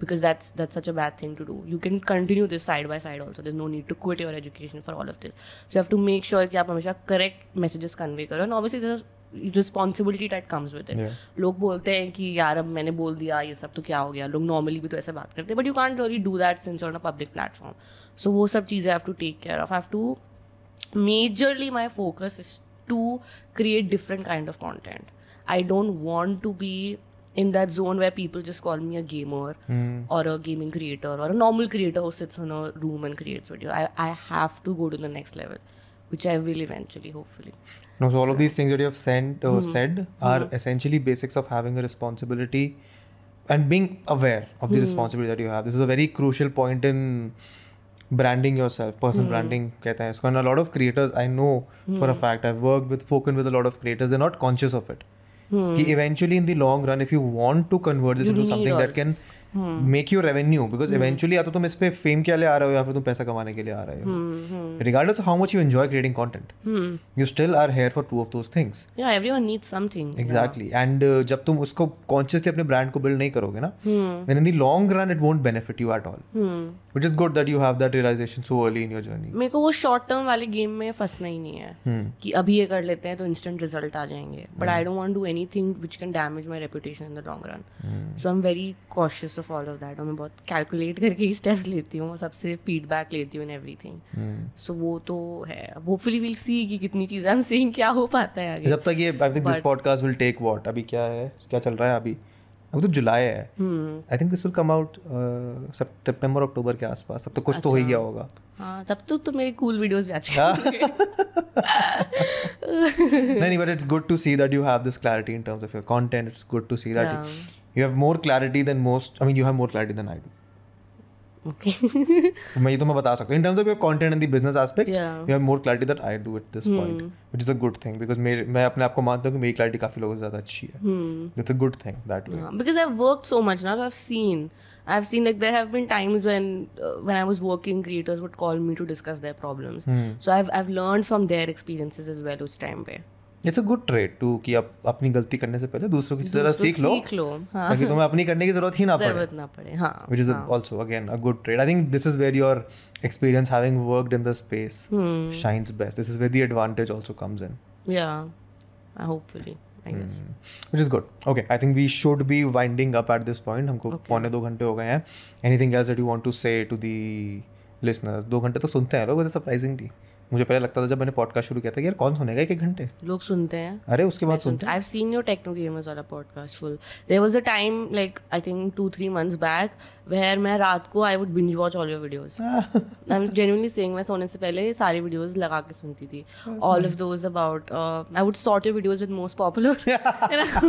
S3: because that's that's such a bad thing to do you can continue this side by side also this no need to quit your education for all of this so have to make sure कि आप हमेशा correct messages convey करो and obviously responsibility that comes with it लोग बोलते हैं कि यार अब मैंने बोल दिया ये सब तो क्या हो गया लोग नॉर्मली भी तो ऐसे बात करते हैं but you can't really do that since on a public platform so वो सब चीज़ें have to take care of have to majorly my focus is to create different kind of content. I don't want to be in that zone where people just call me a gamer mm. or a gaming creator or a normal creator who sits in a room and creates video. I, I have to go to the next level, which I will eventually, hopefully. No, so, so all of these things that you have sent, uh, mm said are mm essentially basics of having a responsibility and being aware of the mm responsibility that you have. This is a very crucial point in branding yourself personal mm-hmm. branding कहते हैं इसको and a lot of creators I know mm-hmm. for a fact I've worked with spoken with a lot of creators they're not conscious of it hmm. कि eventually in the long run if you want to convert this you into something that can this. Make your revenue because eventually या तो तुम इस पे fame के लिए आ रहे हो या फिर तुम पैसा कमाने के लिए आ रहे हो regardless of how much you enjoy creating content you still are here for two of those things या everyone needs something exactly and जब तुम उसको कॉन्शियसली अपने ब्रांड को बिल्ड नहीं करोगे ना then in the long run it won't benefit you at all which is good that you have that realisation so early in your journey मेरे को वो शॉर्ट टर्म वाले गेम में फंसना ही नहीं है hmm. कि अभी ये कर लेते हैं तो इंस्टेंट रिजल्ट आ जाएंगे but I don't want do anything which can damage my reputation in the long run so I am very cautious of all of that और मैं बहुत कैलकुलेट करके ही स्टेप्स लेती हूँ सबसे फीडबैक लेती हूँ इन एवरी थिंग सो वो तो है होपफुली विल सी कि कितनी चीज़ें हम सीइंग क्या हो पाता है आगे जब तक ये I think this podcast will take what अभी क्या है क्या चल रहा है अभी अब तो जुलाई है I think this will come out सितंबर अक्टूबर के आसपास तब तो कुछ अच्छा, तो हो ही अच्छा। गया होगा हाँ तब तो, तो मेरे कूल वीडियोस भी अच्छे anyway, it's good to see that you have this clarity in terms of your content. It's good to see that yeah. you, you have more clarity than most. I mean, you have more clarity than I do. Okay मैं ये तो मैं बता सकता हूँ in terms of your content and the business aspect you have more clarity that I do at this point which is a good thing because मेरे मैं अपने आप को मानता हूँ कि मेरी क्लैरिटी काफी लोगों से ज्यादा अच्छी है it's a good thing that way because I have worked so much now I have seen I have seen like there have been times when when I was working creators would call me to discuss their problems so I have I have learned from their experiences as well उस time पे it's a good trade to कि आप अपनी गलती करने से पहले दूसरों की तरह सीख लो सीख लो हाँ. ताकि तुम्हें अपनी करने की जरूरत ही ना पड़े जरूरत ना पड़े हां which is also again a good trade I think this is where your experience having worked in the space shines best this is where the advantage also comes in या I hopefully which is good okay I think we should be winding up at this point हमको पौने दो घंटे हो गए हैं anything else that you want to say to the listeners दो घंटे तो सुनते हैं लोग वैसे सरप्राइजिंग तो थी मुझे पहले लगता था जब मैंने पॉडकास्ट शुरू किया था कि यार कौन सुनेगा एक एक घंटे लोग सुनते हैं अरे उसके बाद सुनते हैं I have seen your techno gamers वाला podcast full there was a time like I think 2 3 months back where मैं रात को I would binge watch all your videos I am genuinely saying मैं सोने से पहले सारे वीडियोस लगा के सुनती थी all of those about I would sort your videos with most popular I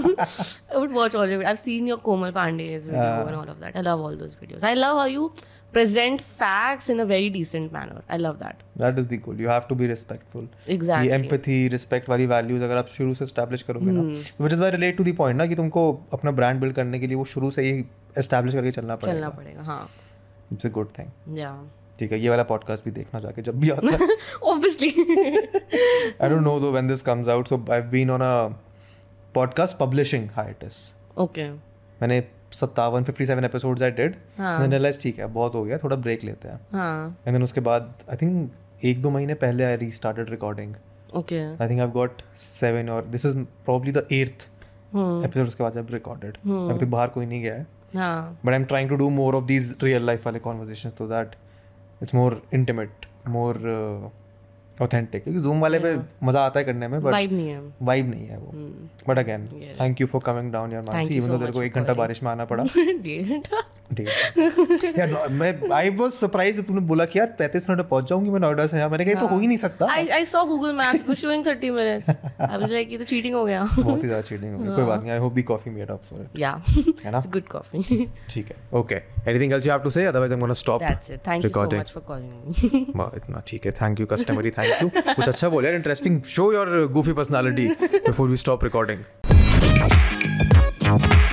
S3: would watch all your I have seen your Komal Pandey is video and all of that I love all those videos I love how you present facts in a very decent manner. I love that. That is the goal. You have to be respectful. Exactly. The empathy, respect wali values agar aap shuru se establish karoge hmm. na. which is why relate to the point na ki tumko apna brand build karne ke liye wo shuru se hi establish karke chalna padega. Chalna padega, हाँ. It's a good thing. Yeah. ठीक है ये वाला podcast भी देखना जाके जब भी आता है obviously I don't know though when this comes out so I have been on a podcast publishing hiatus okay मैंने सत्तावन fifty seven episode I did realise ठीक है बहुत हो गया थोड़ा ब्रेक लेते हैं एंड हाँ। देन उसके बाद आई थिंक एक दो महीने पहले आई री started recording okay I think I got seven और this is probably the eighth episode उसके बाद रिकॉर्डेड hmm. अभी तक बाहर कोई नहीं गया है but I am trying to do more of these real life वाले कॉन्वर्जेशन तो that it's more intimate more authentic क्योंकि जूम वाले पे मजा आता है करने में बट वाइब नहीं है वाइब नहीं है वो but again thank you for coming down your Mansi even though तेरे को एक घंटा बारिश में आना पड़ा डेढ़ घंटा यार मैं आई वाज सरप्राइज बोला कि यार 35 मिनट में पहुंच जाऊंगी मैं नोएडा से हाँ, मैंने कहा तो हो ही नहीं सकता I I saw Google Maps was showing 30 minutes I was like ये तो चीटिंग हो गया बहुत ही ज्यादा चीटिंग हो गई कोई बात नहीं I hope the coffee made up for it या गुड कॉफी ठीक है okay anything else you have to say otherwise I am gonna stop that's it thank you so much for calling me वाह इतना ठीक है thank you thank you कुछ अच्छा interesting show your goofy personality before we stop recording